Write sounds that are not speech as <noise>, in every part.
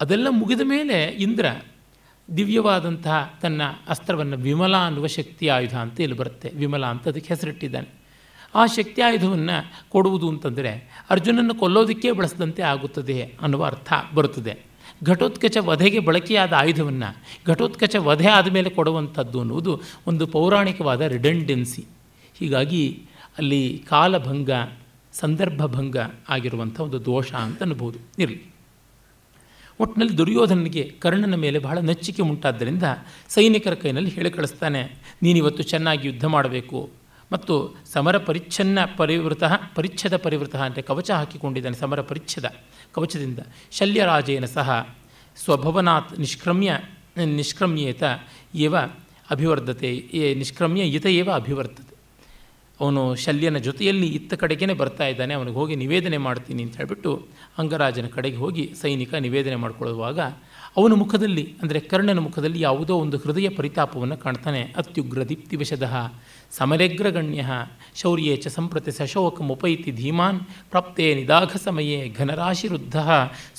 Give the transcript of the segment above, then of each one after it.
ಅದೆಲ್ಲ ಮುಗಿದ ಮೇಲೆ ಇಂದ್ರ ದಿವ್ಯವಾದಂತಹ ತನ್ನ ಅಸ್ತ್ರವನ್ನು ವಿಮಲ ಅನ್ನುವ ಶಕ್ತಿ ಆಯುಧ ಅಂತ ಇಲ್ಲಿ ಬರುತ್ತೆ. ವಿಮಲ ಅಂತ ಅದಕ್ಕೆ ಹೆಸರಿಟ್ಟಿದ್ದಾನೆ. ಆ ಶಕ್ತಿ ಆಯುಧವನ್ನು ಕೊಡುವುದು ಅಂತಂದರೆ ಅರ್ಜುನನ್ನು ಕೊಲ್ಲೋದಕ್ಕೆ ಬಳಸದಂತೆ ಆಗುತ್ತದೆ ಅನ್ನುವ ಅರ್ಥ ಬರುತ್ತದೆ. ಘಟೋತ್ಕಚ ವಧೆಗೆ ಬಳಕೆಯಾದ ಆಯುಧವನ್ನು ಘಟೋತ್ಕಚ ವಧೆ ಆದಮೇಲೆ ಕೊಡುವಂಥದ್ದು ಅನ್ನುವುದು ಒಂದು ಪೌರಾಣಿಕವಾದ ರಿಡೆಂಡೆನ್ಸಿ. ಹೀಗಾಗಿ ಅಲ್ಲಿ ಕಾಲಭಂಗ, ಸಂದರ್ಭಭಂಗ ಆಗಿರುವಂಥ ಒಂದು ದೋಷ ಅಂತ ಅನ್ಬೋದು. ಇರಲಿ. ಒಟ್ಟಿನಲ್ಲಿ ದುರ್ಯೋಧನನಿಗೆ ಕರ್ಣನ ಮೇಲೆ ಬಹಳ ನಚ್ಚಿಕೆ ಉಂಟಾದ್ದರಿಂದ ಸೈನಿಕರ ಕೈನಲ್ಲಿ ಹೇಳಿ ಕಳಿಸ್ತಾನೆ, ನೀನಿವತ್ತು ಚೆನ್ನಾಗಿ ಯುದ್ಧ ಮಾಡಬೇಕು ಮತ್ತು ಸಮರ ಪರಿಚ್ಛನ್ನ ಪರಿವೃತ, ಪರಿಚ್ಛದ ಪರಿವೃತ ಅಂದರೆ ಕವಚ ಹಾಕಿಕೊಂಡಿದ್ದಾನೆ ಸಮರ ಪರಿಚ್ಛದ ಕವಚದಿಂದ. ಶಲ್ಯರಾಜೇನ ಸಹ ಸ್ವಭವನಾತ್ ನಿಷ್ಕ್ರಮ್ಯ, ನಿಷ್ಕ್ರಮ್ಯೇತ ಏವ ಅಭಿವರ್ಧತೆ ನಿಷ್ಕ್ರಮ್ಯ ಇತ ಏವ ಅಭಿವರ್ಧತೆ ಅವನು ಶಲ್ಯನ ಜೊತೆಯಲ್ಲಿ ಇತ್ತ ಕಡೆಗೇ ಬರ್ತಾ ಇದ್ದಾನೆ, ಅವನಿಗೆ ಹೋಗಿ ನಿವೇದನೆ ಮಾಡ್ತೀನಿ ಅಂತ ಹೇಳಿಬಿಟ್ಟು ಅಂಗರಾಜನ ಕಡೆಗೆ ಹೋಗಿ ಸೈನಿಕ ನಿವೇದನೆ ಮಾಡಿಕೊಳ್ಳುವಾಗ ಅವನ ಮುಖದಲ್ಲಿ, ಅಂದರೆ ಕರ್ಣನ ಮುಖದಲ್ಲಿ ಯಾವುದೋ ಒಂದು ಹೃದಯ ಪರಿತಾಪವನ್ನು ಕಾಣ್ತಾನೆ. ಅತ್ಯುಗ್ರ ದೀಪ್ತಿವಶದಃ ಸಮರಗ್ರಗಣ್ಯ ಶೌರ್ಯೇ ಚ ಸಂಪ್ರತಿ ಸಶೋಕಮುಪೈತಿ ಧೀಮಾನ್ ಪ್ರಾಪ್ತೇ ನಿದಾಘ ಸಮಯೇ ಘನರಾಶಿರುದ್ಧ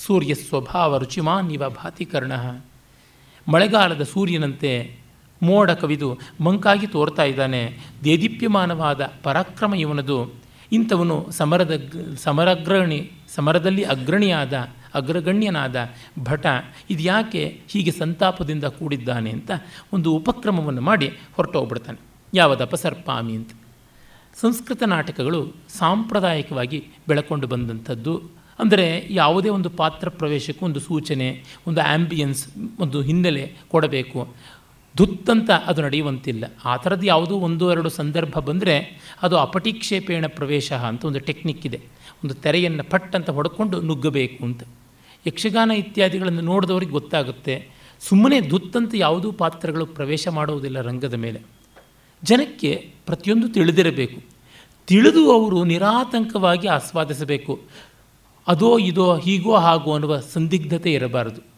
ಸೂರ್ಯ ಸ್ವಭಾವ ರುಚಿಮಾನ್ ಇವ ಭಾತಿ ಕರ್ಣ ಮಳೆಗಾಲದ ಸೂರ್ಯನಂತೆ ಮೋಡ ಕವಿದು ಮಂಕಾಗಿ ತೋರ್ತಾ ಇದ್ದಾನೆ. ದೇದೀಪ್ಯಮಾನವಾದ ಪರಾಕ್ರಮ ಇವನದು. ಇಂಥವನು ಸಮರದ ಸಮರಗ್ರಣಿ ಸಮರದಲ್ಲಿ ಅಗ್ರಣಿಯಾದ, ಅಗ್ರಗಣ್ಯನಾದ ಭಟ. ಇದು ಯಾಕೆ ಹೀಗೆ ಸಂತಾಪದಿಂದ ಕೂಡಿದ್ದಾನೆ ಅಂತ ಒಂದು ಉಪಕ್ರಮವನ್ನು ಮಾಡಿ ಹೊರಟೋಗ್ಬಿಡ್ತಾನೆ. ಯಾವದಪಸರ್ಪಾಮಿ ಅಂತ. ಸಂಸ್ಕೃತ ನಾಟಕಗಳು ಸಾಂಪ್ರದಾಯಿಕವಾಗಿ ಬೆಳಕೊಂಡು ಬಂದಂಥದ್ದು. ಅಂದರೆ ಯಾವುದೇ ಒಂದು ಪಾತ್ರ ಪ್ರವೇಶಕ್ಕೂ ಒಂದು ಸೂಚನೆ, ಒಂದು ಆ್ಯಂಬಿಯನ್ಸ್ ಒಂದು ಹಿನ್ನೆಲೆ ಕೊಡಬೇಕು. ದುತ್ತಂತ ಅದು ನಡೆಯುವಂತಿಲ್ಲ. ಆ ಥರದ್ದು ಯಾವುದೋ ಒಂದು ಎರಡು ಸಂದರ್ಭ ಬಂದರೆ ಅದು ಅಪಟಿಕ್ಷೇಪೇಣ ಪ್ರವೇಶ ಅಂತ ಒಂದು ಟೆಕ್ನಿಕ್ ಇದೆ. ಒಂದು ತೆರೆಯನ್ನು ಪಟ್ ಅಂತ ಹೊಡ್ಕೊಂಡು ನುಗ್ಗಬೇಕು ಅಂತ. ಯಕ್ಷಗಾನ ಇತ್ಯಾದಿಗಳನ್ನು ನೋಡಿದವ್ರಿಗೆ ಗೊತ್ತಾಗುತ್ತೆ. ಸುಮ್ಮನೆ ದುತ್ತಂತ ಯಾವುದೂ ಪಾತ್ರಗಳು ಪ್ರವೇಶ ಮಾಡುವುದಿಲ್ಲ ರಂಗದ ಮೇಲೆ. ಜನಕ್ಕೆ ಪ್ರತಿಯೊಂದು ತಿಳಿದಿರಬೇಕು. ತಿಳಿದು ಅವರು ನಿರಾತಂಕವಾಗಿ ಆಸ್ವಾದಿಸಬೇಕು. ಅದೋ ಇದೋ ಹೀಗೋ ಹಾಗೋ ಅನ್ನುವ ಸಂದಿಗ್ಧತೆ ಇರಬಾರದು.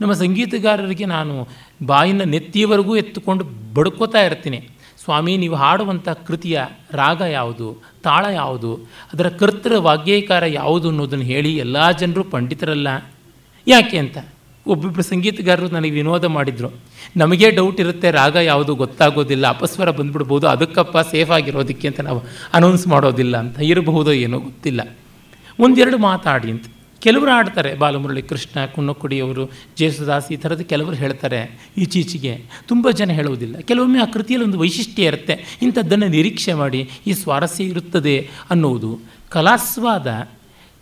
ನಮ್ಮ ಸಂಗೀತಗಾರರಿಗೆ ನಾನು ಬಾಯಿನ ನೆತ್ತಿಯವರೆಗೂ ಎತ್ತುಕೊಂಡು ಬಡ್ಕೋತಾ ಇರ್ತೀನಿ. ಸ್ವಾಮಿ, ನೀವು ಹಾಡುವಂಥ ಕೃತಿಯ ರಾಗ ಯಾವುದು, ತಾಳ ಯಾವುದು, ಅದರ ಕರ್ತೃ ವಾಗ್ಯೇಕಾರ ಯಾವುದು ಅನ್ನೋದನ್ನು ಹೇಳಿ ಎಲ್ಲ ಜನರು ಪಂಡಿತರಲ್ಲ. ಯಾಕೆ ಅಂತ? ಒಬ್ಬೊಬ್ಬರು ಸಂಗೀತಗಾರರು ನನಗೆ ವಿನೋದ ಮಾಡಿದರು. ನಮಗೇ ಡೌಟ್ ಇರುತ್ತೆ, ರಾಗ ಯಾವುದು ಗೊತ್ತಾಗೋದಿಲ್ಲ, ಅಪಸ್ವರ ಬಂದ್ಬಿಡ್ಬೋದು, ಅದಕ್ಕಪ್ಪ ಸೇಫ್ ಆಗಿರೋದಕ್ಕೆ ಅಂತ ನಾವು ಅನೌನ್ಸ್ ಮಾಡೋದಿಲ್ಲ ಅಂತ ಇರಬಹುದೋ ಏನೋ ಗೊತ್ತಿಲ್ಲ. ಒಂದೆರಡು ಮಾತಾಡಿ ಅಂತ. ಕೆಲವರು ಆಡ್ತಾರೆ ಬಾಲಮುರಳಿ ಕೃಷ್ಣ ಕುನ್ನಕ್ಕುಡಿಯವರು ಜೇಸುದಾಸ್ ಈ ಥರದ್ದು ಕೆಲವರು ಹೇಳ್ತಾರೆ ಈಚೀಚೆಗೆ. ತುಂಬ ಜನ ಹೇಳುವುದಿಲ್ಲ. ಕೆಲವೊಮ್ಮೆ ಆ ಕೃತಿಯಲ್ಲಿ ಒಂದು ವೈಶಿಷ್ಟ್ಯ ಇರುತ್ತೆ. ಇಂಥದ್ದನ್ನು ನಿರೀಕ್ಷೆ ಮಾಡಿ ಈ ಸ್ವಾರಸ್ಯ ಇರುತ್ತದೆ ಅನ್ನುವುದು. ಕಲಾಸ್ವಾದ,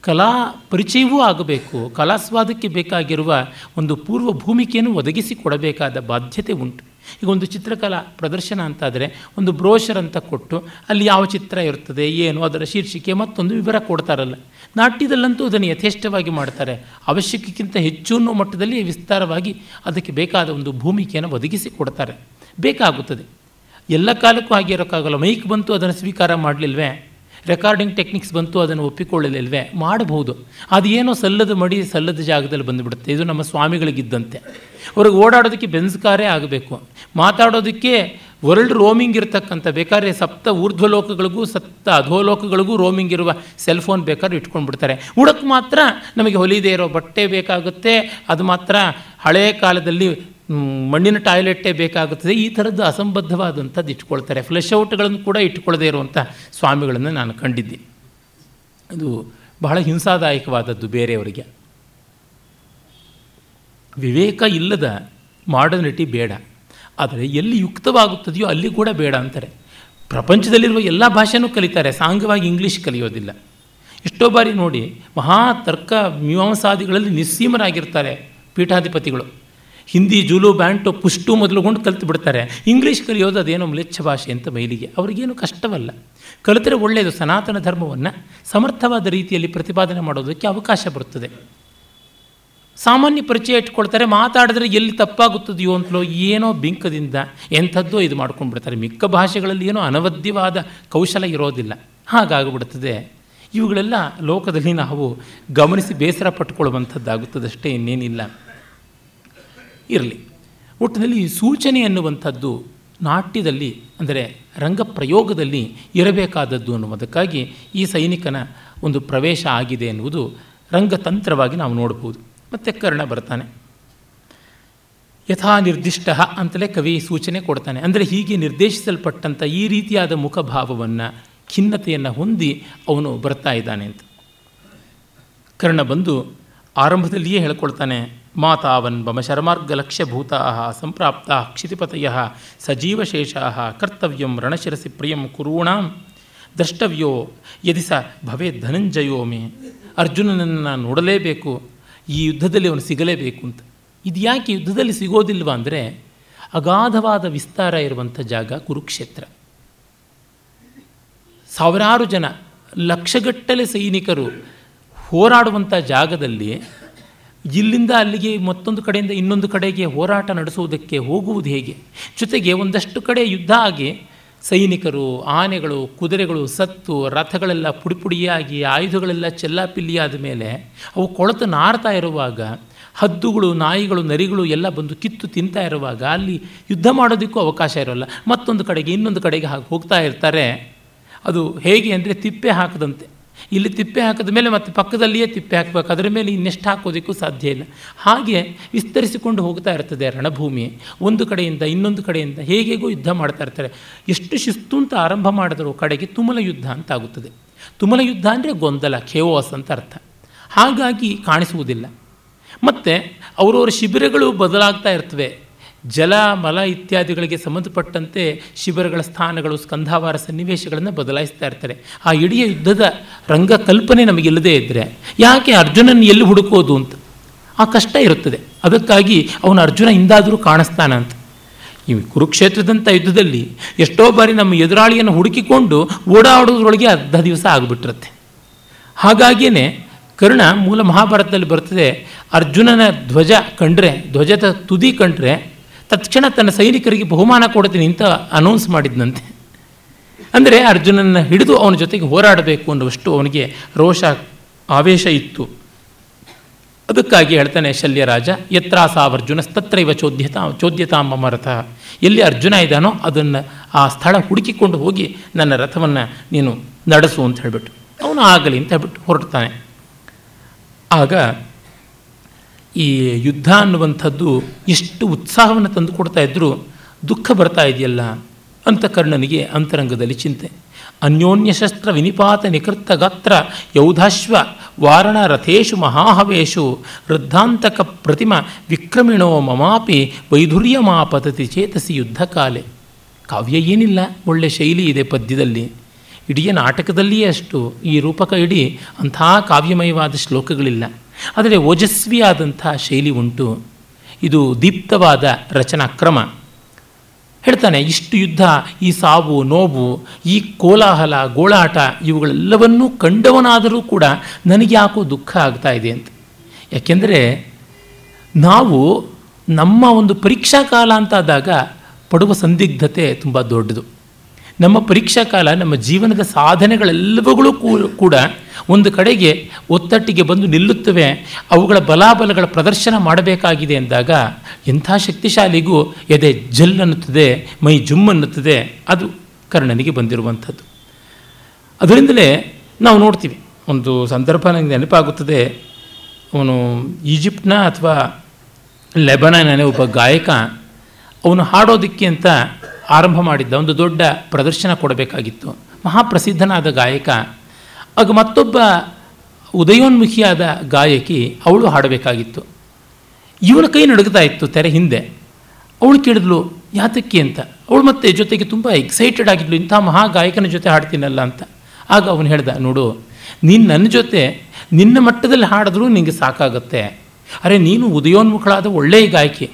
ಕಲಾ ಪರಿಚಯವೂ ಆಗಬೇಕು. ಕಲಾಸ್ವಾದಕ್ಕೆ ಬೇಕಾಗಿರುವ ಒಂದು ಪೂರ್ವ ಭೂಮಿಕೆಯನ್ನು ಒದಗಿಸಿ ಕೊಡಬೇಕಾದ ಬಾಧ್ಯತೆ ಉಂಟು. ಈಗ ಒಂದು ಚಿತ್ರಕಲಾ ಪ್ರದರ್ಶನ ಅಂತಾದರೆ ಒಂದು ಬ್ರೋಷರ್ ಅಂತ ಕೊಟ್ಟು ಅಲ್ಲಿ ಯಾವ ಚಿತ್ರ ಇರ್ತದೆ ಏನು, ಅದರ ಶೀರ್ಷಿಕೆ ಮತ್ತೊಂದು ವಿವರ ಕೊಡ್ತಾರಲ್ಲ. ನಾಟ್ಯದಲ್ಲಂತೂ ಅದನ್ನು ಯಥೇಷ್ಟವಾಗಿ ಮಾಡ್ತಾರೆ ಅವಶ್ಯಕಕ್ಕಿಂತ ಹೆಚ್ಚು ಅನ್ನೋ ಮಟ್ಟದಲ್ಲಿ ವಿಸ್ತಾರವಾಗಿ ಅದಕ್ಕೆ ಬೇಕಾದ ಒಂದು ಭೂಮಿಕೆಯನ್ನು ಒದಗಿಸಿ ಕೊಡ್ತಾರೆ. ಬೇಕಾಗುತ್ತದೆ. ಎಲ್ಲ ಕಾಲಕ್ಕೂ ಆಗಿರೋಕ್ಕಾಗಲ್ಲ ಮೈಕ್ ಬಂತು, ಅದನ್ನು ಸ್ವೀಕಾರ ಮಾಡಲಿಲ್ವೇ? ರೆಕಾರ್ಡಿಂಗ್ ಟೆಕ್ನಿಕ್ಸ್ ಬಂತು, ಅದನ್ನು ಒಪ್ಪಿಕೊಳ್ಳಲಿಲ್ವೇ? ಮಾಡಬಹುದು. ಅದು ಏನೋ ಸಲ್ಲದ ಮಡಿ, ಸಲ್ಲದ ಜಾಗದಲ್ಲಿ ಬಂದುಬಿಡುತ್ತೆ. ಇದು ನಮ್ಮ ಸ್ವಾಮಿಗಳಿಗಿದ್ದಂತೆ. ಅವ್ರಿಗೆ ಓಡಾಡೋದಕ್ಕೆ ಬೆನ್ಸ್ಕಾರೇ ಆಗಬೇಕು. ಮಾತಾಡೋದಕ್ಕೆ ವರ್ಲ್ಡ್ ರೋಮಿಂಗ್ ಇರತಕ್ಕಂಥ ಬೇಕಾದ್ರೆ ಸಪ್ತ ಊರ್ಧ್ವಲೋಕಗಳಿಗೂ, ಸಪ್ತ ಅಧೋಲೋಕಗಳಿಗೂ ರೋಮಿಂಗ್ ಇರುವ ಸೆಲ್ ಫೋನ್ ಬೇಕಾದ್ರೆ ಇಟ್ಕೊಂಡು ಬಿಡ್ತಾರೆ ಉಡಕ್ಕೆ ಮಾತ್ರ ನಮಗೆ ಹೊಲಿದೇ ಇರೋ ಬಟ್ಟೆ ಬೇಕಾಗುತ್ತೆ. ಅದು ಮಾತ್ರ ಹಳೆಯ ಕಾಲದಲ್ಲಿ ಮಣ್ಣಿನ ಟಾಯ್ಲೆಟ್ಟೇ ಬೇಕಾಗುತ್ತದೆ. ಈ ಥರದ್ದು ಅಸಂಬದ್ಧವಾದಂಥದ್ದು ಇಟ್ಕೊಳ್ತಾರೆ. ಫ್ಲೆಶ್ ಔಟ್ಗಳನ್ನು ಕೂಡ ಇಟ್ಕೊಳ್ಳದೇ ಇರುವಂಥ ಸ್ವಾಮಿಗಳನ್ನು ನಾನು ಕಂಡಿದ್ದೆ. ಅದು ಬಹಳ ಹಿಂಸಾದಾಯಕವಾದದ್ದು ಬೇರೆಯವರಿಗೆ. ವಿವೇಕ ಇಲ್ಲದ ಮಾಡರ್ನಿಟಿ ಬೇಡ. ಆದರೆ ಎಲ್ಲಿ ಯುಕ್ತವಾಗುತ್ತದೆಯೋ ಅಲ್ಲಿ ಕೂಡ ಬೇಡ ಅಂತಾರೆ. ಪ್ರಪಂಚದಲ್ಲಿರುವ ಎಲ್ಲ ಭಾಷೆನೂ ಕಲಿತಾರೆ. ಸಾಂಗವಾಗಿ ಇಂಗ್ಲೀಷ್ ಕಲಿಯೋದಿಲ್ಲ. ಎಷ್ಟೋ ಬಾರಿ ನೋಡಿ ಮಹಾ ತರ್ಕ ಮೀಮಾಂಸಾದಿಗಳಲ್ಲಿ ನಿಸ್ಸೀಮರಾಗಿರ್ತಾರೆ ಪೀಠಾಧಿಪತಿಗಳು. ಹಿಂದಿ ಜೂಲು ಬ್ಯಾಂಟು ಪುಷ್ಟು ಮೊದಲುಗೊಂಡು ಕಲ್ತು ಬಿಡ್ತಾರೆ. ಇಂಗ್ಲೀಷ್ ಕಲಿಯೋದು ಅದೇನೋ ಮ್ಲೇಚ್ಛ ಭಾಷೆ ಅಂತ ಮೈಲಿಗೆ ಅವರಿಗೇನು ಕಷ್ಟವಲ್ಲ. ಕಲಿತರೆ ಒಳ್ಳೆಯದು ಸನಾತನ ಧರ್ಮವನ್ನು ಸಮರ್ಥವಾದ ರೀತಿಯಲ್ಲಿ ಪ್ರತಿಪಾದನೆ ಮಾಡೋದಕ್ಕೆ ಅವಕಾಶ ಬರುತ್ತದೆ ಸಾಮಾನ್ಯ ಪರಿಚಯ ಇಟ್ಕೊಳ್ತಾರೆ, ಮಾತಾಡಿದ್ರೆ ಎಲ್ಲಿ ತಪ್ಪಾಗುತ್ತದೆಯೋ ಅಂತಲೋ ಏನೋ ಬಿಂಕದಿಂದ ಎಂಥದ್ದೋ ಇದು ಮಾಡ್ಕೊಂಡ್ಬಿಡ್ತಾರೆ ಮಿಕ್ಕ ಭಾಷೆಗಳಲ್ಲಿ ಏನೋ ಅನವದ್ಯವಾದ ಕೌಶಲ ಇರೋದಿಲ್ಲ. ಹಾಗಾಗಿಬಿಡ್ತದೆ. ಇವುಗಳೆಲ್ಲ ಲೋಕದಲ್ಲಿ ನಾವು ಗಮನಿಸಿ ಬೇಸರ ಪಟ್ಟುಕೊಳ್ಳುವಂಥದ್ದಾಗುತ್ತದಷ್ಟೇ ಇನ್ನೇನಿಲ್ಲ. ಇರಲಿ. ಒಟ್ಟಿನಲ್ಲಿ ಸೂಚನೆ ಅನ್ನುವಂಥದ್ದು ನಾಟ್ಯದಲ್ಲಿ, ಅಂದರೆ ರಂಗಪ್ರಯೋಗದಲ್ಲಿ ಇರಬೇಕಾದದ್ದು ಅನ್ನುವುದಕ್ಕಾಗಿ ಈ ಸೈನಿಕನ ಒಂದು ಪ್ರವೇಶ ಆಗಿದೆ ಎನ್ನುವುದು ರಂಗತಂತ್ರವಾಗಿ ನಾವು ನೋಡ್ಬೋದು. ಮತ್ತು ಕರ್ಣ ಬರ್ತಾನೆ. ಯಥಾ ನಿರ್ದಿಷ್ಟ ಅಂತಲೇ ಕವಿ ಸೂಚನೆ ಕೊಡ್ತಾನೆ. ಅಂದರೆ ಹೀಗೆ ನಿರ್ದೇಶಿಸಲ್ಪಟ್ಟಂಥ ಈ ರೀತಿಯಾದ ಮುಖಭಾವವನ್ನು, ಖಿನ್ನತೆಯನ್ನು ಹೊಂದಿ ಅವನು ಬರ್ತಾ ಇದ್ದಾನೆ ಅಂತ. ಕರ್ಣ ಬಂದು ಆರಂಭದಲ್ಲಿಯೇ ಹೇಳ್ಕೊಳ್ತಾನೆ ಮಾತಾವನ್ ಬಮ ಶರ್ಮಾರ್ಗಲಕ್ಷ್ಯಭೂತಾ ಸಂಪ್ರಾಪ್ತ ಕ್ಷಿತಿಪತಯ ಸಜೀವಶೇಷಾ ಕರ್ತವ್ಯಂ ರಣಶಿರಸಿ ಪ್ರಿಯಂ ಕುರೂಣಾಂ. ದ್ರಷ್ಟವ್ಯೋ, ಯದಿ ಸ ಭವೇ ಧನಂಜಯೋ ಮೇ. ಅರ್ಜುನನನ್ನು ನೋಡಲೇಬೇಕು, ಈ ಯುದ್ಧದಲ್ಲಿ ಅವನು ಸಿಗಲೇಬೇಕು ಅಂತ. ಇದು ಯಾಕೆ ಯುದ್ಧದಲ್ಲಿ ಸಿಗೋದಿಲ್ವ ಅಂದರೆ, ಅಗಾಧವಾದ ವಿಸ್ತಾರ ಇರುವಂಥ ಜಾಗ ಕುರುಕ್ಷೇತ್ರ. ಸಾವಿರಾರು ಜನ ಲಕ್ಷಗಟ್ಟಲೆ ಸೈನಿಕರು ಹೋರಾಡುವಂಥ ಜಾಗದಲ್ಲಿ ಇಲ್ಲಿಂದ ಅಲ್ಲಿಗೆ ಮತ್ತೊಂದು ಕಡೆಯಿಂದ ಇನ್ನೊಂದು ಕಡೆಗೆ ಹೋರಾಟ ನಡೆಸುವುದಕ್ಕೆ ಹೋಗುವುದು ಹೇಗೆ? ಜೊತೆಗೆ ಒಂದಷ್ಟು ಕಡೆ ಯುದ್ಧ ಆಗಿ ಸೈನಿಕರು, ಆನೆಗಳು, ಕುದುರೆಗಳು, ಸತ್ತು, ರಥಗಳೆಲ್ಲ ಪುಡಿಪುಡಿಯಾಗಿ, ಆಯುಧಗಳೆಲ್ಲ ಚೆಲ್ಲಾಪಿಲ್ಲಿಯಾದ ಮೇಲೆ ಅವು ಕೊಳತು ನಾರ್ತಾ ಇರುವಾಗ, ಹದ್ದುಗಳು, ನಾಯಿಗಳು, ನರಿಗಳು ಎಲ್ಲ ಬಂದು ಕಿತ್ತು ತಿಂತಾ ಇರುವಾಗ ಅಲ್ಲಿ ಯುದ್ಧ ಮಾಡೋದಕ್ಕೂ ಅವಕಾಶ ಇರೋಲ್ಲ. ಮತ್ತೊಂದು ಕಡೆಗೆ, ಇನ್ನೊಂದು ಕಡೆಗೆ ಹಾಗೆ ಹೋಗ್ತಾ ಇರ್ತಾರೆ. ಅದು ಹೇಗೆ ಅಂದರೆ ತಿಪ್ಪೆ ಹಾಕದಂತೆ. ಇಲ್ಲಿ ತಿಪ್ಪೆ ಹಾಕಿದ ಮೇಲೆ ಮತ್ತೆ ಪಕ್ಕದಲ್ಲಿಯೇ ತಿಪ್ಪೆ ಹಾಕಬೇಕು. ಅದರ ಮೇಲೆ ಇನ್ನೆಷ್ಟು ಹಾಕೋದಕ್ಕೂ ಸಾಧ್ಯ ಇಲ್ಲ. ಹಾಗೆ ವಿಸ್ತರಿಸಿಕೊಂಡು ಹೋಗ್ತಾ ಇರ್ತದೆ ರಣಭೂಮಿ. ಒಂದು ಕಡೆಯಿಂದ ಇನ್ನೊಂದು ಕಡೆಯಿಂದ ಹೇಗೆಗೂ ಯುದ್ಧ ಮಾಡ್ತಾ ಇರ್ತಾರೆ. ಎಷ್ಟು ಶಿಸ್ತು ಅಂತ ಆರಂಭ ಮಾಡಿದ್ರು ಕಡೆಗೆ ತುಮಲ ಯುದ್ಧ ಅಂತ ಆಗುತ್ತದೆ. ತುಮಲ ಯುದ್ಧ ಅಂದರೆ ಗೊಂದಲ ಖೇವಾಸ್ ಅಂತ ಅರ್ಥ. ಹಾಗಾಗಿ ಕಾಣಿಸುವುದಿಲ್ಲ. ಮತ್ತು ಅವರವರ ಶಿಬಿರಗಳು ಬದಲಾಗ್ತಾ ಇರ್ತವೆ. ಜಲ ಮಲ ಇತ್ಯಾದಿಗಳಿಗೆ ಸಂಬಂಧಪಟ್ಟಂತೆ ಶಿಬಿರಗಳ ಸ್ಥಾನಗಳು, ಸ್ಕಂಧಾವಾರ ಸನ್ನಿವೇಶಗಳನ್ನು ಬದಲಾಯಿಸ್ತಾ ಇರ್ತಾರೆ ಆ ಇಡೀ ಯುದ್ಧದ ರಂಗ ಕಲ್ಪನೆ ನಮಗಿಲ್ಲದೇ ಇದ್ದರೆ ಯಾಕೆ ಅರ್ಜುನನ ಎಲ್ಲಿ ಹುಡುಕೋದು ಅಂತ? ಆ ಕಷ್ಟ ಇರುತ್ತದೆ. ಅದಕ್ಕಾಗಿ ಅವನು ಅರ್ಜುನ ಇಂದಾದರೂ ಕಾಣಿಸ್ತಾನಂತ ಈ ಕುರುಕ್ಷೇತ್ರದಂಥ ಯುದ್ಧದಲ್ಲಿ ಎಷ್ಟೋ ಬಾರಿ ನಮ್ಮ ಎದುರಾಳಿಯನ್ನು ಹುಡುಕಿಕೊಂಡು ಓಡಾಡೋದ್ರೊಳಗೆ ಅರ್ಧ ದಿವಸ ಆಗಿಬಿಟ್ಟಿರುತ್ತೆ ಹಾಗಾಗಿಯೇ ಕರ್ಣ ಮೂಲ ಮಹಾಭಾರತದಲ್ಲಿ ಬರ್ತದೆ. ಅರ್ಜುನನ ಧ್ವಜ ಕಂಡ್ರೆ, ಧ್ವಜದ ತುದಿ ಕಂಡ್ರೆ ತಕ್ಷಣ ತನ್ನ ಸೈನಿಕರಿಗೆ ಬಹುಮಾನ ಕೊಡ್ತೀನಿ ಅಂತ ಅನೌನ್ಸ್ ಮಾಡಿದ್ನಂತೆ. ಅಂದರೆ ಅರ್ಜುನನ ಹಿಡಿದು ಅವನ ಜೊತೆಗೆ ಹೋರಾಡಬೇಕು ಅನ್ನುವಷ್ಟು ಅವನಿಗೆ ರೋಷ, ಆವೇಶ ಇತ್ತು. ಅದಕ್ಕಾಗಿ ಹೇಳ್ತಾನೆ ಶಲ್ಯರಾಜ ಯತ್ರಾಸಾವರ್ಜುನ ತತ್ರೈವ ಚೋದ್ಯತಾ ಚೋದ್ಯತಾಂಬ ರಥ ಎಲ್ಲಿ ಅರ್ಜುನ ಇದ್ದಾನೋ ಅದನ್ನು ಆ ಸ್ಥಳ ಹುಡುಕಿಕೊಂಡು ಹೋಗಿ ನನ್ನ ರಥವನ್ನು ನೀನು ನಡೆಸು ಅಂತ ಹೇಳಿಬಿಟ್ಟು. ಅವನು ಆಗಲಿ ಅಂತ ಹೇಳ್ಬಿಟ್ಟು ಹೊರಡ್ತಾನೆ. ಆಗ ಈ ಯುದ್ಧ ಅನ್ನುವಂಥದ್ದು ಎಷ್ಟು ಉತ್ಸಾಹವನ್ನು ತಂದು ಕೊಡ್ತಾ ಇದ್ದರೂ ದುಃಖ ಬರ್ತಾ ಇದೆಯಲ್ಲ ಅಂತ ಕರ್ಣನಿಗೆ ಅಂತರಂಗದಲ್ಲಿ ಚಿಂತೆ. ಅನ್ಯೋನ್ಯ ಶಸ್ತ್ರ ವಿನಿಪಾತ ನಿಕೃತ ಗಾತ್ರ ಯೌಧಾಶ್ವ ವಾರಣ ರಥೇಶು ಮಹಾಹವೇಶು ವೃದ್ಧಾಂತಕ ಪ್ರತಿಮ ವಿಕ್ರಮಿಣೋ ಮಮಾಪಿ ವೈಧುರ್ಯಮಾಪತತಿ ಚೇತಸಿ ಯುದ್ಧ ಕಾಲೆ. ಕಾವ್ಯ ಏನಿಲ್ಲ ಒಳ್ಳೆಯ ಶೈಲಿ ಇದೆ ಪದ್ಯದಲ್ಲಿ. ಇಡೀ ನಾಟಕದಲ್ಲಿಯೇ ಅಷ್ಟು ಈ ರೂಪಕ ಇಡೀ ಅಂಥ ಕಾವ್ಯಮಯವಾದ ಶ್ಲೋಕಗಳಿಲ್ಲ. ಆದರೆ ಓಜಸ್ವಿಯಾದಂಥ ಶೈಲಿ ಉಂಟು. ಇದು ದೀಪ್ತವಾದ ರಚನಾ ಕ್ರಮ. ಹೇಳ್ತಾನೆ, ಇಷ್ಟು ಯುದ್ಧ, ಈ ಸಾವು, ನೋವು, ಈ ಕೋಲಾಹಲ, ಗೋಳಾಟ ಇವುಗಳೆಲ್ಲವನ್ನೂ ಕಂಡವನಾದರೂ ಕೂಡ ನನಗೆ ಯಾಕೋ ದುಃಖ ಆಗ್ತಾ ಇದೆ ಅಂತ. ಯಾಕೆಂದರೆ ನಾವು ನಮ್ಮ ಒಂದು ಪರೀಕ್ಷಾ ಕಾಲ ಅಂತಾದಾಗ ಪಡುವ ಸಂದಿಗ್ಧತೆ ತುಂಬ ದೊಡ್ಡದು. ನಮ್ಮ ಪರೀಕ್ಷಾ ಕಾಲ, ನಮ್ಮ ಜೀವನದ ಸಾಧನೆಗಳೆಲ್ಲವುಗಳು ಕೂಡ ಒಂದು ಕಡೆಗೆ ಒತ್ತಟ್ಟಿಗೆ ಬಂದು ನಿಲ್ಲುತ್ತವೆ. ಅವುಗಳ ಬಲಾಬಲಗಳ ಪ್ರದರ್ಶನ ಮಾಡಬೇಕಾಗಿದೆ ಎಂದಾಗ ಎಂಥ ಶಕ್ತಿಶಾಲಿಗೂ ಎದೆ ಜಲ್ ಅನ್ನುತ್ತದೆ, ಮೈ ಜುಮ್ ಅನ್ನುತ್ತದೆ. ಅದು ಕರ್ಣನಿಗೆ ಬಂದಿರುವಂಥದ್ದು. ಅದರಿಂದಲೇ ನಾವು ನೋಡ್ತೀವಿ. ಒಂದು ಸಂದರ್ಭ ನನಗೆ ನೆನಪಾಗುತ್ತದೆ. ಅವನು ಈಜಿಪ್ಟ್ನ ಅಥವಾ ಲೆಬನಾನ ಒಬ್ಬ ಗಾಯಕ, ಅವನು ಹಾಡೋದಕ್ಕೆ ಅಂತ ಆರಂಭ ಮಾಡಿದ್ದ, ಒಂದು ದೊಡ್ಡ ಪ್ರದರ್ಶನ ಕೊಡಬೇಕಾಗಿತ್ತು. ಮಹಾಪ್ರಸಿದ್ಧನಾದ ಗಾಯಕ, ಆಗ ಮತ್ತೊಬ್ಬ ಉದಯೋನ್ಮುಖಿಯಾದ ಗಾಯಕಿ ಅವಳು ಹಾಡಬೇಕಾಗಿತ್ತು. ಇವನ ಕೈ ನಡುಗ್ತಾ ಇತ್ತು ತೆರೆ ಹಿಂದೆ. ಅವಳು ಕೇಳಿದ್ಲು, ಯಾತಕ್ಕೆ ಅಂತ? ಅವಳು ಮತ್ತೆ ಜೊತೆಗೆ ತುಂಬ ಎಕ್ಸೈಟೆಡ್ ಆಗಿದ್ಲು, ಇಂಥ ಮಹಾ ಗಾಯಕನ ಜೊತೆ ಹಾಡ್ತೀನಲ್ಲ ಅಂತ. ಆಗ ಅವನು ಹೇಳ್ದ, ನೋಡು, ನೀನು ನನ್ನ ಜೊತೆ, ನಿನ್ನ ಮಟ್ಟದಲ್ಲಿ ಹಾಡಿದ್ರೂ ನಿನಗೆ ಸಾಕಾಗುತ್ತೆ. ಅರೆ, ನೀನು ಉದಯೋನ್ಮುಖಳಾದ ಒಳ್ಳೆಯ ಗಾಯಕಿ.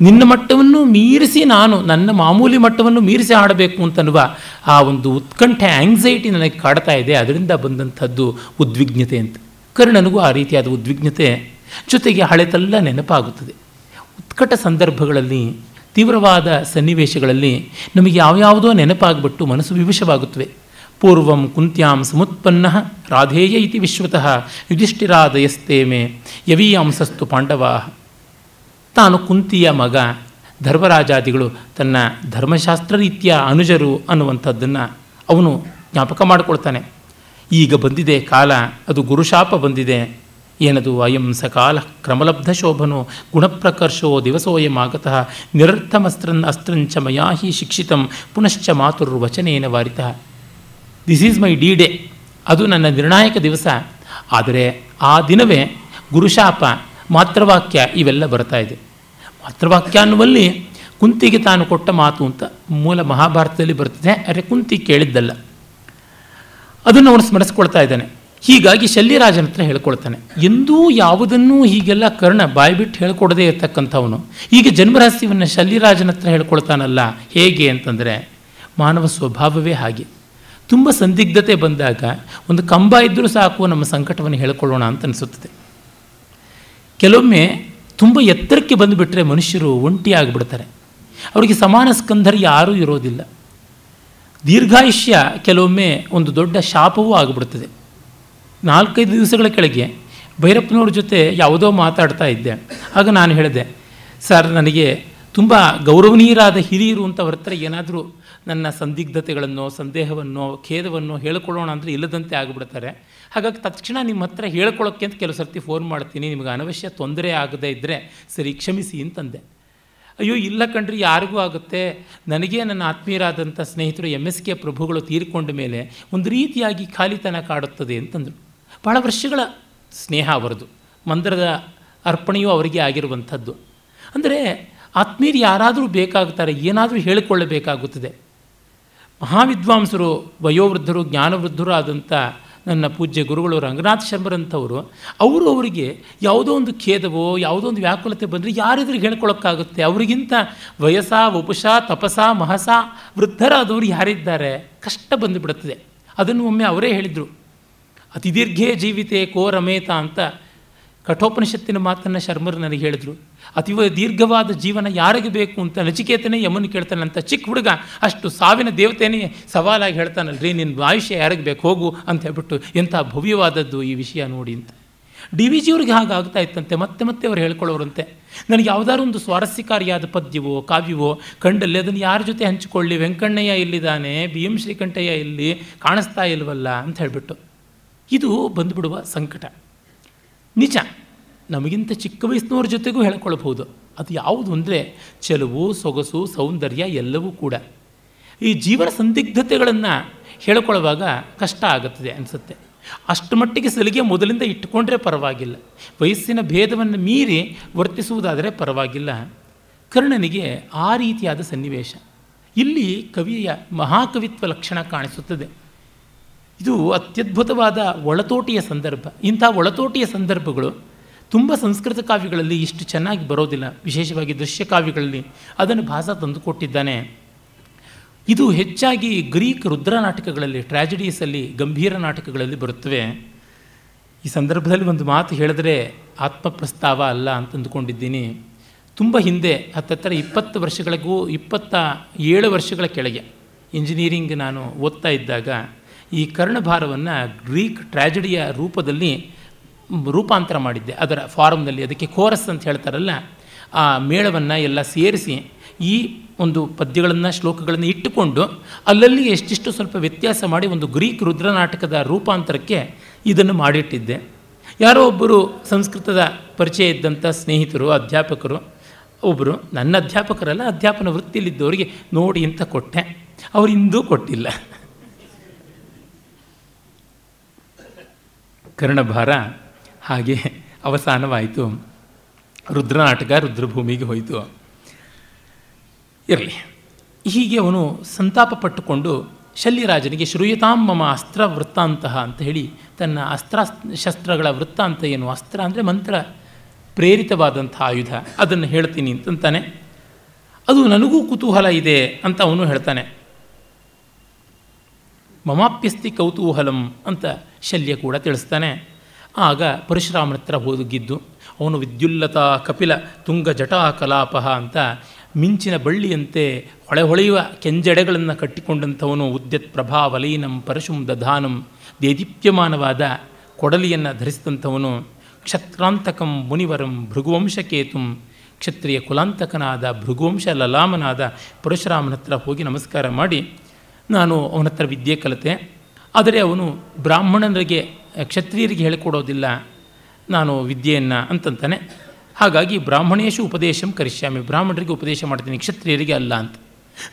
ನಿನ್ನ ಮಟ್ಟವನ್ನು ಮೀರಿಸಿ ನಾನು, ನನ್ನ ಮಾಮೂಲಿ ಮಟ್ಟವನ್ನು ಮೀರಿಸಿ ಆಡಬೇಕು ಅಂತನ್ನುವ ಆ ಒಂದು ಉತ್ಕಂಠೆ ಆಂಗ್ಸೈಟಿ ನನಗೆ ಕಾಡ್ತಾ ಇದೆ. ಅದರಿಂದ ಬಂದಂಥದ್ದು ಉದ್ವಿಗ್ನತೆ ಅಂತ. ಕರ್ಣನಿಗೂ ಆ ರೀತಿಯಾದ ಉದ್ವಿಗ್ನತೆ ಜೊತೆಗೆ ಹಳೆತಲ್ಲ ನೆನಪಾಗುತ್ತದೆ. ಉತ್ಕಟ ಸಂದರ್ಭಗಳಲ್ಲಿ, ತೀವ್ರವಾದ ಸನ್ನಿವೇಶಗಳಲ್ಲಿ ನಮಗೆ ಯಾವ್ಯಾವುದೋ ನೆನಪಾಗ್ಬಿಟ್ಟು ಮನಸ್ಸು ವಿವಶವಾಗುತ್ತವೆ. ಪೂರ್ವಂ ಕುಂತ್ಯಾಂ ಸಮುತ್ಪನ್ನ ರಾಧೇಯ ಇತಿ ವಿಶ್ವತಃ ಯುಧಿಷ್ಠಿರಾದಯಸ್ತೇಮೆ ಯವೀಯಾಂಸಸ್ತು ಪಾಂಡವಾ. ತಾನು ಕುಂತಿಯ ಮಗ. ಧರ್ಮರಾಜಾದಿಗಳು ತನ್ನ ಧರ್ಮಶಾಸ್ತ್ರ ರೀತಿಯ ಅನುಜರು ಅನ್ನುವಂಥದ್ದನ್ನು ಅವನು ಜ್ಞಾಪಕ ಮಾಡಿಕೊಳ್ತಾನೆ. ಈಗ ಬಂದಿದೆ ಕಾಲ, ಅದು ಗುರುಶಾಪ ಬಂದಿದೆ. ಏನದು ಅಯಂ ಸಕಾಲ ಕ್ರಮಲಬ್ಧ ಶೋಭನೋ, ಗುಣಪ್ರಕರ್ಷೋ ದಿವಸೋಯಮಾಗತಃ ನಿರರ್ಥಮಸ್ತ್ರನ್ ಅಸ್ತ್ರಂಚ ಮಯಾ ಹಿ ಶಿಕ್ಷಿತಂ, ಪುನಶ್ಚ ಮಾತುರ್ವಚನೇನ ವಾರಿತಃ. This is my D day ಅದು ನನ್ನ ನಿರ್ಣಾಯಕ ದಿವಸ. ಆದರೆ ಆ ದಿನವೇ ಗುರುಶಾಪ ಮಾತೃವಾಕ್ಯ ಇವೆಲ್ಲ ಬರ್ತಾ ಇದೆ. ಮಾತ್ರವಾಕ್ಯ ಅನ್ನುವಲ್ಲಿ ಕುಂತಿಗೆ ತಾನು ಕೊಟ್ಟ ಮಾತು ಅಂತ ಮೂಲ ಮಹಾಭಾರತದಲ್ಲಿ ಬರ್ತದೆ ಅರೆ ಕುಂತಿ ಕೇಳಿದ್ದಲ್ಲ. ಅದನ್ನು ಅವನು ಸ್ಮರಿಸ್ಕೊಳ್ತಾ ಇದ್ದಾನೆ. ಹೀಗಾಗಿ ಶಲ್ಯರಾಜನ ಹತ್ರ ಹೇಳ್ಕೊಳ್ತಾನೆ. ಎಂದೂ ಯಾವುದನ್ನೂ ಹೀಗೆಲ್ಲ ಕರ್ಣ ಬಾಯ್ಬಿಟ್ಟು ಹೇಳ್ಕೊಡದೇ ಇರತಕ್ಕಂಥವನು. ಈಗ ಜನ್ಮರಹಸ್ಯವನ್ನು ಶಲ್ಯರಾಜನ ಹತ್ರ ಹೇಳ್ಕೊಳ್ತಾನಲ್ಲ. ಹೇಗೆ ಅಂತಂದರೆ ಮಾನವ ಸ್ವಭಾವವೇ ಹಾಗೆ. ತುಂಬ ಸಂದಿಗ್ಧತೆ ಬಂದಾಗ ಒಂದು ಕಂಬ ಇದ್ದರೂ ಸಾಕು ನಮ್ಮ ಸಂಕಟವನ್ನು ಹೇಳ್ಕೊಳ್ಳೋಣ ಅಂತ ಅನಿಸುತ್ತದೆ. ಕೆಲವೊಮ್ಮೆ ತುಂಬ ಎತ್ತರಕ್ಕೆ ಬಂದುಬಿಟ್ರೆ ಮನುಷ್ಯರು ಒಂಟಿಯಾಗಿಬಿಡ್ತಾರೆ. ಅವರಿಗೆ ಸಮಾನ ಸ್ಕಂಧರು ಯಾರೂ ಇರೋದಿಲ್ಲ. ದೀರ್ಘಾಯುಷ್ಯ ಕೆಲವೊಮ್ಮೆ ಒಂದು ದೊಡ್ಡ ಶಾಪವೂ ಆಗಿಬಿಡ್ತದೆ. ನಾಲ್ಕೈದು ದಿವಸಗಳ ಕೆಳಗೆ ಭೈರಪ್ಪನವ್ರ ಜೊತೆ ಯಾವುದೋ ಮಾತಾಡ್ತಾ ಇದ್ದೆ. ಆಗ ನಾನು ಹೇಳಿದೆ, ಸರ್, ನನಗೆ ತುಂಬ ಗೌರವನೀಯರಾದ ಹಿರಿಯರು ಅಂತ ಅವ್ರ ಹತ್ರ ಏನಾದರೂ ನನ್ನ ಸಂದಿಗ್ಧತೆಗಳನ್ನು, ಸಂದೇಹವನ್ನು, ಖೇದವನ್ನು ಹೇಳ್ಕೊಳ್ಳೋಣ ಅಂದರೆ ಇಲ್ಲದಂತೆ ಆಗಿಬಿಡ್ತಾರೆ. ಹಾಗಾಗಿ ತಕ್ಷಣ ನಿಮ್ಮ ಹತ್ರ ಹೇಳ್ಕೊಳ್ಳೋಕ್ಕೆ ಅಂತ ಕೆಲವು ಸರ್ತಿ ಫೋನ್ ಮಾಡ್ತೀನಿ. ನಿಮಗೆ ಅನವಶ್ಯ ತೊಂದರೆ ಆಗದೇ ಇದ್ದರೆ ಸರಿ ಕ್ಷಮಿಸಿ ಅಂತಂದೆ. ಅಯ್ಯೋ, ಇಲ್ಲ ಕಣ್ರಿ, ಯಾರಿಗೂ ಆಗುತ್ತೆ. ನನಗೆ ನನ್ನ ಆತ್ಮೀಯರಾದಂಥ ಸ್ನೇಹಿತರು ಎಂ ಎಸ್ ಕೆ ಪ್ರಭುಗಳು ತೀರಿಕೊಂಡ ಮೇಲೆ ಒಂದು ರೀತಿಯಾಗಿ ಖಾಲಿತನ ಕಾಡುತ್ತದೆ ಅಂತಂದರು. ಭಾಳ ವರ್ಷಗಳ ಸ್ನೇಹ ಅವರದು. ಮಂದಿರದ ಅರ್ಪಣೆಯೂ ಅವರಿಗೆ ಆಗಿರುವಂಥದ್ದು. ಅಂದರೆ ಆತ್ಮೀಯರು ಯಾರಾದರೂ ಬೇಕಾಗ್ತಾರೆ, ಏನಾದರೂ ಹೇಳಿಕೊಳ್ಳಬೇಕಾಗುತ್ತದೆ. ಮಹಾವಿದ್ವಾಂಸರು, ವಯೋವೃದ್ಧರು ಜ್ಞಾನವೃದ್ಧರು ಆದಂಥ ನನ್ನ ಪೂಜ್ಯ ಗುರುಗಳು ರಂಗನಾಥ ಶರ್ಮರಂಥವರು, ಅವರು ಅವರಿಗೆ ಯಾವುದೋ ಒಂದು ಖೇದವೋ, ಯಾವುದೋ ಒಂದು ವ್ಯಾಕುಲತೆ ಬಂದರೆ ಯಾರಿದ್ರಿಗೆ ಹೇಳ್ಕೊಳಕ್ಕಾಗುತ್ತೆ. ಅವರಿಗಿಂತ ವಯಸ್ಸ ವಪುಷ, ತಪಸ, ಮಹಸ, ವೃದ್ಧರಾದವರು ಯಾರಿದ್ದಾರೆ? ಕಷ್ಟ ಬಂದುಬಿಡುತ್ತದೆ. ಅದನ್ನು ಒಮ್ಮೆ ಅವರೇ ಹೇಳಿದರು. ಅತಿ ದೀರ್ಘೇ ಜೀವಿತೆ ಕೋ ರಮೇತ ಅಂತ ಕಠೋಪನಿಷತ್ತಿನ ಮಾತನ್ನು ಶರ್ಮರು ನನಗೆ ಹೇಳಿದರು. ಅತಿ ದೀರ್ಘವಾದ ಜೀವನ ಯಾರಿಗೆ ಬೇಕು ಅಂತ ನಚಿಕೇತನೇ ಯಮನ್ ಕೇಳ್ತಾನಂತ ಚಿಕ್ಕ ಹುಡುಗ ಅಷ್ಟು ಸಾವಿನ ದೇವತೆನೇ ಸವಾಲಾಗಿ ಹೇಳ್ತಾನಲ್ರಿ, ನಿನ್ನ ಆಯುಷ್ಯ ಯಾರಿಗೆ ಬೇಕು, ಹೋಗು ಅಂತ ಹೇಳ್ಬಿಟ್ಟು ಎಂಥ ಭವ್ಯವಾದದ್ದು ಈ ವಿಷಯ ನೋಡಿ ಅಂತ. ಡಿ ವಿ ಜಿಯವ್ರಿಗೆ ಹಾಗಾಗ್ತಾ ಇತ್ತಂತೆ, ಮತ್ತೆ ಮತ್ತೆ ಅವ್ರು ಹೇಳ್ಕೊಳ್ಳೋರಂತೆ. ನನಗೆ ಯಾವುದಾದ್ರು ಒಂದು ಸ್ವಾರಸ್ಯಕಾರಿಯಾದ ಪದ್ಯವೋ, ಕಾವ್ಯವೋ, ಕಂಡಲ್ಲಿ ಅದನ್ನು ಯಾರ ಜೊತೆ ಹಂಚಿಕೊಳ್ಳಿ, ವೆಂಕಣ್ಣಯ್ಯ ಇಲ್ಲಿದ್ದಾನೆ ಬಿ ಎಂ ಶ್ರೀಕಂಠಯ್ಯ ಇಲ್ಲಿ ಕಾಣಿಸ್ತಾ ಇಲ್ವಲ್ಲ ಅಂತ ಹೇಳಿಬಿಟ್ಟು. ಇದು ಬಂದುಬಿಡುವ ಸಂಕಟ. ನಿಜ. ನಮಗಿಂತ ಚಿಕ್ಕ ವಯಸ್ಸಿನವ್ರ ಜೊತೆಗೂ ಹೇಳ್ಕೊಳ್ಬಹುದು. ಅದು ಯಾವುದು ಅಂದರೆ ಚೆಲುವು, ಸೊಗಸು, ಸೌಂದರ್ಯ ಎಲ್ಲವೂ ಕೂಡ. ಈ ಜೀವನ ಸಂದಿಗ್ಧತೆಗಳನ್ನು ಹೇಳ್ಕೊಳ್ಳುವಾಗ ಕಷ್ಟ ಆಗುತ್ತದೆ ಅನಿಸುತ್ತೆ. ಅಷ್ಟು ಮಟ್ಟಿಗೆ ಸಲಿಗೆ ಮೊದಲಿಂದ ಇಟ್ಟುಕೊಂಡ್ರೆ ಪರವಾಗಿಲ್ಲ. ವಯಸ್ಸಿನ ಭೇದವನ್ನು ಮೀರಿ ವರ್ತಿಸುವುದಾದರೆ ಪರವಾಗಿಲ್ಲ. ಕರ್ಣನಿಗೆ ಆ ರೀತಿಯಾದ ಸನ್ನಿವೇಶ. ಇಲ್ಲಿ ಕವಿಯ ಮಹಾಕವಿತ್ವ ಲಕ್ಷಣ ಕಾಣಿಸುತ್ತದೆ. ಇದು ಅತ್ಯದ್ಭುತವಾದ ಒಳತೋಟಿಯ ಸಂದರ್ಭ. ಇಂಥ ಒಳತೋಟಿಯ ಸಂದರ್ಭಗಳು ತುಂಬ ಸಂಸ್ಕೃತ ಕಾವ್ಯಗಳಲ್ಲಿ ಇಷ್ಟು ಚೆನ್ನಾಗಿ ಬರೋದಿಲ್ಲ. ವಿಶೇಷವಾಗಿ ದೃಶ್ಯ ಕಾವ್ಯಗಳಲ್ಲಿ. ಅದನ್ನು ಭಾಸ ತಂದುಕೊಟ್ಟಿದ್ದಾನೆ ಇದು ಹೆಚ್ಚಾಗಿ ಗ್ರೀಕ್ ರುದ್ರ ನಾಟಕಗಳಲ್ಲಿ ಟ್ರ್ಯಾಜಿಡೀಸಲ್ಲಿ ಗಂಭೀರ ನಾಟಕಗಳಲ್ಲಿ ಬರುತ್ತವೆ. ಈ ಸಂದರ್ಭದಲ್ಲಿ ಒಂದು ಮಾತು ಹೇಳಿದ್ರೆ ಆತ್ಮಪ್ರಸ್ತಾವ ಅಲ್ಲ ಅಂತ ಅಂದುಕೊಂಡಿದ್ದೀನಿ ತುಂಬ ಹಿಂದೆ, ಹತ್ತತ್ರ ಇಪ್ಪತ್ತು ವರ್ಷಗಳಿಗೂ, ಇಪ್ಪತ್ತ ಏಳು ವರ್ಷಗಳ ಕೆಳಗೆ ಇಂಜಿನಿಯರಿಂಗ್ ನಾನು ಓದ್ತಾ ಇದ್ದಾಗ ಈ ಕರ್ಣಭಾರವನ್ನು ಗ್ರೀಕ್ ಟ್ರ್ಯಾಜಡಿಯ ರೂಪದಲ್ಲಿ ರೂಪಾಂತರ ಮಾಡಿದ್ದೆ. ಅದರ ಫಾರಮ್ನಲ್ಲಿ ಅದಕ್ಕೆ ಕೋರಸ್ ಅಂತ ಹೇಳ್ತಾರಲ್ಲ, ಆ ಮೇಳವನ್ನು ಎಲ್ಲ ಸೇರಿಸಿ ಈ ಒಂದು ಪದ್ಯಗಳನ್ನು, ಶ್ಲೋಕಗಳನ್ನು ಇಟ್ಟುಕೊಂಡು ಅಲ್ಲಲ್ಲಿ ಎಷ್ಟಿಷ್ಟು ಸ್ವಲ್ಪ ವ್ಯತ್ಯಾಸ ಮಾಡಿ ಒಂದು ಗ್ರೀಕ್ ರುದ್ರನಾಟಕದ ರೂಪಾಂತರಕ್ಕೆ ಇದನ್ನು ಮಾಡಿಟ್ಟಿದ್ದೆ. ಯಾರೋ ಒಬ್ಬರು ಸಂಸ್ಕೃತದ ಪರಿಚಯ ಇದ್ದಂಥ ಸ್ನೇಹಿತರು, ಅಧ್ಯಾಪಕರು ಒಬ್ಬರು ನನ್ನ ಅಧ್ಯಾಪಕರಲ್ಲ, ಅಧ್ಯಾಪನ ವೃತ್ತಿಯಲ್ಲಿದ್ದವರಿಗೆ ನೋಡಿ ಅಂತ ಕೊಟ್ಟೆ. ಅವರು ಇಂದೂ ಕೊಟ್ಟಿಲ್ಲ. ಕರ್ಣಭಾರ ಹಾಗೆ ಅವಸಾನವಾಯಿತು. ರುದ್ರನಾಟಕ ರುದ್ರಭೂಮಿಗೆ ಹೋಯಿತು. ಇರಲಿ. ಹೀಗೆ ಅವನು ಸಂತಾಪ ಪಟ್ಟುಕೊಂಡು ಶಲ್ಯರಾಜನಿಗೆ ಶ್ರೂಯತಾಂ ಮಮ ಅಸ್ತ್ರ ವೃತ್ತಾಂತಹ ಅಂತ ಹೇಳಿ ತನ್ನ ಅಸ್ತ್ರ ಶಸ್ತ್ರಗಳ ವೃತ್ತಾಂತ ಏನು? ಅಸ್ತ್ರ ಅಂದರೆ ಮಂತ್ರ, ಪ್ರೇರಿತವಾದಂಥ ಆಯುಧ. ಅದನ್ನು ಹೇಳ್ತೀನಿ ಅಂತಂತಾನೆ. ಅದು ನನಗೂ ಕುತೂಹಲ ಇದೆ ಅಂತ ಅವನು ಹೇಳ್ತಾನೆ. ಮಮಾಪ್ಯಸ್ತಿ ಕೌತೂಹಲಂ ಅಂತ ಶಲ್ಯ ಕೂಡ ತಿಳಿಸ್ತಾನೆ. ಆಗ ಪರಶುರಾಮನ ಹತ್ರ ಹೋಗಿದ್ದು ಅವನು ವಿದ್ಯುಲ್ಲತ ಕಪಿಲ ತುಂಗ ಜಟಾ ಕಲಾಪಹ ಅಂತ ಮಿಂಚಿನ ಬಳ್ಳಿಯಂತೆ ಹೊಳೆ ಹೊಳೆಯುವ ಕೆಂಜೆಡೆಗಳನ್ನು ಕಟ್ಟಿಕೊಂಡಂಥವನು ಉದ್ಯತ್ ಪ್ರಭಾವಲೀನಂ ಪರಶುಂ ದಧಾನಂ ದೇದೀಪ್ಯಮಾನವಾದ ಕೊಡಲಿಯನ್ನು ಧರಿಸಿದಂಥವನು ಕ್ಷತ್ರಾಂತಕಂ ಮುನಿವರಂ ಭೃಗುವಂಶಕೇತುಂ ಕ್ಷತ್ರಿಯ ಕುಲಾಂತಕನಾದ ಭೃಗುವಂಶ ಲಲಾಮನಾದ ಪರಶುರಾಮನ ಹತ್ರ ಹೋಗಿ ನಮಸ್ಕಾರ ಮಾಡಿ, ನಾನು ಅವನ ಹತ್ರ ವಿದ್ಯೆ ಕಲಿತೆ. ಆದರೆ ಅವನು ಬ್ರಾಹ್ಮಣರಿಗೆ ಕ್ಷತ್ರಿಯರಿಗೆ ಹೇಳಿಕೊಡೋದಿಲ್ಲ, ನಾನು ವಿದ್ಯೆಯನ್ನು ಅಂತಂತಾನೆ. ಹಾಗಾಗಿ ಬ್ರಾಹ್ಮಣೇಶು ಉಪದೇಶಂ ಕರಿಷ್ಯಾಮಿ, ಬ್ರಾಹ್ಮಣರಿಗೆ ಉಪದೇಶ ಮಾಡ್ತೀನಿ, ಕ್ಷತ್ರಿಯರಿಗೆ ಅಲ್ಲ ಅಂತ.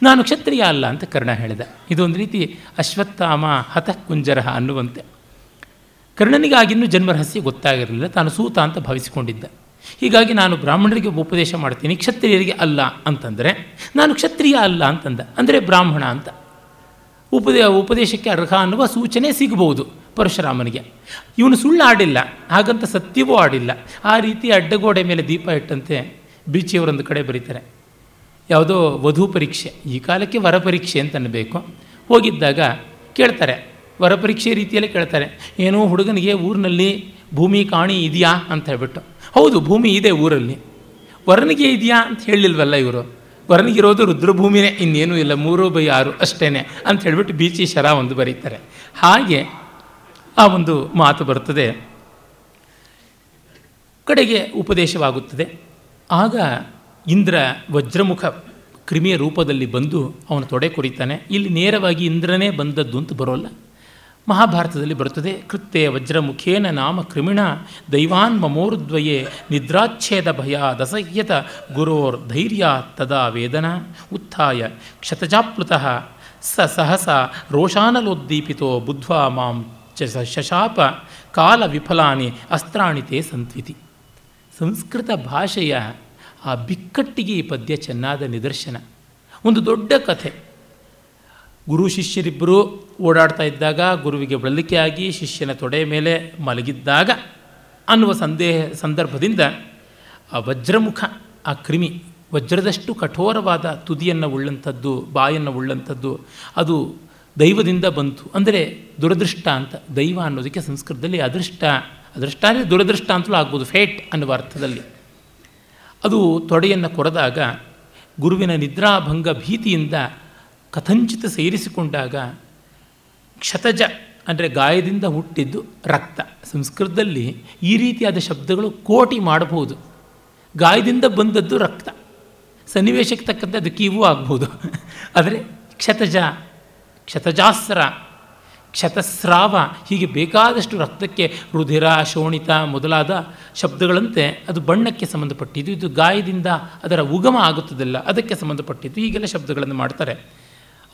ನಾನು ಕ್ಷತ್ರಿಯ ಅಲ್ಲ ಅಂತ ಕರ್ಣ ಹೇಳಿದ. ಇದೊಂದು ರೀತಿ ಅಶ್ವತ್ಥಾಮ ಹತಃ ಕುಂಜರಹ ಅನ್ನುವಂತೆ. ಕರ್ಣನಿಗಾಗಿನ್ನೂ ಜನ್ಮರಹಸ್ಯ ಗೊತ್ತಾಗಿರಲಿಲ್ಲ, ತಾನು ಸೂತ ಅಂತ ಭಾವಿಸಿಕೊಂಡಿದ್ದ. ಹೀಗಾಗಿ ನಾನು ಬ್ರಾಹ್ಮಣರಿಗೆ ಉಪದೇಶ ಮಾಡ್ತೀನಿ, ಕ್ಷತ್ರಿಯರಿಗೆ ಅಲ್ಲ ಅಂತಂದರೆ, ನಾನು ಕ್ಷತ್ರಿಯ ಅಲ್ಲ ಅಂತಂದ. ಅಂದರೆ ಬ್ರಾಹ್ಮಣ ಅಂತ. ಉಪದೇ, ಉಪದೇಶಕ್ಕೆ ಅರ್ಹ ಅನ್ನುವ ಸೂಚನೆ ಸಿಗಬಹುದು. ಪರಶುರಾಮನಿಗೆ. ಇವನು ಸುಳ್ಳು ಆಡಿಲ್ಲ ಹಾಗಂತ ಸತ್ಯವೂ ಆಡಿಲ್ಲ ಆ ರೀತಿ ಅಡ್ಡಗೋಡೆ ಮೇಲೆ ದೀಪ ಇಟ್ಟಂತೆ ಬೀಚಿಯವರೊಂದು ಕಡೆ ಬರೀತಾರೆ. ಯಾವುದೋ ವಧು ಪರೀಕ್ಷೆ, ಈ ಕಾಲಕ್ಕೆ ವರ ಪರೀಕ್ಷೆ ಅಂತ ಅನ್ನಬೇಕು ಹೋಗಿದ್ದಾಗ ಕೇಳ್ತಾರೆ, ವರ ಪರೀಕ್ಷೆ ರೀತಿಯಲ್ಲೇ ಕೇಳ್ತಾರೆ, ಏನೋ ಹುಡುಗನಿಗೆ ಊರಿನಲ್ಲಿ ಭೂಮಿ ಕಾಣಿ ಇದೆಯಾ? ಅಂತ ಹೇಳ್ಬಿಟ್ಟು, ಹೌದು, ಭೂಮಿ ಇದೆ ಊರಲ್ಲಿ. ವರನಿಗೆ ಇದೆಯಾ? ಅಂತ ಹೇಳಿಲ್ವಲ್ಲ ಇವರು. ವರನಿಗಿರೋದು ರುದ್ರಭೂಮಿನೇ, ಇನ್ನೇನೂ ಇಲ್ಲ, ಮೂರು ಬೈ ಆರು ಅಷ್ಟೇ ಅಂತ ಹೇಳ್ಬಿಟ್ಟು ಬೀಚಿ ಶರ ಒಂದು ಬರೀತಾರೆ. ಹಾಗೆ ಆ ಒಂದು ಮಾತು ಬರ್ತದೆ ಕಡೆಗೆ ಉಪದೇಶವಾಗುತ್ತದೆ. ಆಗ ಇಂದ್ರ ವಜ್ರಮುಖ ಕ್ರಿಮಿಯ ರೂಪದಲ್ಲಿ ಬಂದು ಅವನು ತೊಡೆ ಕೊರಿತಾನೆ. ಇಲ್ಲಿ ನೇರವಾಗಿ ಇಂದ್ರನೇ ಬಂದದ್ದು ಅಂತ ಬರೋಲ್ಲ. ಮಹಾಭಾರತದಲ್ಲಿ ಬರುತ್ತದೆ ಕೃತ್ಯ ವಜ್ರಮುಖೇನ ನಾಮ ಕ್ರಿಮಿಣ ದೈವಾನ್ ಮಮೋರ್ದ್ವಯೇ ನಿದ್ರಾಚ್ಛೇದ ಭಯ ದಸಹ್ಯತ ಗುರೋರ್ ಧೈರ್ಯ ತದಾ ವೇದನ. ಉತ್ಥಾಯ, ಕ್ಷತಜಾಪ್ಲುತಃ ಸ ಸಹಸ ರೋಷಾನಲೋದ್ದೀಪಿತೋ ಬುದ್ಧ್ವಾ ಮಾಂ ಶಶಾಪ ಕಾಲ ವಿಫಲಾನಿ ಅಸ್ತ್ರಾಣಿತೆ ಸಂತ್ವಿತಿ. ಸಂಸ್ಕೃತ ಭಾಷೆಯ ಆ ಬಿಕ್ಕಟ್ಟಿಗೆ ಈ ಪದ್ಯ ಚೆನ್ನಾದ ನಿದರ್ಶನ. ಒಂದು ದೊಡ್ಡ ಕಥೆ. ಗುರು ಶಿಷ್ಯರಿಬ್ಬರು ಓಡಾಡ್ತಾ ಇದ್ದಾಗ ಗುರುವಿಗೆ ಬಳಲಿಕೆ ಶಿಷ್ಯನ ತೊಡೆಯ ಮೇಲೆ ಮಲಗಿದ್ದಾಗ ಅನ್ನುವ ಸಂದೇಹ, ಸಂದರ್ಭದಿಂದ ಆ ವಜ್ರಮುಖ, ಆ ಕ್ರಿಮಿ ವಜ್ರದಷ್ಟು ಕಠೋರವಾದ ತುದಿಯನ್ನು ಉಳ್ಳಂಥದ್ದು, ಬಾಯನ್ನು ಉಳ್ಳಂಥದ್ದು, ಅದು ದೈವದಿಂದ ಬಂತು. ಅಂದರೆ ದುರದೃಷ್ಟ ಅಂತ. ದೈವ ಅನ್ನೋದಕ್ಕೆ ಸಂಸ್ಕೃತದಲ್ಲಿ ಅದೃಷ್ಟ. ಅದೃಷ್ಟ ಅಂದರೆ ದುರದೃಷ್ಟ ಅಂತಲೂ ಆಗ್ಬೋದು. ಫೇಟ್ ಅನ್ನುವ ಅರ್ಥದಲ್ಲಿ. ಅದು ತೊಡೆಯನ್ನು ಕೊರೆದಾಗ ಗುರುವಿನ ನಿದ್ರಾಭಂಗ ಭೀತಿಯಿಂದ ಕಥಂಚಿತ ಸೇರಿಸಿಕೊಂಡಾಗ ಕ್ಷತಜ ಅಂದರೆ ಗಾಯದಿಂದ ಹುಟ್ಟಿದ್ದು ರಕ್ತ. ಸಂಸ್ಕೃತದಲ್ಲಿ ಈ ರೀತಿಯಾದ ಶಬ್ದಗಳು ಕೋಟಿ ಮಾಡಬಹುದು. ಗಾಯದಿಂದ ಬಂದದ್ದು ರಕ್ತ. ಸನ್ನಿವೇಶಕ್ಕೆ ತಕ್ಕಂತೆ ಅದು ಕೀವು ಆಗ್ಬೋದು. <laughs> ಆದರೆ ಕ್ಷತಜ ಕ್ಷತಜಾಸ್ರ, ಕ್ಷತಸ್ರಾವ ಹೀಗೆ ಬೇಕಾದಷ್ಟು ರಕ್ತಕ್ಕೆ ರುಧಿರ, ಶೋಣಿತ ಮೊದಲಾದ ಶಬ್ದಗಳಂತೆ ಅದು ಬಣ್ಣಕ್ಕೆ ಸಂಬಂಧಪಟ್ಟಿದ್ದು. ಇದು ಗಾಯದಿಂದ ಅದರ ಉಗಮ ಆಗುತ್ತದಲ್ಲ, ಅದಕ್ಕೆ ಸಂಬಂಧಪಟ್ಟಿದ್ದು. ಹೀಗೆಲ್ಲ ಶಬ್ದಗಳನ್ನು ಮಾಡ್ತಾರೆ.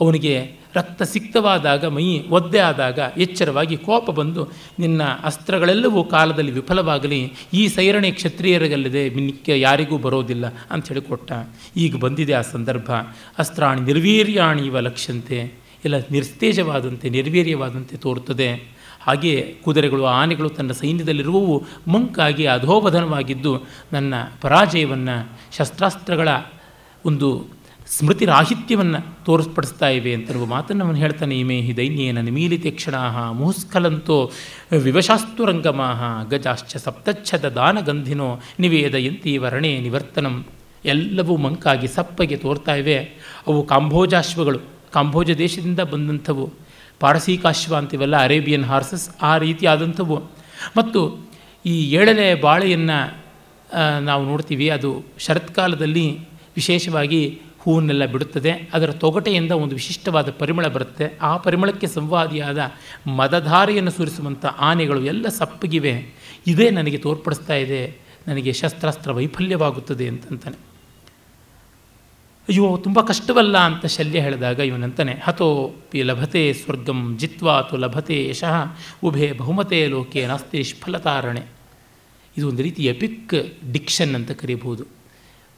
ಅವನಿಗೆ ರಕ್ತ ಸಿಕ್ತವಾದಾಗ, ಮೈ ಒದ್ದೆ ಆದಾಗ ಎಚ್ಚರವಾಗಿ ಕೋಪ ಬಂದು, ನಿನ್ನ ಅಸ್ತ್ರಗಳೆಲ್ಲವೂ ಕಾಲದಲ್ಲಿ ವಿಫಲವಾಗಲಿ, ಈ ಸೈರಣೆ ಕ್ಷತ್ರಿಯರಿಗಲ್ಲದೆ ಮಿಕ್ಕ ಯಾರಿಗೂ ಬರೋದಿಲ್ಲ ಅಂತ ಹೇಳಿ ಕೊಟ್ಟ ಈಗ ಬಂದಿದೆ ಆ ಸಂದರ್ಭ. ಅಸ್ತ್ರಾಣಿ ನಿರ್ವೀರ್ಯಾಣಿ ಇವ ಲಕ್ಷ್ಯಂತೆ. ಎಲ್ಲ ನಿಸ್ತೇಜವಾದಂತೆ ನಿರ್ವೀರ್ಯವಾದಂತೆ ತೋರುತ್ತದೆ. ಹಾಗೆಯೇ ಕುದುರೆಗಳು, ಆನೆಗಳು ತನ್ನ ಸೈನ್ಯದಲ್ಲಿರುವವು ಮಂಕಾಗಿ ಅಧೋಬಧನವಾಗಿದ್ದು ನನ್ನ ಪರಾಜಯವನ್ನು ಶಸ್ತ್ರಾಸ್ತ್ರಗಳ ಒಂದು ಸ್ಮೃತಿ ರಾಹಿತ್ಯವನ್ನು ತೋರಿಸ್ಪಡಿಸ್ತಾ ಇವೆ ಅಂತನ್ನುವ ಮಾತನ್ನು ಅವನು ಹೇಳ್ತಾನೆ, ಇಮೇ ಹಿ ದೈನ್ಯೇನ ನಿಮೀಲಿತೆ ಕ್ಷಣಾ ಮುಹುಸ್ಖಲಂತೋ ವಿವಶಾಸ್ತು ರಂಗಮಾಹ ಗಜಾಶ್ಚ ಸಪ್ತಚ್ಛದ ದಾನಗಂಧಿನೋ ನಿವೇದಯಂತಿ ವರ್ಣೆ ನಿವರ್ತನಂ. ಎಲ್ಲವೂ ಮಂಕಾಗಿ ಸಪ್ಪಗೆ ತೋರ್ತಾ ಇವೆ. ಅವು ಕಾಂಭೋಜಾಶ್ವಗಳು ಕಾಂಭೋಜ ದೇಶದಿಂದ ಬಂದಂಥವು, ಪಾರಸೀಕಾಶ್ವ ಅಂತಿವೆಲ್ಲ, ಅರೇಬಿಯನ್ ಹಾರ್ಸಸ್, ಆ ರೀತಿಯಾದಂಥವು. ಮತ್ತು ಈ ಏಳನೇ ಬಾಳೆಯನ್ನು ನಾವು ನೋಡ್ತೀವಿ, ಅದು ಶರತ್ಕಾಲದಲ್ಲಿ ವಿಶೇಷವಾಗಿ ಹೂವನ್ನೆಲ್ಲ ಬಿಡುತ್ತದೆ. ಅದರ ತೊಗಟೆಯಿಂದ ಒಂದು ವಿಶಿಷ್ಟವಾದ ಪರಿಮಳ ಬರುತ್ತೆ. ಆ ಪರಿಮಳಕ್ಕೆ ಸಂವಾದಿಯಾದ ಮದಧಾರೆಯನ್ನು ಸುರಿಸುವಂಥ ಆನೆಗಳು ಎಲ್ಲ ಸಪ್ಪಗಿವೆ. ಇದೇ ನನಗೆ ತೋರ್ಪಡಿಸ್ತಾ ಇದೆ. ನನಗೆ ಶಸ್ತ್ರಾಸ್ತ್ರ ವೈಫಲ್ಯವಾಗುತ್ತದೆ ಅಂತಂತಾನೆ. ಅಯ್ಯೋ, ತುಂಬ ಕಷ್ಟವಲ್ಲ ಅಂತ ಶಲ್ಯ ಹೇಳಿದಾಗ ಇವನಂತಾನೆ, ಹತೋ ಪಿ ಲಭತೆ ಸ್ವರ್ಗಂ ಜಿತ್ವಾತು ಲಭತೆ ಯಶಃ, ಉಭೆ ಬಹುಮತೆ ಲೋಕೆ ನಾಸ್ತಿ ನಿಷ್ಫಲತಾರಣೆ. ಇದು ಒಂದು ರೀತಿ ಎಪಿಕ್ ಡಿಕ್ಷನ್ ಅಂತ ಕರೀಬಹುದು.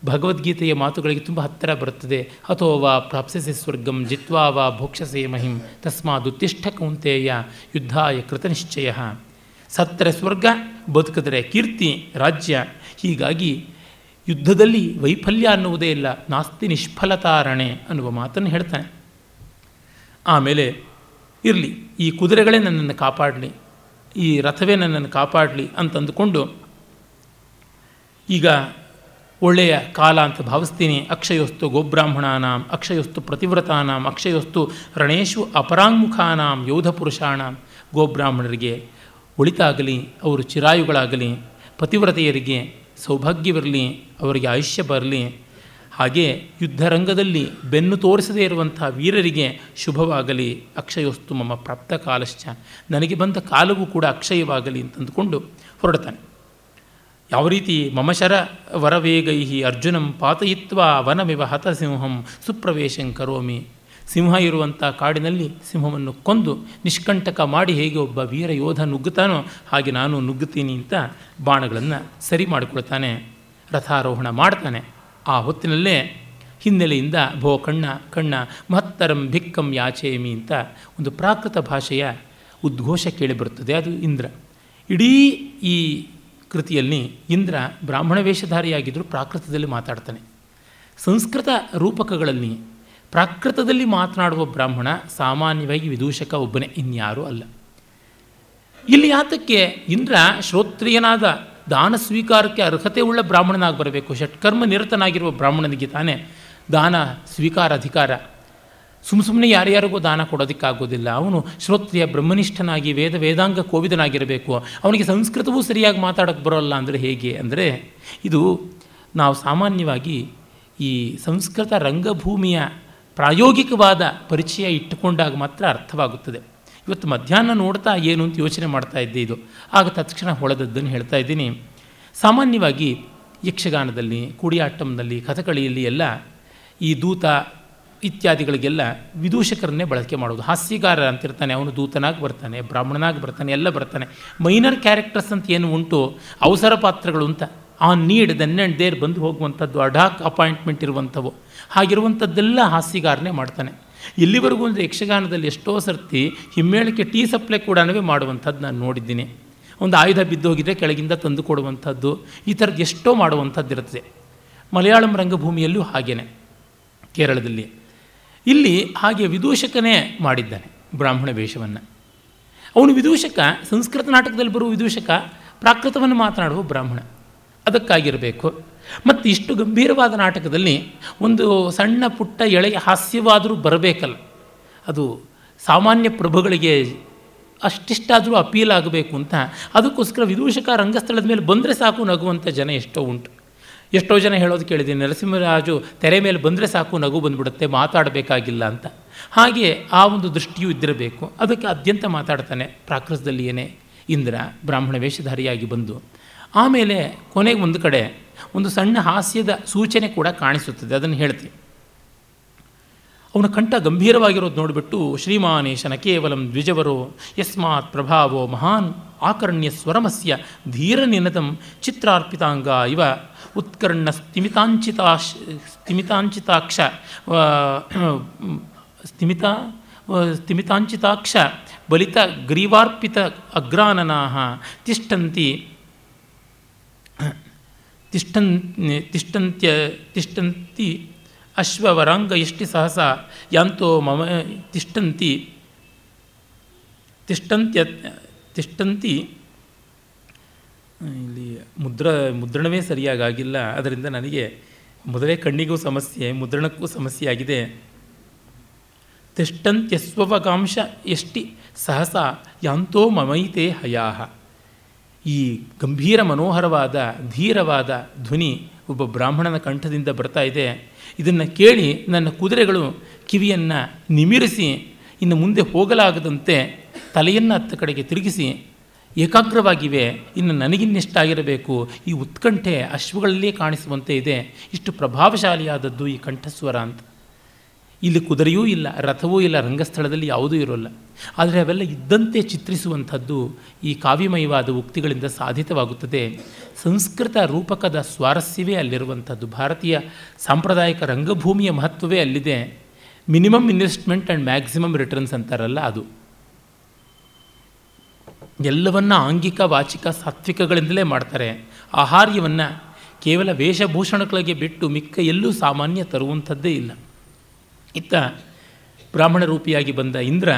ಭಗವದ್ಗೀತೆಯ ಮಾತುಗಳಿಗೆ ತುಂಬ ಹತ್ತಿರ ಬರುತ್ತದೆ, ಹತೋ ವಾ ಪ್ರಾಪ್ಸಸೆ ಸ್ವರ್ಗಂ ಜಿತ್ವಾ ವಾ ಭೋಕ್ಷಸೆ ಮಹಿಂ ತಸ್ಮಾದುತ್ತಿಷ್ಠ ಕೌಂತೆಯ ಯುದ್ಧಾಯ ಕೃತನಿಶ್ಚಯ ಸತ್ತರೆ ಸ್ವರ್ಗ, ಬದುಕಿದ್ರೆ ಕೀರ್ತಿ, ರಾಜ್ಯ, ಹೀಗಾಗಿ ಯುದ್ಧದಲ್ಲಿ ವೈಫಲ್ಯ ಅನ್ನುವುದೇ ಇಲ್ಲ. ನಾಸ್ತಿ ನಿಷ್ಫಲತಾರಣೆ ಅನ್ನುವ ಮಾತನ್ನು ಹೇಳ್ತಾನೆ. ಆಮೇಲೆ ಇರಲಿ, ಈ ಕುದುರೆಗಳೇ ನನ್ನನ್ನು ಕಾಪಾಡಲಿ, ಈ ರಥವೇ ನನ್ನನ್ನು ಕಾಪಾಡಲಿ ಅಂತಂದುಕೊಂಡು ಈಗ ಒಳ್ಳೆಯ ಕಾಲ ಅಂತ ಭಾವಿಸ್ತೀನಿ. ಅಕ್ಷಯೋಸ್ತು ಗೋಬ್ರಾಹ್ಮಣಾನಾಂ, ಅಕ್ಷಯೋಸ್ತು ಪ್ರತಿವ್ರತಾನಾಂ, ಅಕ್ಷಯೋಸ್ತು ರಣೇಶು ಅಪರಾಂಗುಖಾನಾಂ ಯೋಧ ಪುರುಷಾಣಾಂ, ಗೋಬ್ರಾಹ್ಮಣರಿಗೆ ಒಳಿತಾಗಲಿ, ಅವರು ಚಿರಾಯುಗಳಾಗಲಿ, ಪತಿವ್ರತೆಯರಿಗೆ ಸೌಭಾಗ್ಯವಿರಲಿ ಅವರಿಗೆ ಆಯುಷ್ಯ ಬರಲಿ, ಹಾಗೆ ಯುದ್ಧರಂಗದಲ್ಲಿ ಬೆನ್ನು ತೋರಿಸದೇ ಇರುವಂಥ ವೀರರಿಗೆ ಶುಭವಾಗಲಿ, ಅಕ್ಷಯೋಸ್ತು ಮಮ ಪ್ರಾಪ್ತ ಕಾಲಶ್ಚ. ನನಗೆ ಬಂದ ಕಾಲವೂ ಕೂಡ ಅಕ್ಷಯವಾಗಲಿ ಅಂತಂದುಕೊಂಡು ಹೊರಡ್ತಾನೆ ಯಾವ ರೀತಿ ಮಮಶರ ವರವೇಗೈ ಅರ್ಜುನಂ ಪಾತಯಿತ್ವ ವನಮಿವ ಹತಸಿಂಹಂ ಸುಪ್ರವೇಶಂ ಕರೋಮಿ. ಸಿಂಹ ಇರುವಂಥ ಕಾಡಿನಲ್ಲಿ ಸಿಂಹವನ್ನು ಕೊಂದು ನಿಷ್ಕಂಟಕ ಮಾಡಿ ಹೇಗೆ ಒಬ್ಬ ವೀರ ಯೋಧ ನುಗ್ಗುತ್ತಾನೋ ಹಾಗೆ ನಾನು ನುಗ್ಗುತ್ತೀನಿ ಅಂತ ಬಾಣಗಳನ್ನು ಸರಿ ಮಾಡಿಕೊಳ್ತಾನೆ, ರಥಾರೋಹಣ ಮಾಡ್ತಾನೆ. ಆ ಹೊತ್ತಿನಲ್ಲೇ ಹಿನ್ನೆಲೆಯಿಂದ ಭೋ ಕಣ್ಣ ಕಣ್ಣ, ಮಹತ್ತರಂ ಭಿಕ್ಕಂ ಯಾಚೇಮಿ ಅಂತ ಒಂದು ಪ್ರಾಕೃತ ಭಾಷೆಯ ಉದ್ಘೋಷ ಕೇಳಿಬರುತ್ತದೆ. ಅದು ಇಂದ್ರ. ಇಡೀ ಈ ಕೃತಿಯಲ್ಲಿ ಇಂದ್ರ ಬ್ರಾಹ್ಮಣ ವೇಷಧಾರಿಯಾಗಿದ್ದರೂ ಪ್ರಾಕೃತದಲ್ಲಿ ಮಾತಾಡ್ತಾನೆ. ಸಂಸ್ಕೃತ ರೂಪಕಗಳಲ್ಲಿ ಪ್ರಾಕೃತದಲ್ಲಿ ಮಾತನಾಡುವ ಬ್ರಾಹ್ಮಣ ಸಾಮಾನ್ಯವಾಗಿ ವಿದೂಷಕ ಒಬ್ಬನೇ, ಇನ್ಯಾರೂ ಅಲ್ಲ. ಇಲ್ಲಿ ಯಾತಕ್ಕೆ ಇಂದ್ರ ಶ್ರೋತ್ರಿಯನಾದ ದಾನ ಸ್ವೀಕಾರಕ್ಕೆ ಅರ್ಹತೆ ಉಳ್ಳ ಬ್ರಾಹ್ಮಣನಾಗಿ ಬರಬೇಕು. ಷಟ್ಕರ್ಮ ನಿರತನಾಗಿರುವ ಬ್ರಾಹ್ಮಣನಿಗೆ ತಾನೇ ದಾನ ಸ್ವೀಕಾರ ಅಧಿಕಾರ. ಸುಮ್ಮ ಸುಮ್ಮನೆ ಯಾರ್ಯಾರಿಗೂ ದಾನ ಕೊಡೋದಕ್ಕಾಗೋದಿಲ್ಲ. ಅವನು ಶ್ರೋತ್ರಿಯ ಬ್ರಹ್ಮನಿಷ್ಠನಾಗಿ ವೇದ ವೇದಾಂಗ ಕೋವಿದನಾಗಿರಬೇಕು. ಅವನಿಗೆ ಸಂಸ್ಕೃತವೂ ಸರಿಯಾಗಿ ಮಾತಾಡೋಕ್ಕೆ ಬರೋಲ್ಲ ಅಂದರೆ ಹೇಗೆ ಅಂದರೆ, ಇದು ನಾವು ಸಾಮಾನ್ಯವಾಗಿ ಈ ಸಂಸ್ಕೃತ ರಂಗಭೂಮಿಯ ಪ್ರಾಯೋಗಿಕವಾದ ಪರಿಚಯ ಇಟ್ಟುಕೊಂಡಾಗ ಮಾತ್ರ ಅರ್ಥವಾಗುತ್ತದೆ. ಇವತ್ತು ಮಧ್ಯಾಹ್ನ ನೋಡ್ತಾ ಏನು ಅಂತ ಯೋಚನೆ ಮಾಡ್ತಾ ಇದ್ದೆ ಇದು. ಆಗ ತತ್ಕ್ಷಣ ಹೊಳೆದದ್ದನ್ನು ಹೇಳ್ತಾ ಇದ್ದೀನಿ. ಸಾಮಾನ್ಯವಾಗಿ ಯಕ್ಷಗಾನದಲ್ಲಿ, ಕುಡಿಯಾಟ್ಟಂನಲ್ಲಿ, ಕಥಕಳಿಯಲ್ಲಿ ಎಲ್ಲ ಈ ದೂತ ಇತ್ಯಾದಿಗಳಿಗೆಲ್ಲ ವಿದೂಷಕರನ್ನೇ ಬಳಕೆ ಮಾಡೋದು. ಹಾಸ್ಯಗಾರ ಅಂತಿರ್ತಾನೆ, ಅವನು ದೂತನಾಗಿ ಬರ್ತಾನೆ, ಬ್ರಾಹ್ಮಣನಾಗಿ ಬರ್ತಾನೆ, ಎಲ್ಲ ಬರ್ತಾನೆ. ಮೈನರ್ ಕ್ಯಾರೆಕ್ಟರ್ಸ್ ಅಂತ ಏನು ಉಂಟು? ಅವಸರ ಪಾತ್ರಗಳು ಅಂತ. ಆ ನೀಡ್ ದೆನ್ ಆ್ಯಂಡ್ ದೇರ್ ಬಂದು ಹೋಗುವಂಥದ್ದು, ಅಡಾಕ್ ಅಪಾಯಿಂಟ್ಮೆಂಟ್ ಇರುವಂಥವು. ಹಾಗಿರುವಂಥದ್ದೆಲ್ಲ ಹಾಸ್ಯಗಾರನೇ ಮಾಡ್ತಾನೆ. ಇಲ್ಲಿವರೆಗೂ ಅಂದರೆ ಯಕ್ಷಗಾನದಲ್ಲಿ ಎಷ್ಟೋ ಸರ್ತಿ ಹಿಮ್ಮೇಳಕ್ಕೆ ಟೀ ಸಪ್ಲೈ ಕೂಡ ಮಾಡುವಂಥದ್ದು ನಾನು ನೋಡಿದ್ದೀನಿ. ಒಂದು ಆಯುಧ ಬಿದ್ದೋಗಿದ್ರೆ ಕೆಳಗಿಂದ ತಂದು ಕೊಡುವಂಥದ್ದು, ಈ ಥರದ್ದು ಎಷ್ಟೋ ಮಾಡುವಂಥದ್ದು ಇರುತ್ತದೆ ಮಲಯಾಳಂ ರಂಗಭೂಮಿಯಲ್ಲೂ ಹಾಗೇನೆ, ಕೇರಳದಲ್ಲಿ. ಇಲ್ಲಿ ಹಾಗೆ ವಿದೂಷಕನೇ ಮಾಡಿದ್ದಾನೆ ಬ್ರಾಹ್ಮಣ ವೇಷವನ್ನು. ಅವನು ವಿದೂಷಕ, ಸಂಸ್ಕೃತ ನಾಟಕದಲ್ಲಿ ಬರುವ ವಿದೂಷಕ, ಪ್ರಾಕೃತವನ್ನು ಮಾತನಾಡುವ ಬ್ರಾಹ್ಮಣ. ಅದಕ್ಕಾಗಿರಬೇಕು. ಮತ್ತು ಇಷ್ಟು ಗಂಭೀರವಾದ ನಾಟಕದಲ್ಲಿ ಒಂದು ಸಣ್ಣ ಪುಟ್ಟ ಎಳೆಯ ಹಾಸ್ಯವಾದರೂ ಬರಬೇಕಲ್ಲ. ಅದು ಸಾಮಾನ್ಯ ಪ್ರಭುಗಳಿಗೆ ಅಷ್ಟಿಷ್ಟಾದರೂ ಅಪೀಲ್ ಆಗಬೇಕು ಅಂತ. ಅದಕ್ಕೋಸ್ಕರ ವಿದೂಷಕ ರಂಗಸ್ಥಳದ ಮೇಲೆ ಬಂದರೆ ಸಾಕು ನಗುವಂಥ ಜನ ಎಷ್ಟೋ ಉಂಟು. ಎಷ್ಟೋ ಜನ ಹೇಳೋದು ಕೇಳಿದ್ದೀನಿ, ನರಸಿಂಹರಾಜು ತೆರೆ ಮೇಲೆ ಬಂದರೆ ಸಾಕು, ನಗು ಬಂದುಬಿಡುತ್ತೆ, ಮಾತಾಡಬೇಕಾಗಿಲ್ಲ ಅಂತ. ಹಾಗೆ ಆ ಒಂದು ದೃಷ್ಟಿಯೂ ಇದ್ದಿರಬೇಕು. ಅದಕ್ಕೆ ಅತ್ಯಂತ ಮಾತಾಡ್ತಾನೆ ಪ್ರಾಕೃತದಲ್ಲಿ ಏನೇ ಇಂದ್ರ, ಬ್ರಾಹ್ಮಣ ವೇಷಧಾರಿಯಾಗಿ ಬಂದು. ಆಮೇಲೆ ಕೊನೆಗೆ ಒಂದು ಕಡೆ ಒಂದು ಸಣ್ಣ ಹಾಸ್ಯದ ಸೂಚನೆ ಕೂಡ ಕಾಣಿಸುತ್ತದೆ, ಅದನ್ನು ಹೇಳ್ತೀವಿ ಅವನ ಕಂಠ ಗಂಭೀರವಾಗಿರೋದು ನೋಡಿಬಿಟ್ಟು, ಶ್ರೀಮಾನೇಶನ ಕೇವಲಂ ದ್ವಿಜವರೋ, ಯಸ್ಮಾತ್ ಪ್ರಭಾವೋ ಮಹಾನ್ ಆಕರ್ಣ್ಯ ಸ್ವರಮಸ್ಯ ಧೀರನಿನತಂ ಚಿತ್ರಾರ್ಪಿತಾಂಗ ಇವ ಉತ್ಕರ್ಣ ಸ್ಥಿಮಿತಾಂಚಿತಾಶ್ ಸ್ಥಿಮಿತಾಂಚಿತಾಕ್ಷ ಸ್ಥಿಮಿತ ಸ್ಥಿಮಿತಾಂಚಿತಾಕ್ಷ ಬಲಿತ ಗ್ರೀವಾರ್ಪಿತ ಅಗ್ರಾನನಾ ತಿಷ್ಠಂತಿ ತಿಷ್ಠನ್ ತಿಷ್ಠಂತ್ಯ, ತಿಷ್ಠಂತಿ, ಅಶ್ವವರಾಂಗ ಎಷ್ಟಿ ಸಹಸ, ಯಾಂತೋ ಮಮ ತಿಷ್ಟಂತಿ ತಿಷ್ಟಂತ್ಯ ತಿಷ್ಠಂತಿ, ಇಲ್ಲಿ ಮುದ್ರ, ಮುದ್ರಣವೇ ಸರಿಯಾಗಿ ಆಗಿಲ್ಲ ಅದರಿಂದ ನನಗೆ ಮೊದಲೇ ಕಣ್ಣಿಗೂ ಸಮಸ್ಯೆ, ಮುದ್ರಣಕ್ಕೂ ಸಮಸ್ಯೆ ಆಗಿದೆ. ತಿಷ್ಟಂತ್ಯಸ್ವಕಾಂಶ ಎಷ್ಟಿ ಸಹಸ, ಯಾಂತೋ ಮಮೈತೆ ಹಯಾಹ. ಈ ಗಂಭೀರ ಮನೋಹರವಾದ, ಧೀರವಾದ ಧ್ವನಿ ಒಬ್ಬ ಬ್ರಾಹ್ಮಣನ ಕಂಠದಿಂದ ಬರ್ತಾ ಇದೆ. ಇದನ್ನು ಕೇಳಿ ನನ್ನ ಕುದುರೆಗಳು ಕಿವಿಯನ್ನು ನಿಮಿರಿಸಿ, ಇನ್ನು ಮುಂದೆ ಹೋಗಲಾಗದಂತೆ ತಲೆಯನ್ನು ಹತ್ತ ಕಡೆಗೆ ತಿರುಗಿಸಿ, ಏಕಾಗ್ರವಾಗಿವೆ, ಇನ್ನು ನನಗಿನ್ನೆಷ್ಟಾಗಿರಬೇಕು. ಈ ಉತ್ಕಂಠೆ ಅಶ್ವಗಳಲ್ಲೇ ಕಾಣಿಸುವಂತೆ ಇದೆ. ಇಷ್ಟು ಪ್ರಭಾವಶಾಲಿಯಾದದ್ದು ಈ ಕಂಠಸ್ವರ ಅಂತ. ಇಲ್ಲಿ ಕುದುರೆಯೂ ಇಲ್ಲ, ರಥವೂ ಇಲ್ಲ, ರಂಗಸ್ಥಳದಲ್ಲಿ ಯಾವುದೂ ಇರೋಲ್ಲ. ಆದರೆ ಅವೆಲ್ಲ ಇದ್ದಂತೆ ಚಿತ್ರಿಸುವಂಥದ್ದು ಈ ಕಾವ್ಯಮಯವಾದ ಉಕ್ತಿಗಳಿಂದ ಸಾಧಿತವಾಗುತ್ತದೆ. ಸಂಸ್ಕೃತ ರೂಪಕದ ಸ್ವಾರಸ್ಯವೇ ಅಲ್ಲಿರುವಂಥದ್ದು. ಭಾರತೀಯ ಸಾಂಪ್ರದಾಯಿಕ ರಂಗಭೂಮಿಯ ಮಹತ್ವವೇ ಅಲ್ಲಿದೆ. Minimum investment and maximum returns ಅಂತಾರಲ್ಲ ಅದು. ಎಲ್ಲವನ್ನ ಆಂಗಿಕ, ವಾಚಿಕ, ಸಾತ್ವಿಕಗಳಿಂದಲೇ ಮಾಡ್ತಾರೆ. ಆಹಾರ್ಯವನ್ನು ಕೇವಲ ವೇಷಭೂಷಣಗಳಿಗೆ ಬಿಟ್ಟು ಮಿಕ್ಕ ಎಲ್ಲೂ ಸಾಮಾನ್ಯ ತರುವಂಥದ್ದೇ ಇಲ್ಲ. ಇತ್ತ ಬ್ರಾಹ್ಮಣ ರೂಪಿಯಾಗಿ ಬಂದ ಇಂದ್ರ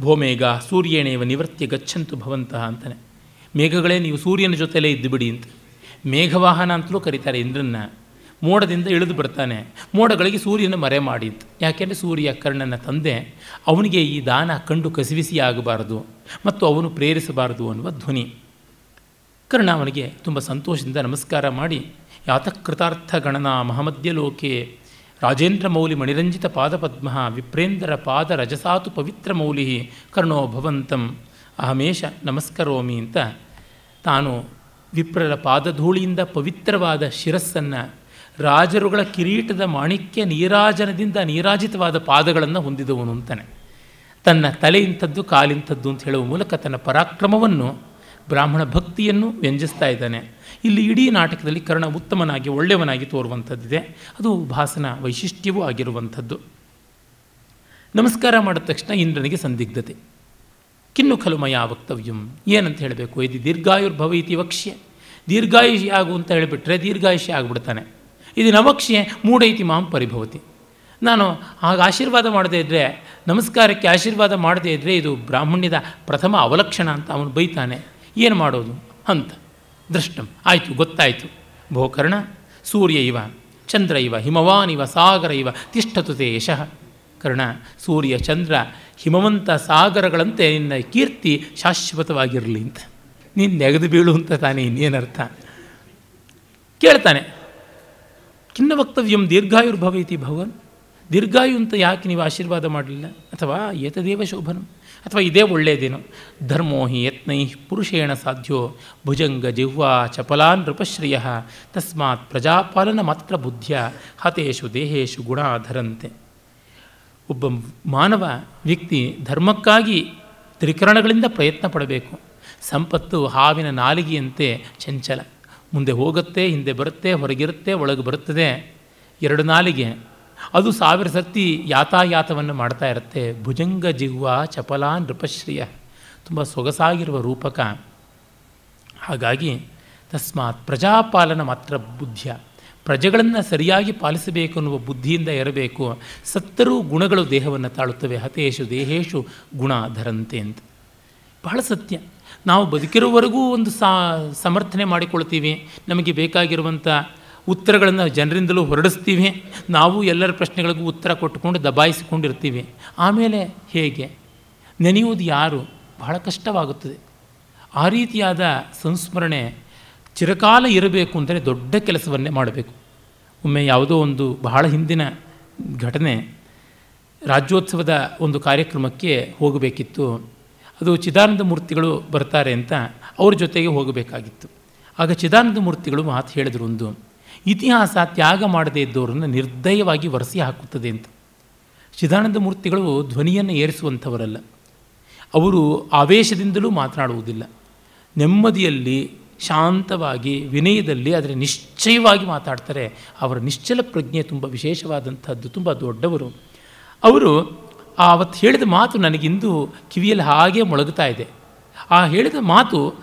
ಭೋಮೇಘ ಸೂರ್ಯೇಣೇವ ನಿವೃತ್ತಿ ಗಚ್ಚಂತು ಭವಂತಹ ಅಂತಾನೆ. ಮೇಘಗಳೇ, ನೀವು ಸೂರ್ಯನ ಜೊತೆಲೇ ಇದ್ದು ಬಿಡಿ ಅಂತ. ಮೇಘವಾಹನ ಅಂತಲೂ ಕರೀತಾರೆ ಇಂದ್ರನ್ನ. ಮೋಡದಿಂದ ಇಳಿದು ಬರ್ತಾನೆ. ಮೋಡಗಳಿಗೆ ಸೂರ್ಯನ ಮರೆ ಮಾಡಿ ಅಂತ. ಯಾಕೆಂದರೆ ಸೂರ್ಯ ಕರ್ಣನ ತಂದೆ, ಅವನಿಗೆ ಈ ದಾನ ಕಂಡು ಕಸಿವಿಸಿ ಆಗಬಾರದು ಮತ್ತು ಅವನು ಪ್ರೇರಿಸಬಾರದು ಅನ್ನುವ ಧ್ವನಿ. ಕರ್ಣ ಅವನಿಗೆ ತುಂಬ ಸಂತೋಷದಿಂದ ನಮಸ್ಕಾರ ಮಾಡಿ ಯಾತಕೃತಾರ್ಥ ಗಣನಾ ಮಹಮಧ್ಯ ಲೋಕೆ ರಾಜೇಂದ್ರ ಮೌಲಿ ಮಣಿರಂಜಿತ ಪಾದಪದ್ಮ, ವಿಪ್ರೇಂದ್ರ ಪಾದ ರಜಸಾತು ಪವಿತ್ರ ಮೌಲಿ ಕರ್ಣೋ ಭವಂತಂ. ಅಹಮೇಶ, ನಮಸ್ಕರೋಮಿ ಅಂತ ತಾನು ವಿಪ್ರರ ಪಾದಧೂಳಿಯಿಂದ ಪವಿತ್ರವಾದ ಶಿರಸ್ಸನ್ನು ರಾಜರುಗಳ ಕಿರೀಟದ ಮಾಣಿಕ್ಯ ನೀರಾಜನದಿಂದ ನೀರಾಜಿತವಾದ ಪಾದಗಳನ್ನು ಹೊಂದಿದವನು ಅಂತಾನೆ. ತನ್ನ ತಲೆ ಇಂಥದ್ದು, ಕಾಲಿಂಥದ್ದು ಅಂತ ಹೇಳುವ ಮೂಲಕ ತನ್ನ ಪರಾಕ್ರಮವನ್ನು ಬ್ರಾಹ್ಮಣ ಭಕ್ತಿಯನ್ನು ವ್ಯಂಜಿಸ್ತಾ ಇದ್ದಾನೆ. ಇಲ್ಲಿ ಇಡೀ ನಾಟಕದಲ್ಲಿ ಕರ್ಣ ಉತ್ತಮನಾಗಿ, ಒಳ್ಳೆಯವನಾಗಿ ತೋರುವಂಥದ್ದಿದೆ. ಅದು ಭಾಸನ ವೈಶಿಷ್ಟ್ಯವೂ ಆಗಿರುವಂಥದ್ದು. ನಮಸ್ಕಾರ ಮಾಡಿದ ತಕ್ಷಣ ಇಂದ್ರನಿಗೆ ಸಂದಿಗ್ಧತೆ. ಕಿನ್ನು ಖಲು ಮಯ ವಕ್ತವ್ಯಂ? ಏನಂತ ಹೇಳಬೇಕು? ಇದು ದೀರ್ಘಾಯುರ್ಭವ ಇತಿ ವಕ್ಷ್ಯ. ದೀರ್ಘಾಯುಷಿ ಆಗು ಅಂತ ಹೇಳಿಬಿಟ್ರೆ ದೀರ್ಘಾಯುಷಿ ಆಗಿಬಿಡ್ತಾನೆ. ಇದು ನವಕ್ಷ್ಯ ಮೂಢೈತಿ ಮಾಂ ಪರಿಭವತಿ. ನಾನು ಆಗ ಆಶೀರ್ವಾದ ಮಾಡದೇ ಇದ್ದರೆ ನಮಸ್ಕಾರಕ್ಕೆ ಆಶೀರ್ವಾದ ಮಾಡದೇ ಇದ್ದರೆ ಇದು ಬ್ರಾಹ್ಮಣ್ಯದ ಪ್ರಥಮ ಅವಲಕ್ಷಣ ಅಂತ ಅವನು ಬೈತಾನೆ. ಏನು ಮಾಡೋದು? ಅಂತ. ದೃಷ್ಟಂ ಆಯಿತು, ಗೊತ್ತಾಯಿತು. ಭೋಕರ್ಣ, ಸೂರ್ಯ ಇವ, ಚಂದ್ರ ಇವ, ಹಿಮವಾನ್ ಇವ, ಸಾಗರ ಇವ ತಿಷ್ಠತುತೆ ಯಶಃ. ಕರ್ಣ, ಸೂರ್ಯ, ಚಂದ್ರ, ಹಿಮವಂತ ಸಾಗರಗಳಂತೆ ನಿನ್ನ ಕೀರ್ತಿ ಶಾಶ್ವತವಾಗಿರಲಿ ಅಂತ. ನೀನು ನೆಗೆದು ಬೀಳು ಅಂತ ತಾನೇ ಇನ್ನೇನರ್ಥ? ಕೇಳ್ತಾನೆ. ಖಿನ್ನ ವಕ್ತವ್ಯಂ ದೀರ್ಘಾಯುರ್ಭವ ಇತಿ ಭಗವನ್ ದೀರ್ಘಾಯು ಅಂತ ಯಾಕೆ ನೀವು ಆಶೀರ್ವಾದ ಮಾಡಲಿಲ್ಲ? ಅಥವಾ ಏತದೇವ ಶೋಭನಂ? ಅಥವಾ ಇದೇ ಒಳ್ಳೆಯದೇನು ಧರ್ಮೋ ಹಿ ಯತ್ನೈ ಪುರುಷೇಣ ಸಾಧ್ಯೋ ಭುಜಂಗ ಜಿಹ್ವಾ ಚಪಲಾನ್ ನೃಪಶ್ರಿಯ ತಸ್ಮಾತ್ ಪ್ರಜಾಪಾಲನ ಮಾತ್ರ ಬುದ್ಧಿಯ ಹತೇಶು ದೇಹೇಶು ಗುಣಾಧರಂತೆ. ಒಬ್ಬ ಮಾನವ ವ್ಯಕ್ತಿ ಧರ್ಮಕ್ಕಾಗಿ ತ್ರಿಕರಣಗಳಿಂದ ಪ್ರಯತ್ನ ಪಡಬೇಕು. ಸಂಪತ್ತು ಹಾವಿನ ನಾಲಿಗೆಯಂತೆ ಚಂಚಲ. ಮುಂದೆ ಹೋಗುತ್ತೆ, ಹಿಂದೆ ಬರುತ್ತೆ, ಹೊರಗಿರುತ್ತೆ, ಒಳಗೆ ಬರುತ್ತದೆ. ಎರಡು ನಾಲಿಗೆ ಅದು ಸಾವಿರ ಸತ್ತಿ ಯಾತಾಯಾತವನ್ನು ಮಾಡ್ತಾ ಇರುತ್ತೆ. ಭುಜಂಗ ಜಿಗ್ವ ಚಪಲ ನೃಪಶ್ರಿಯ. ತುಂಬ ಸೊಗಸಾಗಿರುವ ರೂಪಕ. ಹಾಗಾಗಿ ತಸ್ಮಾತ್ ಪ್ರಜಾಪಾಲನ ಮಾತ್ರ ಬುದ್ಧಿಯ. ಪ್ರಜೆಗಳನ್ನು ಸರಿಯಾಗಿ ಪಾಲಿಸಬೇಕು ಅನ್ನುವ ಬುದ್ಧಿಯಿಂದ ಇರಬೇಕು. ಸತ್ತರೂ ಗುಣಗಳು ದೇಹವನ್ನು ತಾಳುತ್ತವೆ. ಹತೇಶು ದೇಹೇಶು ಗುಣ ಧರಂತೆ ಅಂತ. ಬಹಳ ಸತ್ಯ. ನಾವು ಬದುಕಿರೋವರೆಗೂ ಒಂದು ಸಮರ್ಥನೆ ಮಾಡಿಕೊಳ್ತೀವಿ. ನಮಗೆ ಬೇಕಾಗಿರುವಂಥ ಉತ್ತರಗಳನ್ನು ಜನರಿಂದಲೂ ಹೊರಡಿಸ್ತೀವಿ. ನಾವು ಎಲ್ಲರ ಪ್ರಶ್ನೆಗಳಿಗೂ ಉತ್ತರ ಕೊಟ್ಟುಕೊಂಡು ದಬಾಯಿಸಿಕೊಂಡಿರ್ತೀವಿ. ಆಮೇಲೆ ಹೇಗೆ? ನೆನೆಯುವುದು ಯಾರು? ಬಹಳ ಕಷ್ಟವಾಗುತ್ತದೆ. ಆ ರೀತಿಯಾದ ಸಂಸ್ಮರಣೆ ಚಿರಕಾಲ ಇರಬೇಕು ಅಂದರೆ ದೊಡ್ಡ ಕೆಲಸವನ್ನೇ ಮಾಡಬೇಕು. ಒಮ್ಮೆ ಯಾವುದೋ ಒಂದು ಬಹಳ ಹಿಂದಿನ ಘಟನೆ, ರಾಜ್ಯೋತ್ಸವದ ಒಂದು ಕಾರ್ಯಕ್ರಮಕ್ಕೆ ಹೋಗಬೇಕಿತ್ತು. ಅದು ಚಿದಾನಂದ ಮೂರ್ತಿಗಳು ಬರ್ತಾರೆ ಅಂತ ಅವ್ರ ಜೊತೆಗೆ ಹೋಗಬೇಕಾಗಿತ್ತು. ಆಗ ಚಿದಾನಂದ ಮೂರ್ತಿಗಳು ಮಾತು ಹೇಳಿದ್ರು ಒಂದು. ಇತಿಹಾಸ ತ್ಯಾಗ ಮಾಡದೇ ಇದ್ದವರನ್ನು ನಿರ್ದಯವಾಗಿ ವರಸಿ ಹಾಕುತ್ತದೆ ಅಂತ. ಚಿದಾನಂದ ಮೂರ್ತಿಗಳು ಧ್ವನಿಯನ್ನು ಏರಿಸುವಂಥವರಲ್ಲ. ಅವರು ಆವೇಶದಿಂದಲೂ ಮಾತನಾಡುವುದಿಲ್ಲ. ನೆಮ್ಮದಿಯಲ್ಲಿ, ಶಾಂತವಾಗಿ, ವಿನಯದಲ್ಲಿ, ಆದರೆ ನಿಶ್ಚಯವಾಗಿ ಮಾತಾಡ್ತಾರೆ. ಅವರ ನಿಶ್ಚಲ ಪ್ರಜ್ಞೆ ತುಂಬ ವಿಶೇಷವಾದಂಥದ್ದು, ತುಂಬ ದೊಡ್ಡವರು. ಅವರು ಆವತ್ತು ಹೇಳಿದ ಮಾತು ನನಗಿಂದು ಕಿವಿಯಲ್ಲಿ ಹಾಗೆ ಮೊಳಗುತ್ತಾ ಇದೆ. ಆ ಹೇಳಿದ ಮಾತು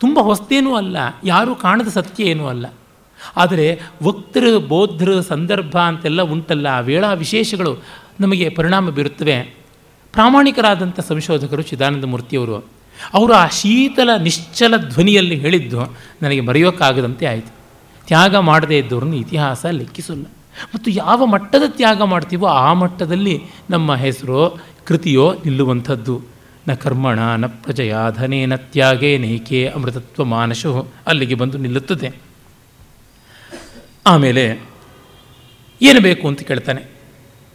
ತುಂಬ ಹೊಸ್ತೇನೂ ಅಲ್ಲ, ಯಾರೂ ಕಾಣದ ಸತ್ಯ ಏನೂ ಅಲ್ಲ. ಆದರೆ ವಕ್ತೃ ಬೌದ್ಧರು ಸಂದರ್ಭ ಅಂತೆಲ್ಲ ಉಂಟಲ್ಲ. ಆ ವೇಳಾ ವಿಶೇಷಗಳು ನಮಗೆ ಪರಿಣಾಮ ಬೀರುತ್ತವೆ. ಪ್ರಾಮಾಣಿಕರಾದಂಥ ಸಂಶೋಧಕರು ಚಿದಾನಂದ ಮೂರ್ತಿಯವರು, ಅವರು ಆ ಶೀತಲ, ನಿಶ್ಚಲ ಧ್ವನಿಯಲ್ಲಿ ಹೇಳಿದ್ದು ನನಗೆ ಮರೆಯೋಕ್ಕಾಗದಂತೆ ಆಯಿತು. ತ್ಯಾಗ ಮಾಡದೇ ಇದ್ದವ್ರನ್ನ ಇತಿಹಾಸ ಲೆಕ್ಕಿಸಲ್ಲ. ಮತ್ತು ಯಾವ ಮಟ್ಟದ ತ್ಯಾಗ ಮಾಡ್ತೀವೋ ಆ ಮಟ್ಟದಲ್ಲಿ ನಮ್ಮ ಹೆಸರೋ, ಕೃತಿಯೋ ನಿಲ್ಲುವಂಥದ್ದು. ನ ಕರ್ಮಣ, ನ ಪ್ರಜಯ ಧನೇನ ತ್ಯಾಗೇ, ನೈಕೆ ಅಮೃತತ್ವ ಮಾನಸೋ ಅಲ್ಲಿಗೆ ಬಂದು ನಿಲ್ಲುತ್ತದೆ. ಆಮೇಲೆ ಏನು ಬೇಕು ಅಂತ ಕೇಳ್ತಾನೆ.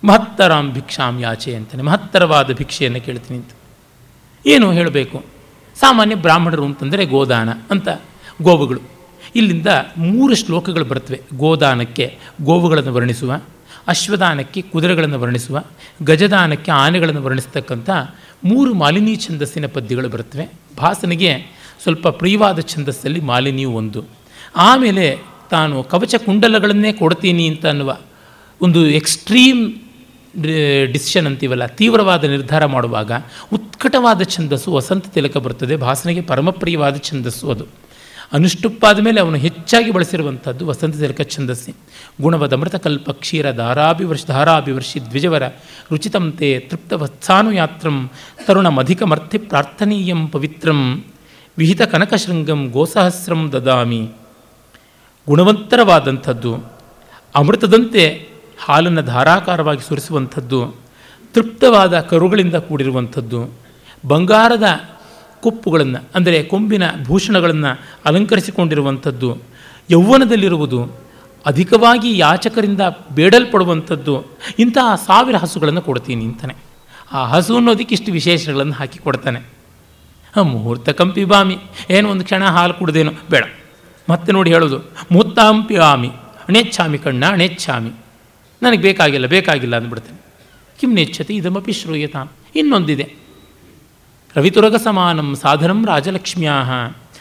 ಮಹತ್ತರಾಂ ಭಿಕ್ಷಾಂ ಯಾಚೆ ಅಂತಾನೆ. ಮಹತ್ತರವಾದ ಭಿಕ್ಷೆಯನ್ನು ಕೇಳ್ತೀನಿ ಅಂತ. ಏನು ಹೇಳಬೇಕು? ಸಾಮಾನ್ಯ ಬ್ರಾಹ್ಮಣರು ಅಂತಂದರೆ ಗೋದಾನ ಅಂತ ಗೋವುಗಳು. ಇಲ್ಲಿಂದ ಮೂರು ಶ್ಲೋಕಗಳು ಬರ್ತವೆ. ಗೋದಾನಕ್ಕೆ ಗೋವುಗಳನ್ನು ವರ್ಣಿಸುವ, ಅಶ್ವದಾನಕ್ಕೆ ಕುದುರೆಗಳನ್ನು ವರ್ಣಿಸುವ, ಗಜದಾನಕ್ಕೆ ಆನೆಗಳನ್ನು ವರ್ಣಿಸ್ತಕ್ಕಂಥ ಮೂರು ಮಾಲಿನಿ ಛಂದಸ್ಸಿನ ಪದ್ಯಗಳು ಬರ್ತವೆ. ಭಾಸನಿಗೆ ಸ್ವಲ್ಪ ಪ್ರಿಯವಾದ ಛಂದಸ್ಸಲ್ಲಿ ಮಾಲಿನಿಯು ಒಂದು. ಆಮೇಲೆ ತಾನು, ಕವಚ ಕುಂಡಲಗಳನ್ನೇ ಕೊಡ್ತೀನಿ ಅಂತ ಅನ್ನುವ ಒಂದು ಎಕ್ಸ್ಟ್ರೀಮ್ ಡಿಸಿಷನ್ ಅಂತೀವಲ್ಲ, ತೀವ್ರವಾದ ನಿರ್ಧಾರ ಮಾಡುವಾಗ ಉತ್ಕಟವಾದ ಛಂದಸ್ಸು, ವಸಂತ ತಿಲಕ ಬರ್ತದೆ, ಭಾಸನಿಗೆ ಪರಮಪ್ರಿಯವಾದ ಛಂದಸ್ಸು ಅದು. ಅನುಷ್ಠುಪ್ಪಾದ ಮೇಲೆ ಅವನು ಹೆಚ್ಚಾಗಿ ಬಳಸಿರುವಂಥದ್ದು ವಸಂತ ತಿಲಕ ಛಂದಸ್ಸಿ. ಗುಣವದ ಅಮೃತಕಲ್ಪ ಕ್ಷೀರ ಧಾರಾಭಿವರ್ಷ, ಧಾರಾಭಿವರ್ಷಿ ದ್ವಿಜವರ ರುಚಿತಂತೆ ತೃಪ್ತವತ್ಸಾನುಯಾತ್ರಂ ತರುಣಮಧಿಕಮರ್ಥಿ ಪ್ರಾರ್ಥನೀಯಂ ಪವಿತ್ರಂ. ವಿಹಿತ ಕನಕಶೃಂಗಂ ಗೋಸಹಸ್ರಂ ದದಾಮಿ. ಗುಣವಂತರವಾದಂಥದ್ದು, ಅಮೃತದಂತೆ ಹಾಲನ್ನು ಧಾರಾಕಾರವಾಗಿ ಸುರಿಸುವಂಥದ್ದು, ತೃಪ್ತವಾದ ಕರುಗಳಿಂದ ಕೂಡಿರುವಂಥದ್ದು, ಬಂಗಾರದ ಕುಪ್ಪುಗಳನ್ನು, ಅಂದರೆ ಕೊಂಬಿನ ಭೂಷಣಗಳನ್ನು ಅಲಂಕರಿಸಿಕೊಂಡಿರುವಂಥದ್ದು, ಯೌವನದಲ್ಲಿರುವುದು ಅಧಿಕವಾಗಿ ಯಾಚಕರಿಂದ ಬೇಡಲ್ಪಡುವಂಥದ್ದು, ಇಂತಹ ಸಾವಿರ ಹಸುಗಳನ್ನು ಕೊಡ್ತೀನಿ ಅಂತಾನೆ. ಆ ಹಸು ಅನ್ನೋದಕ್ಕೆ ಇಷ್ಟು ವಿಶೇಷಗಳನ್ನು ಹಾಕಿ ಕೊಡ್ತಾನೆ. ಮುಹೂರ್ತ ಕಂಪಿ ಬಾಮಿ ಏನು ಒಂದು ಕ್ಷಣ ಹಾಲು ಕುಡ್ದೇನೋ, ಬೇಡ. ಮತ್ತೆ ನೋಡಿ ಹೇಳೋದು, ಮುತ್ತಾಂಪ್ಯಾಮಿ, ಅಣೆಚ್ಛಾಮಿ ಕಣ್ಣ, ಅಣೆಚ್ಛಾಮಿ. ನನಗೆ ಬೇಕಾಗಿಲ್ಲ ಬೇಕಾಗಿಲ್ಲ ಅಂದ್ಬಿಡ್ತೇನೆ. ಕಿಂ ನೆಚ್ಚತಿ ಇದಮಪಿ ಶ್ರೂಯತಾಂ. ಇನ್ನೊಂದಿದೆ, ರವಿತುರಗ ಸಮಾನಂ ಸಾಧನಂ ರಾಜಲಕ್ಷ್ಮ್ಯಾ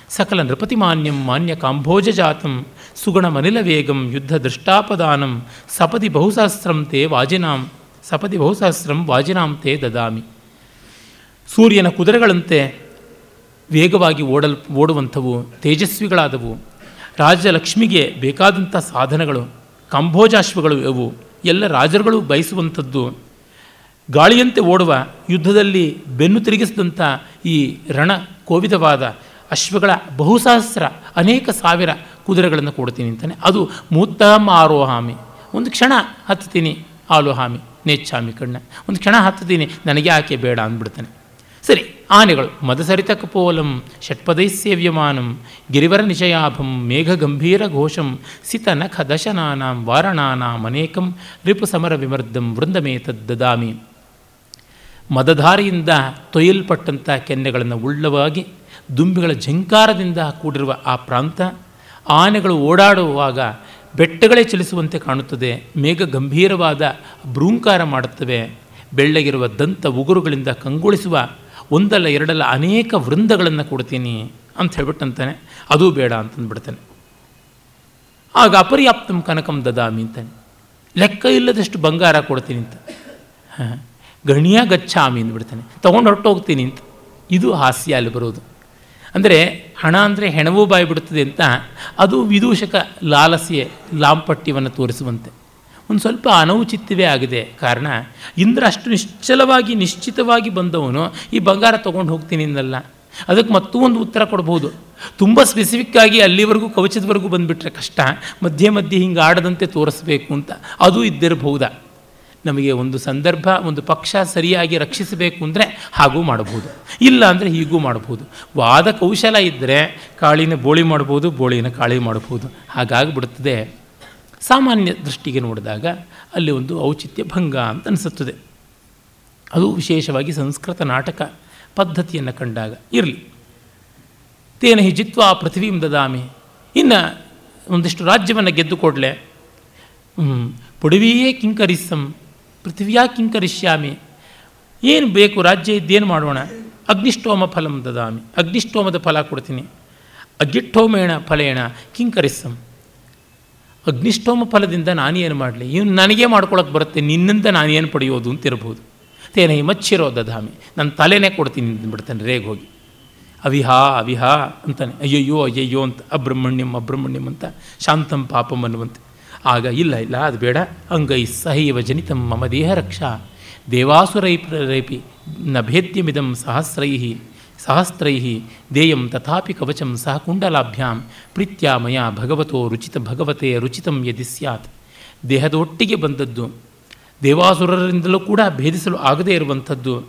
ಸಕಲ ನೃಪತಿಮಾನ್ಯಂ ಮಾನ್ಯ ಕಾಂಭೋಜ ಜಾತಂ, ಸುಗುಣಮನಿಲ ವೇಗಂ ಯುದ್ಧ ದೃಷ್ಟಾಪದಾನಂ, ಸಪದಿ ಬಹುಸಹಸ್ರಂ ತೇ ವಾಜಿನಾಂ, ಸಪದಿ ಬಹುಸಹಸ್ರಂ ವಾಜಿನಾಂ ತೇ ದದಾಮಿ. ಸೂರ್ಯನ ಕುದುರೆಗಳಂತೆ ವೇಗವಾಗಿ ಓಡಲ್, ಓಡುವಂಥವು ತೇಜಸ್ವಿಗಳಾದವು. ರಾಜಲಕ್ಷ್ಮಿಗೆ ಬೇಕಾದಂಥ ಸಾಧನಗಳು ಕಂಭೋಜಾಶ್ವಗಳು ಇವು. ಎಲ್ಲ ರಾಜರುಗಳು ಬಯಸುವಂಥದ್ದು. ಗಾಳಿಯಂತೆ ಓಡುವ ಯುದ್ಧದಲ್ಲಿ ಬೆನ್ನು ತಿರುಗಿಸಿದಂಥ ಈ ರಣ ಕೋವಿದವಾದ ಅಶ್ವಗಳ ಬಹುಸಹಸ್ರ, ಅನೇಕ ಸಾವಿರ ಕುದುರೆಗಳನ್ನು ಕೊಡ್ತೀನಿ ಅಂತಾನೆ. ಅದು ಮೂತ್ತಮ್ ಆರೋಹಾಮಿ. ಒಂದು ಕ್ಷಣ ಹತ್ತೀನಿ ಆಲೋಹಾಮಿ, ನೇಚ್ಛಾಮಿ ಕಣ್ಣ. ಒಂದು ಕ್ಷಣ ಹತ್ತೀನಿ ನನಗೆ ಆಕೆ ಬೇಡ ಅಂದ್ಬಿಡ್ತಾನೆ. ಸರಿ, ಆನೆಗಳು ಮದಸರಿತ ಕಪೋಲಂ ಷಟ್ಪದೈ ಸೇವ್ಯಮಾನಂ ಗಿರಿವರ ನಿಶಯಾಭಂ ಮೇಘ ಗಂಭೀರ ಘೋಷಂ ಸಿತ ನಖ ದಶನಾನಾಂ ವಾರಣಾನಾಂ ಅನೇಕಂ ರಿಪು ಸಮರ ವಿಮರ್ದಂ ವೃಂದಮೇ ದದಾಮಿ. ಮದಧಾರಿಯಿಂದ ತೊಯ್ಯಲ್ಪಟ್ಟಂಥ ಕೆನ್ನೆಗಳನ್ನು ಉಳ್ಳವಾಗಿ, ದುಂಬಿಗಳ ಝಂಕಾರದಿಂದ ಕೂಡಿರುವ ಆ ಪ್ರಾಂತ, ಆನೆಗಳು ಓಡಾಡುವಾಗ ಬೆಟ್ಟಗಳೇ ಚಲಿಸುವಂತೆ ಕಾಣುತ್ತದೆ ಮೇಘ ಗಂಭೀರವಾದ ಭ್ರೂಂಕಾರ ಮಾಡುತ್ತವೆ, ಬೆಳ್ಳಗಿರುವ ದಂತ ಉಗುರುಗಳಿಂದ ಕಂಗೊಳಿಸುವ ಒಂದಲ್ಲ ಎರಡಲ್ಲ ಅನೇಕ ವೃಂದಗಳನ್ನು ಕೊಡ್ತೀನಿ ಅಂತ ಹೇಳ್ಬಿಟ್ಟಂತಾನೆ, ಅದೂ ಬೇಡ ಅಂತಂದ್ಬಿಡ್ತಾನೆ. ಆಗ ಅಪರ್ಯಾಪ್ತಂ ಕನಕಂ ದದಾಮಿ ಅಂತಾನೆ. ಲೆಕ್ಕ ಇಲ್ಲದಷ್ಟು ಬಂಗಾರ ಕೊಡ್ತೀನಿ ಅಂತ. ಹಾಂ, ಗಣಿಯ ಗಚ್ಚಾಮಿ ಅಂದ್ಬಿಡ್ತಾನೆ. ತೊಗೊಂಡು ಹೊರಟೋಗ್ತೀನಿ ಅಂತ. ಇದು ಹಾಸ್ಯ ಅಲ್ಲಿ ಬರೋದು. ಅಂದರೆ ಹಣ ಅಂದರೆ ಹೆಣವೂ ಬಾಯಿ ಬಿಡುತ್ತದೆ ಅಂತ, ಅದು ವಿದೂಷಕ ಲಾಲಸೆ ಲಾಂಪಟ್ಯವನ್ನು ತೋರಿಸುವಂತೆ. ಒಂದು ಸ್ವಲ್ಪ ಅನೌಚಿತ್ಯವೇ ಆಗಿದೆ. ಕಾರಣ, ಇಂದ್ರ ಅಷ್ಟು ನಿಶ್ಚಲವಾಗಿ, ನಿಶ್ಚಿತವಾಗಿ ಬಂದವನು ಈ ಬಂಗಾರ ತೊಗೊಂಡು ಹೋಗ್ತೀನಿ ಅಂದಲ್ಲ. ಅದಕ್ಕೆ ಮತ್ತೂ ಒಂದು ಉತ್ತರ ಕೊಡ್ಬೋದು. ತುಂಬ ಸ್ಪೆಸಿಫಿಕ್ಕಾಗಿ ಅಲ್ಲಿವರೆಗೂ, ಕವಚದವರೆಗೂ ಬಂದುಬಿಟ್ರೆ ಕಷ್ಟ. ಮಧ್ಯೆ ಮಧ್ಯೆ ಹಿಂಗೆ ಆಡದಂತೆ ತೋರಿಸ್ಬೇಕು ಅಂತ. ಅದು ಇದ್ದಿರಬಹುದಾ. ನಮಗೆ ಒಂದು ಸಂದರ್ಭ, ಒಂದು ಪಕ್ಷ ಸರಿಯಾಗಿ ರಕ್ಷಿಸಬೇಕು ಅಂದರೆ ಹಾಗೂ ಮಾಡಬಹುದು. ಇಲ್ಲ ಅಂದರೆ ಹೀಗೂ ಮಾಡಬಹುದು. ವಾದ ಕೌಶಲ ಇದ್ದರೆ ಕಾಳಿನ ಬೋಳಿ ಮಾಡ್ಬೋದು, ಬೋಳಿನ ಕಾಳಿ ಮಾಡಬಹುದು ಹಾಗಾಗಿಬಿಡುತ್ತದೆ ಸಾಮಾನ್ಯ ದೃಷ್ಟಿಗೆ ನೋಡಿದಾಗ ಅಲ್ಲಿ ಒಂದು ಔಚಿತ್ಯ ಭಂಗ ಅಂತ ಅನಿಸುತ್ತದೆ. ಅದು ವಿಶೇಷವಾಗಿ ಸಂಸ್ಕೃತ ನಾಟಕ ಪದ್ಧತಿಯನ್ನು ಕಂಡಾಗ ಇರಲಿ. ತೇನ ಹಿ ಜಿತ್ವಾ ಪೃಥ್ವೀಂ ದದಾಮಿ. ಇನ್ನು ಒಂದಿಷ್ಟು ರಾಜ್ಯವನ್ನು ಗೆದ್ದು ಕೊಡಲೆ. ಪುಡವಿಯೇ ಕಿಂಕರಿಸಂ ಪೃಥ್ವಿಯಾ ಕಿಂಕರಿಷ್ಯಾಮಿ. ಏನು ಬೇಕು ರಾಜ್ಯ ಇದ್ದೇನು ಮಾಡೋಣ? ಅಗ್ನಿಷ್ಠೋಮ ಫಲಂ ದದಾಮಿ. ಅಗ್ನಿಷ್ಠೋಮದ ಫಲ ಕೊಡ್ತೀನಿ. ಅಗ್ಗಿಟ್ಟೋಮೇಣ ಫಲೇಣ ಕಿಂಕರಿಸಂ ಅಗ್ನಿಷ್ಠೋಮ ಫಲದಿಂದ ನಾನೇನು ಮಾಡಲಿ? ಇವನು ನನಗೇ ಮಾಡ್ಕೊಳಕ್ಕೆ ಬರುತ್ತೆ ನಿನ್ನಿಂದ ನಾನೇನು ಪಡೆಯೋದು ಅಂತ ಇರ್ಬೋದು ತೇನೆ ಮಚ್ಚಿರೋ ದಧಾಮಿ ನನ್ನ ತಲೆನೇ ಕೊಡ್ತೀನಿ ಅಂದ್ಬಿಡ್ತಾನೆ, ರೇಗ್ ಹೋಗಿ. ಅವಿಹಾ ಅವಿಹಾ ಅಂತಾನೆ, ಅಯ್ಯಯ್ಯೋ ಅಯ್ಯಯ್ಯೋ ಅಂತ, ಅಬ್ರಹ್ಮಣ್ಯಂ ಅಬ್ರಹ್ಮಣ್ಯಂ ಅಂತ, ಶಾಂತಂ ಪಾಪಂ ಅನ್ನುವಂತೆ. ಆಗ ಇಲ್ಲ ಇಲ್ಲ, ಅದು ಬೇಡ, ಅಂಗೈ ಸಹೈವ ಜನಿತಂ ಮಮ ದೇಹ ರಕ್ಷಾ, ದೇವಾಸುರೈ ರೇಪಿ ನ ಭೇದ್ಯಮಿದಂ ಸಹಸ್ರೈ ಸಹಸ್ರೈ ದೇಯಂ ತಥಾಪಿ ಕವಚಂ ಸಹ ಕುಂಡಲಾಭ್ಯಾಂ. ಪ್ರೀತ್ಯ ಮಯ ಭಗವತೋ ರುಚಿತ ಭಗವತೆ ರುಚಿತಂ ಯದಿ ಸ್ಯಾತ್. ದೇಹದೊಟ್ಟಿಗೆ ಬಂದದ್ದು. ದೇವಾಸುರರಿಂದಲೂ ಕೂಡ ಭೇದಿಸಲು ಆಗದೇ ಇರುವಂಥದ್ದು.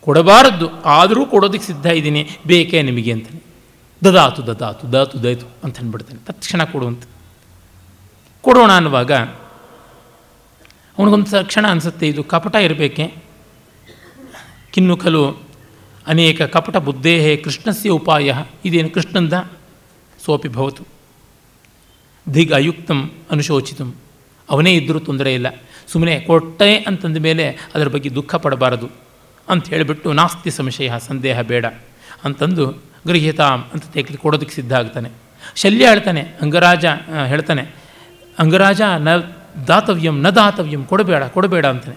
ಕೊಡಬಾರದ್ದು. ಆದರೂ ಕೊಡೋದಕ್ಕೆ ಸಿದ್ಧ ಇದ್ದೀನಿ. ಬೇಕೇ ನಿಮಗೆ ಅಂತಾನೆ. ದದಾತು ದದಾತು ದಾತು ದಯತು ಅಂತ ಅಂದ್ಬಿಡ್ತಾನೆ. ತಕ್ಷಣ ಕೊಡುವಂತ ಕೊಡೋಣ ಅನ್ನುವಾಗ ಅವನಿಗೊಂದು ಕ್ಷಣ ಅನಿಸುತ್ತೆ. ಇದು ಕಪಟ ಇರಬೇಕೆ. ಕಿನ್ನು ಖಲು ಅನೇಕ ಕಪಟ ಬುದ್ಧೇಹೇ ಕೃಷ್ಣಸ್ಯ ಉಪಾಯ, ಇದೇನು ಕೃಷ್ಣಂದ? ಸೋಪಿ ಭವತು. ದಿಗ್ ಅಯುಕ್ತಂ ಅನುಶೋಚಿತಂ. ಅವನೇ ಇದ್ದರೂ ತೊಂದರೆ ಇಲ್ಲ. ಸುಮ್ಮನೆ ಕೊಟ್ಟೆ ಅಂತಂದ ಮೇಲೆ ಅದರ ಬಗ್ಗೆ ದುಃಖ ಪಡಬಾರದು. ಅಂತ ಹೇಳಿಬಿಟ್ಟು ನಾಸ್ತಿ ಸಂಶಯ, ಸಂದೇಹ ಬೇಡ. ಅಂತಂದು ಗೃಹ್ಯತಾಂ ಅಂತ ತೆಗೆದು ಕೊಡೋದಕ್ಕೆ ಸಿದ್ಧ ಆಗ್ತಾನೆ. ಶಲ್ಯ ಹೇಳ್ತಾನೆ, ಅಂಗರಾಜ ಹೇಳ್ತಾನೆ, ಅಂಗರಾಜ ನ ದಾತವ್ಯಂ ನ ದಾತವ್ಯಂ ಕೊಡಬೇಡ ಕೊಡಬೇಡ ಅಂತಾನೆ.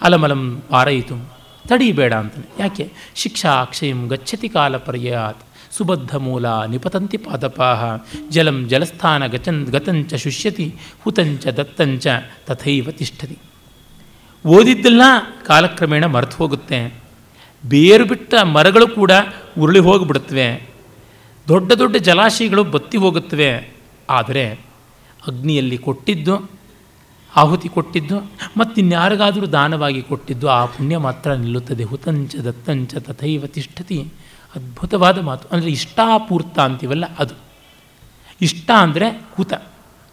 ಅಲಮಲಂ ಪಾರಯಿತು. ತಡೀಬೇಡ ಅಂತಾನೆ. ಯಾಕೆ? ಶಿಕ್ಷಾ ಅಕ್ಷಯಂ ಗಚ್ಚತಿ ಕಾಲ ಪರ್ಯಾತ್. ಸುಬದ್ಧ ಮೂಲ ನಿಪತಂತಿ ಪಾದಪಾಹ. ಜಲಂ ಜಲಸ್ಥಾನ ಗಚನ್, ಗತಂಚ ಶುಷ್ಯತಿ, ಹುತಂಚ ದತ್ತಂಚ ತಥೈವ ತಿಷ್ಠತಿ. ಓದಿದ್ದೆಲ್ಲ ಕಾಲಕ್ರಮೇಣ ಮರೆತು ಹೋಗುತ್ತೆ. ಬೇರು ಬಿಟ್ಟ ಮರಗಳು ಕೂಡ ಉರುಳಿ ಹೋಗಿಬಿಡುತ್ತವೆ. ದೊಡ್ಡ ದೊಡ್ಡ ಜಲಾಶಯಗಳು ಬತ್ತಿ ಹೋಗುತ್ತವೆ. ಆದರೆ ಅಗ್ನಿಯಲ್ಲಿ ಕೊಟ್ಟಿದ್ದು ಆಹುತಿ ಕೊಟ್ಟಿದ್ದು ಮತ್ತಿನ್ಯಾರಿಗಾದರೂ ದಾನವಾಗಿ ಕೊಟ್ಟಿದ್ದು, ಆ ಪುಣ್ಯ ಮಾತ್ರ ನಿಲ್ಲುತ್ತದೆ. ಹುತಂಚ ದತ್ತಂಚ ತಥೈವ ತಿಷ್ಠತಿ. ಅದ್ಭುತವಾದ ಮಾತು. ಅಂದರೆ ಇಷ್ಟಾಪೂರ್ತ ಅಂತೀವಲ್ಲ ಅದು. ಇಷ್ಟ ಅಂದರೆ ಹುತ,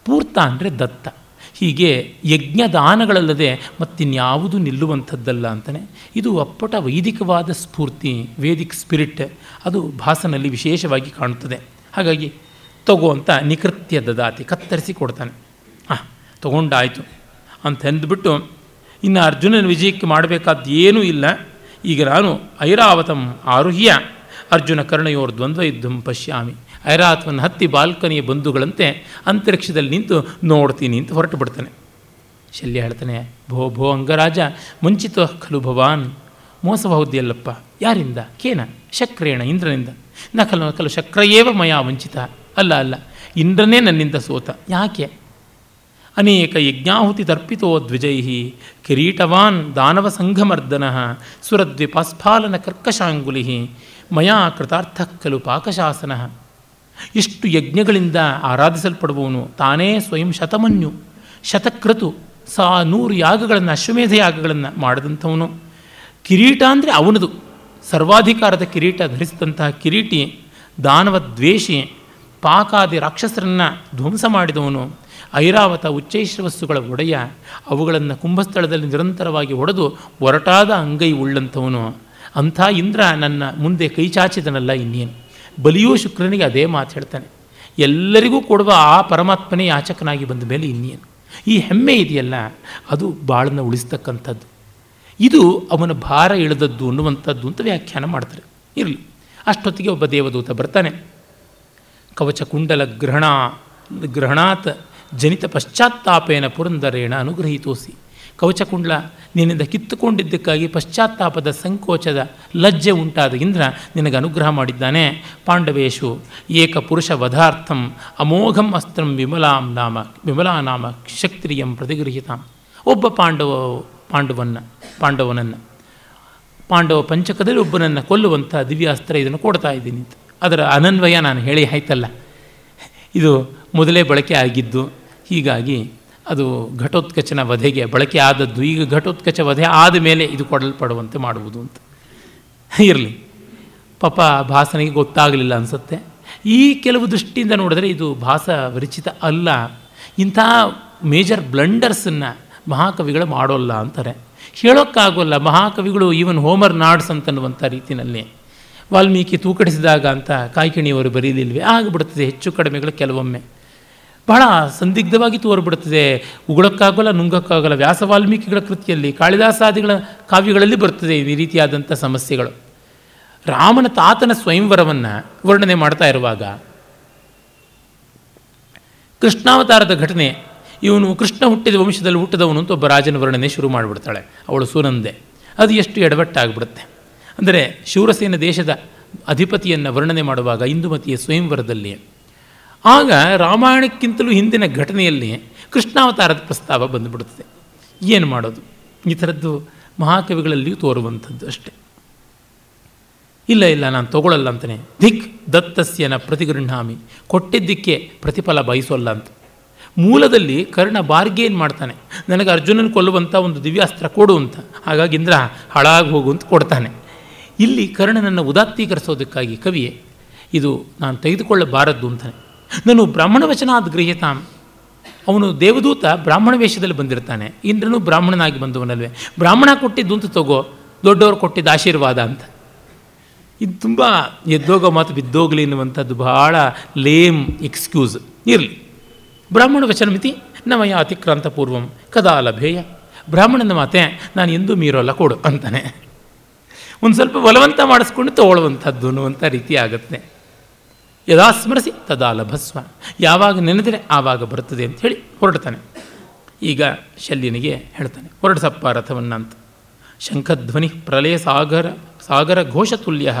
ಪೂರ್ತ ಅಂದರೆ ದತ್ತ. ಹೀಗೆ ಯಜ್ಞದಾನಗಳಲ್ಲದೆ ಮತ್ತಿನ್ಯಾವುದು ನಿಲ್ಲುವಂಥದ್ದಲ್ಲ ಅಂತಲೇ ಇದು ಅಪ್ಪಟ ವೈದಿಕವಾದ ಸ್ಫೂರ್ತಿ, ವೇದಿಕ್ ಸ್ಪಿರಿಟ್. ಅದು ಭಾಸನಲ್ಲಿ ವಿಶೇಷವಾಗಿ ಕಾಣುತ್ತದೆ. ಹಾಗಾಗಿ ತಗೋ ಅಂತ ನಿಕೃತ್ಯ ದದಾತಿ ಕತ್ತರಿಸಿ ಕೊಡ್ತಾನೆ. ತಗೊಂಡಾಯಿತು ಅಂತ ಅಂದ್ಬಿಟ್ಟು ಇನ್ನು ಅರ್ಜುನನ ವಿಜಯಕ್ಕೆ ಮಾಡಬೇಕಾದ್ದು ಏನೂ ಇಲ್ಲ. ಈಗ ನಾನು ಐರಾವತಂ ಆರುಹ್ಯ, ಅರ್ಜುನ ಕರ್ಣಯೋರ್ ದ್ವಂದ್ವ ಯುದ್ಧಂ ಪಶ್ಯಾಮಿ, ಐರಾವತವನ್ನು ಹತ್ತಿ ಬಾಲ್ಕನಿಯ ಬಂಧುಗಳಂತೆ ಅಂತರಿಕ್ಷದಲ್ಲಿ ನಿಂತು ನೋಡ್ತೀನಿ ಅಂತ ಹೊರಟು ಬಿಡ್ತಾನೆ. ಶಲ್ಯ ಹೇಳ್ತಾನೆ, ಭೋ ಭೋ ಅಂಗರಾಜ, ಮುಂಚಿತ ಖಲು ಭವಾನ್ ಮೋಸಬಹುದಿಯಲ್ಲಪ್ಪ ಯಾರಿಂದ? ಕೇನ? ಶಕ್ರೇಣ, ಇಂದ್ರನಿಂದ. ನಕಲು ನಕಲು ಶಕ್ರಯೇವ ಮಯಾ ವಂಚಿತ. ಅಲ್ಲ ಅಲ್ಲ, ಇಂದ್ರನೇ ನನ್ನಿಂದ ಸೋತ. ಯಾಕೆ? ಅನೇಕ ಯಜ್ಞಾಹುತಿ ತರ್ಪಿತೋ ದ್ವಿಜೈ ಕಿರೀಟವಾನ್ ದಾನವ ಸಂಘಮರ್ದನ ಸುರದ್ವಿಪಾಸ್ಫಾಲನ ಕರ್ಕಶಾಂಗುಲಿ ಮಯಾ ಕೃತಾರ್ಥ ಖಲು ಪಾಕಶಾಸನ. ಇಷ್ಟು ಯಜ್ಞಗಳಿಂದ ಆರಾಧಿಸಲ್ಪಡುವವನು ತಾನೇ ಸ್ವಯಂ ಶತಮನ್ಯು ಶತಕೃತು, ಸಾ ನೂರು ಯಾಗಗಳನ್ನು, ಅಶ್ವಮೇಧ ಯಾಗಗಳನ್ನು ಮಾಡಿದಂಥವನು. ಕಿರೀಟ ಅಂದರೆ ಅವನದು. ಸರ್ವಾಧಿಕಾರದ ಕಿರೀಟ ಧರಿಸಿದಂತಹ ಕಿರೀಟಿ ದಾನವ ದ್ವೇಷಿ ಪಾಕಾದಿ ರಾಕ್ಷಸರನ್ನು ಧ್ವಂಸ ಮಾಡಿದವನು. ಐರಾವತ ಉಚ್ಚೈಶ್ರವಸ್ಸುಗಳ ಒಡೆಯ ಅವುಗಳನ್ನು ಕುಂಭಸ್ಥಳದಲ್ಲಿ ನಿರಂತರವಾಗಿ ಒಡೆದು ಒರಟಾದ ಅಂಗೈ ಉಳ್ಳಂಥವನು. ಅಂಥ ಇಂದ್ರ ನನ್ನ ಮುಂದೆ ಕೈ ಚಾಚಿದನಲ್ಲ ಇನ್ನೇನು? ಬಲಿಯೂ ಶುಕ್ರನಿಗೆ ಅದೇ ಮಾತು ಹೇಳ್ತಾನೆ. ಎಲ್ಲರಿಗೂ ಕೊಡುವ ಆ ಪರಮಾತ್ಮನೇ ಯಾಚಕನಾಗಿ ಬಂದ ಮೇಲೆ ಇನ್ನೇನು? ಈ ಹೆಮ್ಮೆ ಇದೆಯಲ್ಲ, ಅದು ಬಾಳನ್ನು ಉಳಿಸ್ತಕ್ಕಂಥದ್ದು. ಇದು ಅವನ ಭಾರ ಇಳಿದದ್ದು ಅನ್ನುವಂಥದ್ದು ಅಂತ ವ್ಯಾಖ್ಯಾನ ಮಾಡ್ತಾರೆ. ಇರಲಿ. ಅಷ್ಟೊತ್ತಿಗೆ ಒಬ್ಬ ದೇವದೂತ ಬರ್ತಾನೆ. ಕವಚ ಕುಂಡಲ ಗ್ರಹಣ, ಗ್ರಹಣಾತ್ ಜನಿತ ಪಶ್ಚಾತ್ತಾಪೇನ ಪುರಂದರೇಣ ಅನುಗ್ರಹಿತೋಸಿ. ಕವಚಕುಂಡ್ಲ, ನಿನ್ನಿಂದ ಕಿತ್ತುಕೊಂಡಿದ್ದಕ್ಕಾಗಿ ಪಶ್ಚಾತ್ತಾಪದ ಸಂಕೋಚದ ಲಜ್ಜೆ ಉಂಟಾದ ಇಂದ್ರ ನಿನಗೆ ಅನುಗ್ರಹ ಮಾಡಿದ್ದಾನೆ. ಪಾಂಡವೇಶು, ಏಕ ಪುರುಷ ವಧಾರ್ಥಂ, ಅಮೋಘಂ ಅಸ್ತ್ರಂ ವಿಮಲಾಂ ನಾಮ, ವಿಮಲಾ ನಾಮ ಕ್ಷತ್ರಿಯಂ ಪ್ರತಿಗೃಹಿತಾಂ. ಒಬ್ಬ ಪಾಂಡವ, ಪಾಂಡವನ್ನ, ಪಾಂಡವನನ್ನು. ಪಾಂಡವ ಪಂಚಕದಲ್ಲಿ ಒಬ್ಬನನ್ನು ಕೊಲ್ಲುವಂಥ ದಿವ್ಯಾಸ್ತ್ರ ಇದನ್ನು ಕೊಡ್ತಾ ಇದ್ದೀನಿ ಅದರ ಅನನ್ವಯ ನಾನು ಹೇಳಿ ಆಯ್ತಲ್ಲ. ಇದು ಮೊದಲೇ ಬಳಕೆ ಆಗಿದ್ದು ಹೀಗಾಗಿ ಅದು ಘಟೋತ್ಕಚನ ವಧೆಗೆ ಬಳಕೆ ಆದದ್ದು. ಈಗ ಘಟೋತ್ಕಚ ವಧೆ ಆದ ಮೇಲೆ ಇದು ಕೊಡಲ್ಪಡುವಂತೆ ಮಾಡುವುದು ಅಂತ. ಇರಲಿ. ಪಾಪ ಭಾಸನಿಗೆ ಗೊತ್ತಾಗಲಿಲ್ಲ ಅನಿಸುತ್ತೆ. ಈ ಕೆಲವು ದೃಷ್ಟಿಯಿಂದ ನೋಡಿದ್ರೆ ಇದು ಭಾಸ ವಿರಚಿತ ಅಲ್ಲ. ಇಂಥ ಮೇಜರ್ ಬ್ಲಂಡರ್ಸನ್ನು ಮಹಾಕವಿಗಳು ಮಾಡೋಲ್ಲ ಅಂತಾರೆ. ಹೇಳೋಕ್ಕಾಗೋಲ್ಲ. ಮಹಾಕವಿಗಳು ಈವನ್ ಹೋಮರ್ ನಾಡ್ಸ್ ಅಂತನ್ನುವಂಥ ರೀತಿಯಲ್ಲಿ ವಾಲ್ಮೀಕಿ ತೂಕಡಿಸಿದಾಗ ಅಂತ ಕಾಯ್ಕಿಣಿಯವರು ಬರೀಲಿಲ್ವೇ ಆಗಿಬಿಡ್ತದೆ ಹೆಚ್ಚು ಕಡಿಮೆಗಳು ಕೆಲವೊಮ್ಮೆ. ಬಹಳ ಸಂದಿಗ್ಧವಾಗಿ ತೋರ್ಬಿಡುತ್ತದೆ ಉಗುಳಕ್ಕಾಗಲ್ಲ, ನುಂಗಕ್ಕಾಗಲ್ಲ ವ್ಯಾಸ ವಾಲ್ಮೀಕಿಗಳ ಕೃತಿಯಲ್ಲಿ, ಕಾಳಿದಾಸಾದಿಗಳ ಕಾವ್ಯಗಳಲ್ಲಿ ಬರ್ತದೆ ಈ ರೀತಿಯಾದಂಥ ಸಮಸ್ಯೆಗಳು. ರಾಮನ ತಾತನ ಸ್ವಯಂವರವನ್ನು ವರ್ಣನೆ ಮಾಡ್ತಾ ಇರುವಾಗ, ಕೃಷ್ಣಾವತಾರದ ಘಟನೆ, ಇವನು ಕೃಷ್ಣ ಹುಟ್ಟಿದ ವಂಶದಲ್ಲಿ ಹುಟ್ಟಿದವನು ಅಂತ ಒಬ್ಬ ರಾಜನ ವರ್ಣನೆ ಶುರು ಮಾಡಿಬಿಡ್ತಾಳೆ. ಅವಳು ಸುನಂದೆ. ಅದು ಎಷ್ಟು ಎಡವಟ್ಟಾಗ್ಬಿಡುತ್ತೆ. ಅಂದರೆ ಶೂರಸೇನ ದೇಶದ ಅಧಿಪತಿಯನ್ನು ವರ್ಣನೆ ಮಾಡುವಾಗ ಇಂದುಮತಿಯ ಸ್ವಯಂವರದಲ್ಲಿ ಆಗ ರಾಮಾಯಣಕ್ಕಿಂತಲೂ ಹಿಂದಿನ ಘಟನೆಯಲ್ಲಿ ಕೃಷ್ಣಾವತಾರದ ಪ್ರಸ್ತಾವ ಬಂದುಬಿಡುತ್ತದೆ ಏನು ಮಾಡೋದು? ಈ ಥರದ್ದು ಮಹಾಕವಿಗಳಲ್ಲಿಯೂ ತೋರುವಂಥದ್ದು ಅಷ್ಟೆ. ಇಲ್ಲ ಇಲ್ಲ, ನಾನು ತಗೊಳ್ಳಲ್ಲ ಅಂತಾನೆ. ಧಿಕ್ ದತ್ತಸ್ಯನ ಪ್ರತಿಗೃಹಾಮಿ ಕೊಟ್ಟಿದ್ದಕ್ಕೆ ಪ್ರತಿಫಲ ಬಯಸೋಲ್ಲ ಅಂತ. ಮೂಲದಲ್ಲಿ ಕರ್ಣ ಬಾರ್ಗೇನ್ ಮಾಡ್ತಾನೆ. ನನಗೆ ಅರ್ಜುನನ ಕೊಲ್ಲುವಂಥ ಒಂದು ದಿವ್ಯಾಸ್ತ್ರ ಕೊಡು ಅಂತ. ಹಾಗಾಗಿ ಇಂದ್ರ ಹಾಳಾಗಿ ಹೋಗು ಅಂತ ಕೊಡ್ತಾನೆ. ಇಲ್ಲಿ ಕರ್ಣನನ್ನು ಉದಾತ್ತೀಕರಿಸೋದಕ್ಕಾಗಿ ಕವಿಯೇ, ಇದು ನಾನು ತೆಗೆದುಕೊಳ್ಳಬಾರದ್ದು ಅಂತಾನೆ. ನಾನು ಬ್ರಾಹ್ಮಣ ವಚನಾದ ಗೃಹ್ಯತಾಂ ಅವನು ದೇವದೂತ ಬ್ರಾಹ್ಮಣ ವೇಷದಲ್ಲಿ ಬಂದಿರ್ತಾನೆ. ಇಂದ್ರನು ಬ್ರಾಹ್ಮಣನಾಗಿ ಬಂದವನಲ್ವೇ. ಬ್ರಾಹ್ಮಣ ಕೊಟ್ಟಿದ್ದು ಅಂತ ತಗೋ, ದೊಡ್ಡವರು ಕೊಟ್ಟಿದ್ದ ಆಶೀರ್ವಾದ ಅಂತ. ಇದು ತುಂಬ ಎದ್ದೋಗೋ ಮಾತು ಬಿದ್ದೋಗಲಿ ಎನ್ನುವಂಥದ್ದು ಬಹಳ ಲೇಮ್ ಎಕ್ಸ್ಕ್ಯೂಸ್ ಇರಲಿ. ಬ್ರಾಹ್ಮಣ ವಚನ ಮಿತಿ, ನಮಯ ಅತಿಕ್ರಾಂತ ಪೂರ್ವಂ, ಕದಾ ಲಭೇಯ. ಬ್ರಾಹ್ಮಣನ ಮಾತೆ, ನಾನು ಎಂದೂ ಮೀರೋಲ್ಲ ಕೊಡು ಅಂತಾನೆ. ಒಂದು ಸ್ವಲ್ಪ ಬಲವಂತ ಮಾಡಿಸ್ಕೊಂಡು ತಗೊಳ್ಳುವಂಥದ್ದು ಅನ್ನುವಂಥ ರೀತಿ ಆಗುತ್ತೆ. ಯದಾ ಸ್ಮರಿಸಿ ತದಾ ಲಭಸ್ವ. ಯಾವಾಗ ನೆನೆದರೆ ಆವಾಗ ಬರುತ್ತದೆ ಅಂತ ಹೇಳಿ ಹೊರಡ್ತಾನೆ. ಈಗ ಶಲ್ಯನಿಗೆ ಹೇಳ್ತಾನೆ, ಹೊರಡಿಸಪ್ಪ ರಥವನ್ನು ಅಂತ ಶಂಖಧ್ವನಿ ಪ್ರಲಯ ಸಾಗರ ಸಾಗರ ಘೋಷತುಲ್ಯ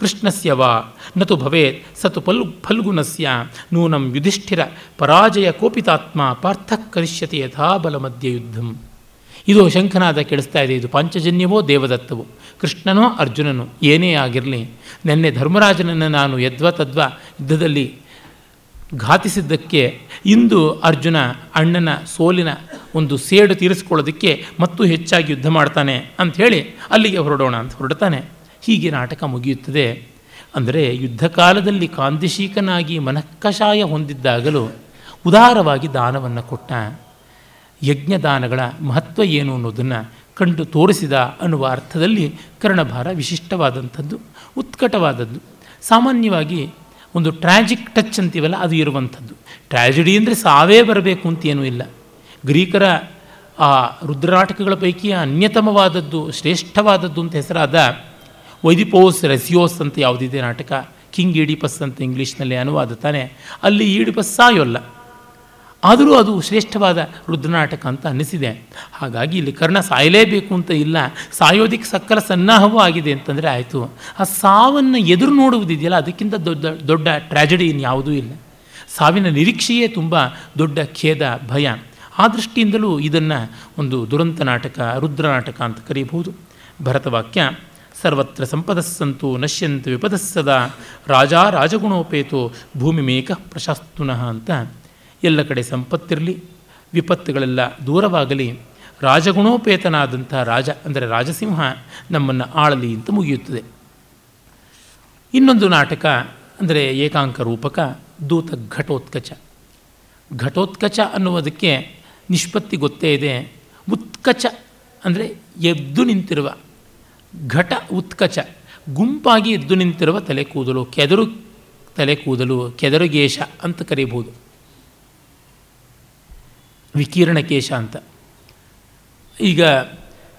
ಕೃಷ್ಣಸ್ಯ ವಾ, ನತು ಭವೇತ್, ಸತು ಪಲ್ ಫಲ್ಗುಣಸ್ಯ ನೂನಂ ಯುಧಿಷ್ಠಿರ, ಪರಾಜಯ ಕೋಪಿತಾತ್ಮ ಪಾರ್ಥ ಕರಿಷ್ಯತಿ ಯಥಾಬಲ ಮಧ್ಯ ಯುದ್ಧಂ. ಇದು ಶಂಖನಾದ ಕೆಡಿಸ್ತಾ ಇದೆ. ಇದು ಪಂಚಜನ್ಯವೋ ದೇವದತ್ತವೋ? ಕೃಷ್ಣನೋ ಅರ್ಜುನನೋ? ಏನೇ ಆಗಿರಲಿ, ನಿನ್ನೆ ಧರ್ಮರಾಜನನ್ನು ನಾನು ಯದ್ವ ತದ್ವ ಯುದ್ಧದಲ್ಲಿ ಘಾತಿಸಿದ್ದಕ್ಕೆ ಇಂದು ಅರ್ಜುನ ಅಣ್ಣನ ಸೋಲಿನ ಒಂದು ಸೇಡು ತೀರಿಸ್ಕೊಳ್ಳೋದಕ್ಕೆ ಮತ್ತು ಹೆಚ್ಚಾಗಿ ಯುದ್ಧ ಮಾಡ್ತಾನೆ ಅಂಥೇಳಿ ಅಲ್ಲಿಗೆ ಹೊರಡೋಣ ಅಂತ ಹೊರಡ್ತಾನೆ. ಹೀಗೆ ನಾಟಕ ಮುಗಿಯುತ್ತದೆ. ಅಂದರೆ ಯುದ್ಧ ಕಾಲದಲ್ಲಿ ಕಾಂತಿಶೀಕನಾಗಿ ಮನಃಕಷಾಯ ಹೊಂದಿದ್ದಾಗಲೂ ಉದಾರವಾಗಿ ದಾನವನ್ನು ಕೊಟ್ಟ. ಯಜ್ಞದಾನಗಳ ಮಹತ್ವ ಏನು ಅನ್ನೋದನ್ನು ಕಂಡು ತೋರಿಸಿದ ಅನ್ನುವ ಅರ್ಥದಲ್ಲಿ ಕರ್ಣಭಾರ ವಿಶಿಷ್ಟವಾದಂಥದ್ದು, ಉತ್ಕಟವಾದದ್ದು. ಸಾಮಾನ್ಯವಾಗಿ ಒಂದು ಟ್ರ್ಯಾಜಿಕ್ ಟಚ್ ಅಂತೀವಲ್ಲ, ಅದು ಇರುವಂಥದ್ದು. ಟ್ರ್ಯಾಜಿಡಿ ಅಂದರೆ ಸಾವೇ ಬರಬೇಕು ಅಂತ ಏನೂ ಇಲ್ಲ. ಗ್ರೀಕರ ಆ ರುದ್ರನಾಟಕಗಳ ಪೈಕಿ ಅನ್ಯತಮವಾದದ್ದು, ಶ್ರೇಷ್ಠವಾದದ್ದು ಅಂತ ಹೆಸರಾದ ವೈದಿಪೋಸ್ ರೆಸಿಯೋಸ್ ಅಂತ ಯಾವುದಿದೆ ನಾಟಕ, ಕಿಂಗ್ ಈಡಿಪಸ್ ಅಂತ ಇಂಗ್ಲೀಷ್ನಲ್ಲಿ ಅನುವಾದ ತಾನೆ. ಅಲ್ಲಿ ಈಡಿಪಸ್ ಸಾಯೋಲ್ಲ. ಆದರೂ ಅದು ಶ್ರೇಷ್ಠವಾದ ರುದ್ರನಾಟಕ ಅಂತ ಅನ್ನಿಸಿದೆ. ಹಾಗಾಗಿ ಇಲ್ಲಿ ಕರ್ಣ ಸಾಯಲೇಬೇಕು ಅಂತ ಇಲ್ಲ ಸಾಯೋದಿಕ್ಕೆ ಸಕ್ಕಲ ಸನ್ನಾಹವೂ ಆಗಿದೆ ಅಂತಂದರೆ ಆಯಿತು. ಆ ಸಾವನ್ನು ಎದುರು ನೋಡುವುದಿದೆಯಲ್ಲ, ಅದಕ್ಕಿಂತ ದೊಡ್ಡ ದೊಡ್ಡ ಟ್ರ್ಯಾಜಡಿ ಇನ್ಯಾವುದೂ ಇಲ್ಲ. ಸಾವಿನ ನಿರೀಕ್ಷೆಯೇ ತುಂಬ ದೊಡ್ಡ ಖೇದ, ಭಯ. ಆ ದೃಷ್ಟಿಯಿಂದಲೂ ಇದನ್ನು ಒಂದು ದುರಂತ ನಾಟಕ, ರುದ್ರ ನಾಟಕ ಅಂತ ಕರೀಬಹುದು. ಭರತವಾಕ್ಯ, ಸರ್ವತ್ರ ಸಂಪದಸ್ಸಂತು ನಶ್ಯಂತ ವಿಪದಸ್ಸದ, ರಾಜಾ ರಾಜಗುಣೋಪೇತೋ ಭೂಮಿ ಮೇಕ ಪ್ರಶಸ್ತುನಃ ಅಂತ. ಎಲ್ಲ ಕಡೆ ಸಂಪತ್ತಿರಲಿ, ವಿಪತ್ತುಗಳೆಲ್ಲ ದೂರವಾಗಲಿ, ರಾಜಗುಣೋಪೇತನಾದಂಥ ರಾಜ ಅಂದರೆ ರಾಜಸಿಂಹ ನಮ್ಮನ್ನು ಆಳಲಿ ಅಂತ ಮುಗಿಯುತ್ತದೆ. ಇನ್ನೊಂದು ನಾಟಕ ಅಂದರೆ ಏಕಾಂಕ ರೂಪಕ ದೂತ ಘಟೋತ್ಕಚ. ಘಟೋತ್ಕಚ ಅನ್ನುವುದಕ್ಕೆ ನಿಷ್ಪತ್ತಿ ಗೊತ್ತೇ ಇದೆ. ಉತ್ಕಚ ಅಂದರೆ ಎದ್ದು ನಿಂತಿರುವ, ಘಟ ಉತ್ಕಚ, ಗುಂಪಾಗಿ ಎದ್ದು ನಿಂತಿರುವ ತಲೆ ಕೂದಲು, ಕೆದರು, ತಲೆ ಕೂದಲು ಕೆದರುಗೇಶ ಅಂತ ಕರೀಬೋದು ವಿಕಿರಣಕೇಶ ಅಂತ. ಈಗ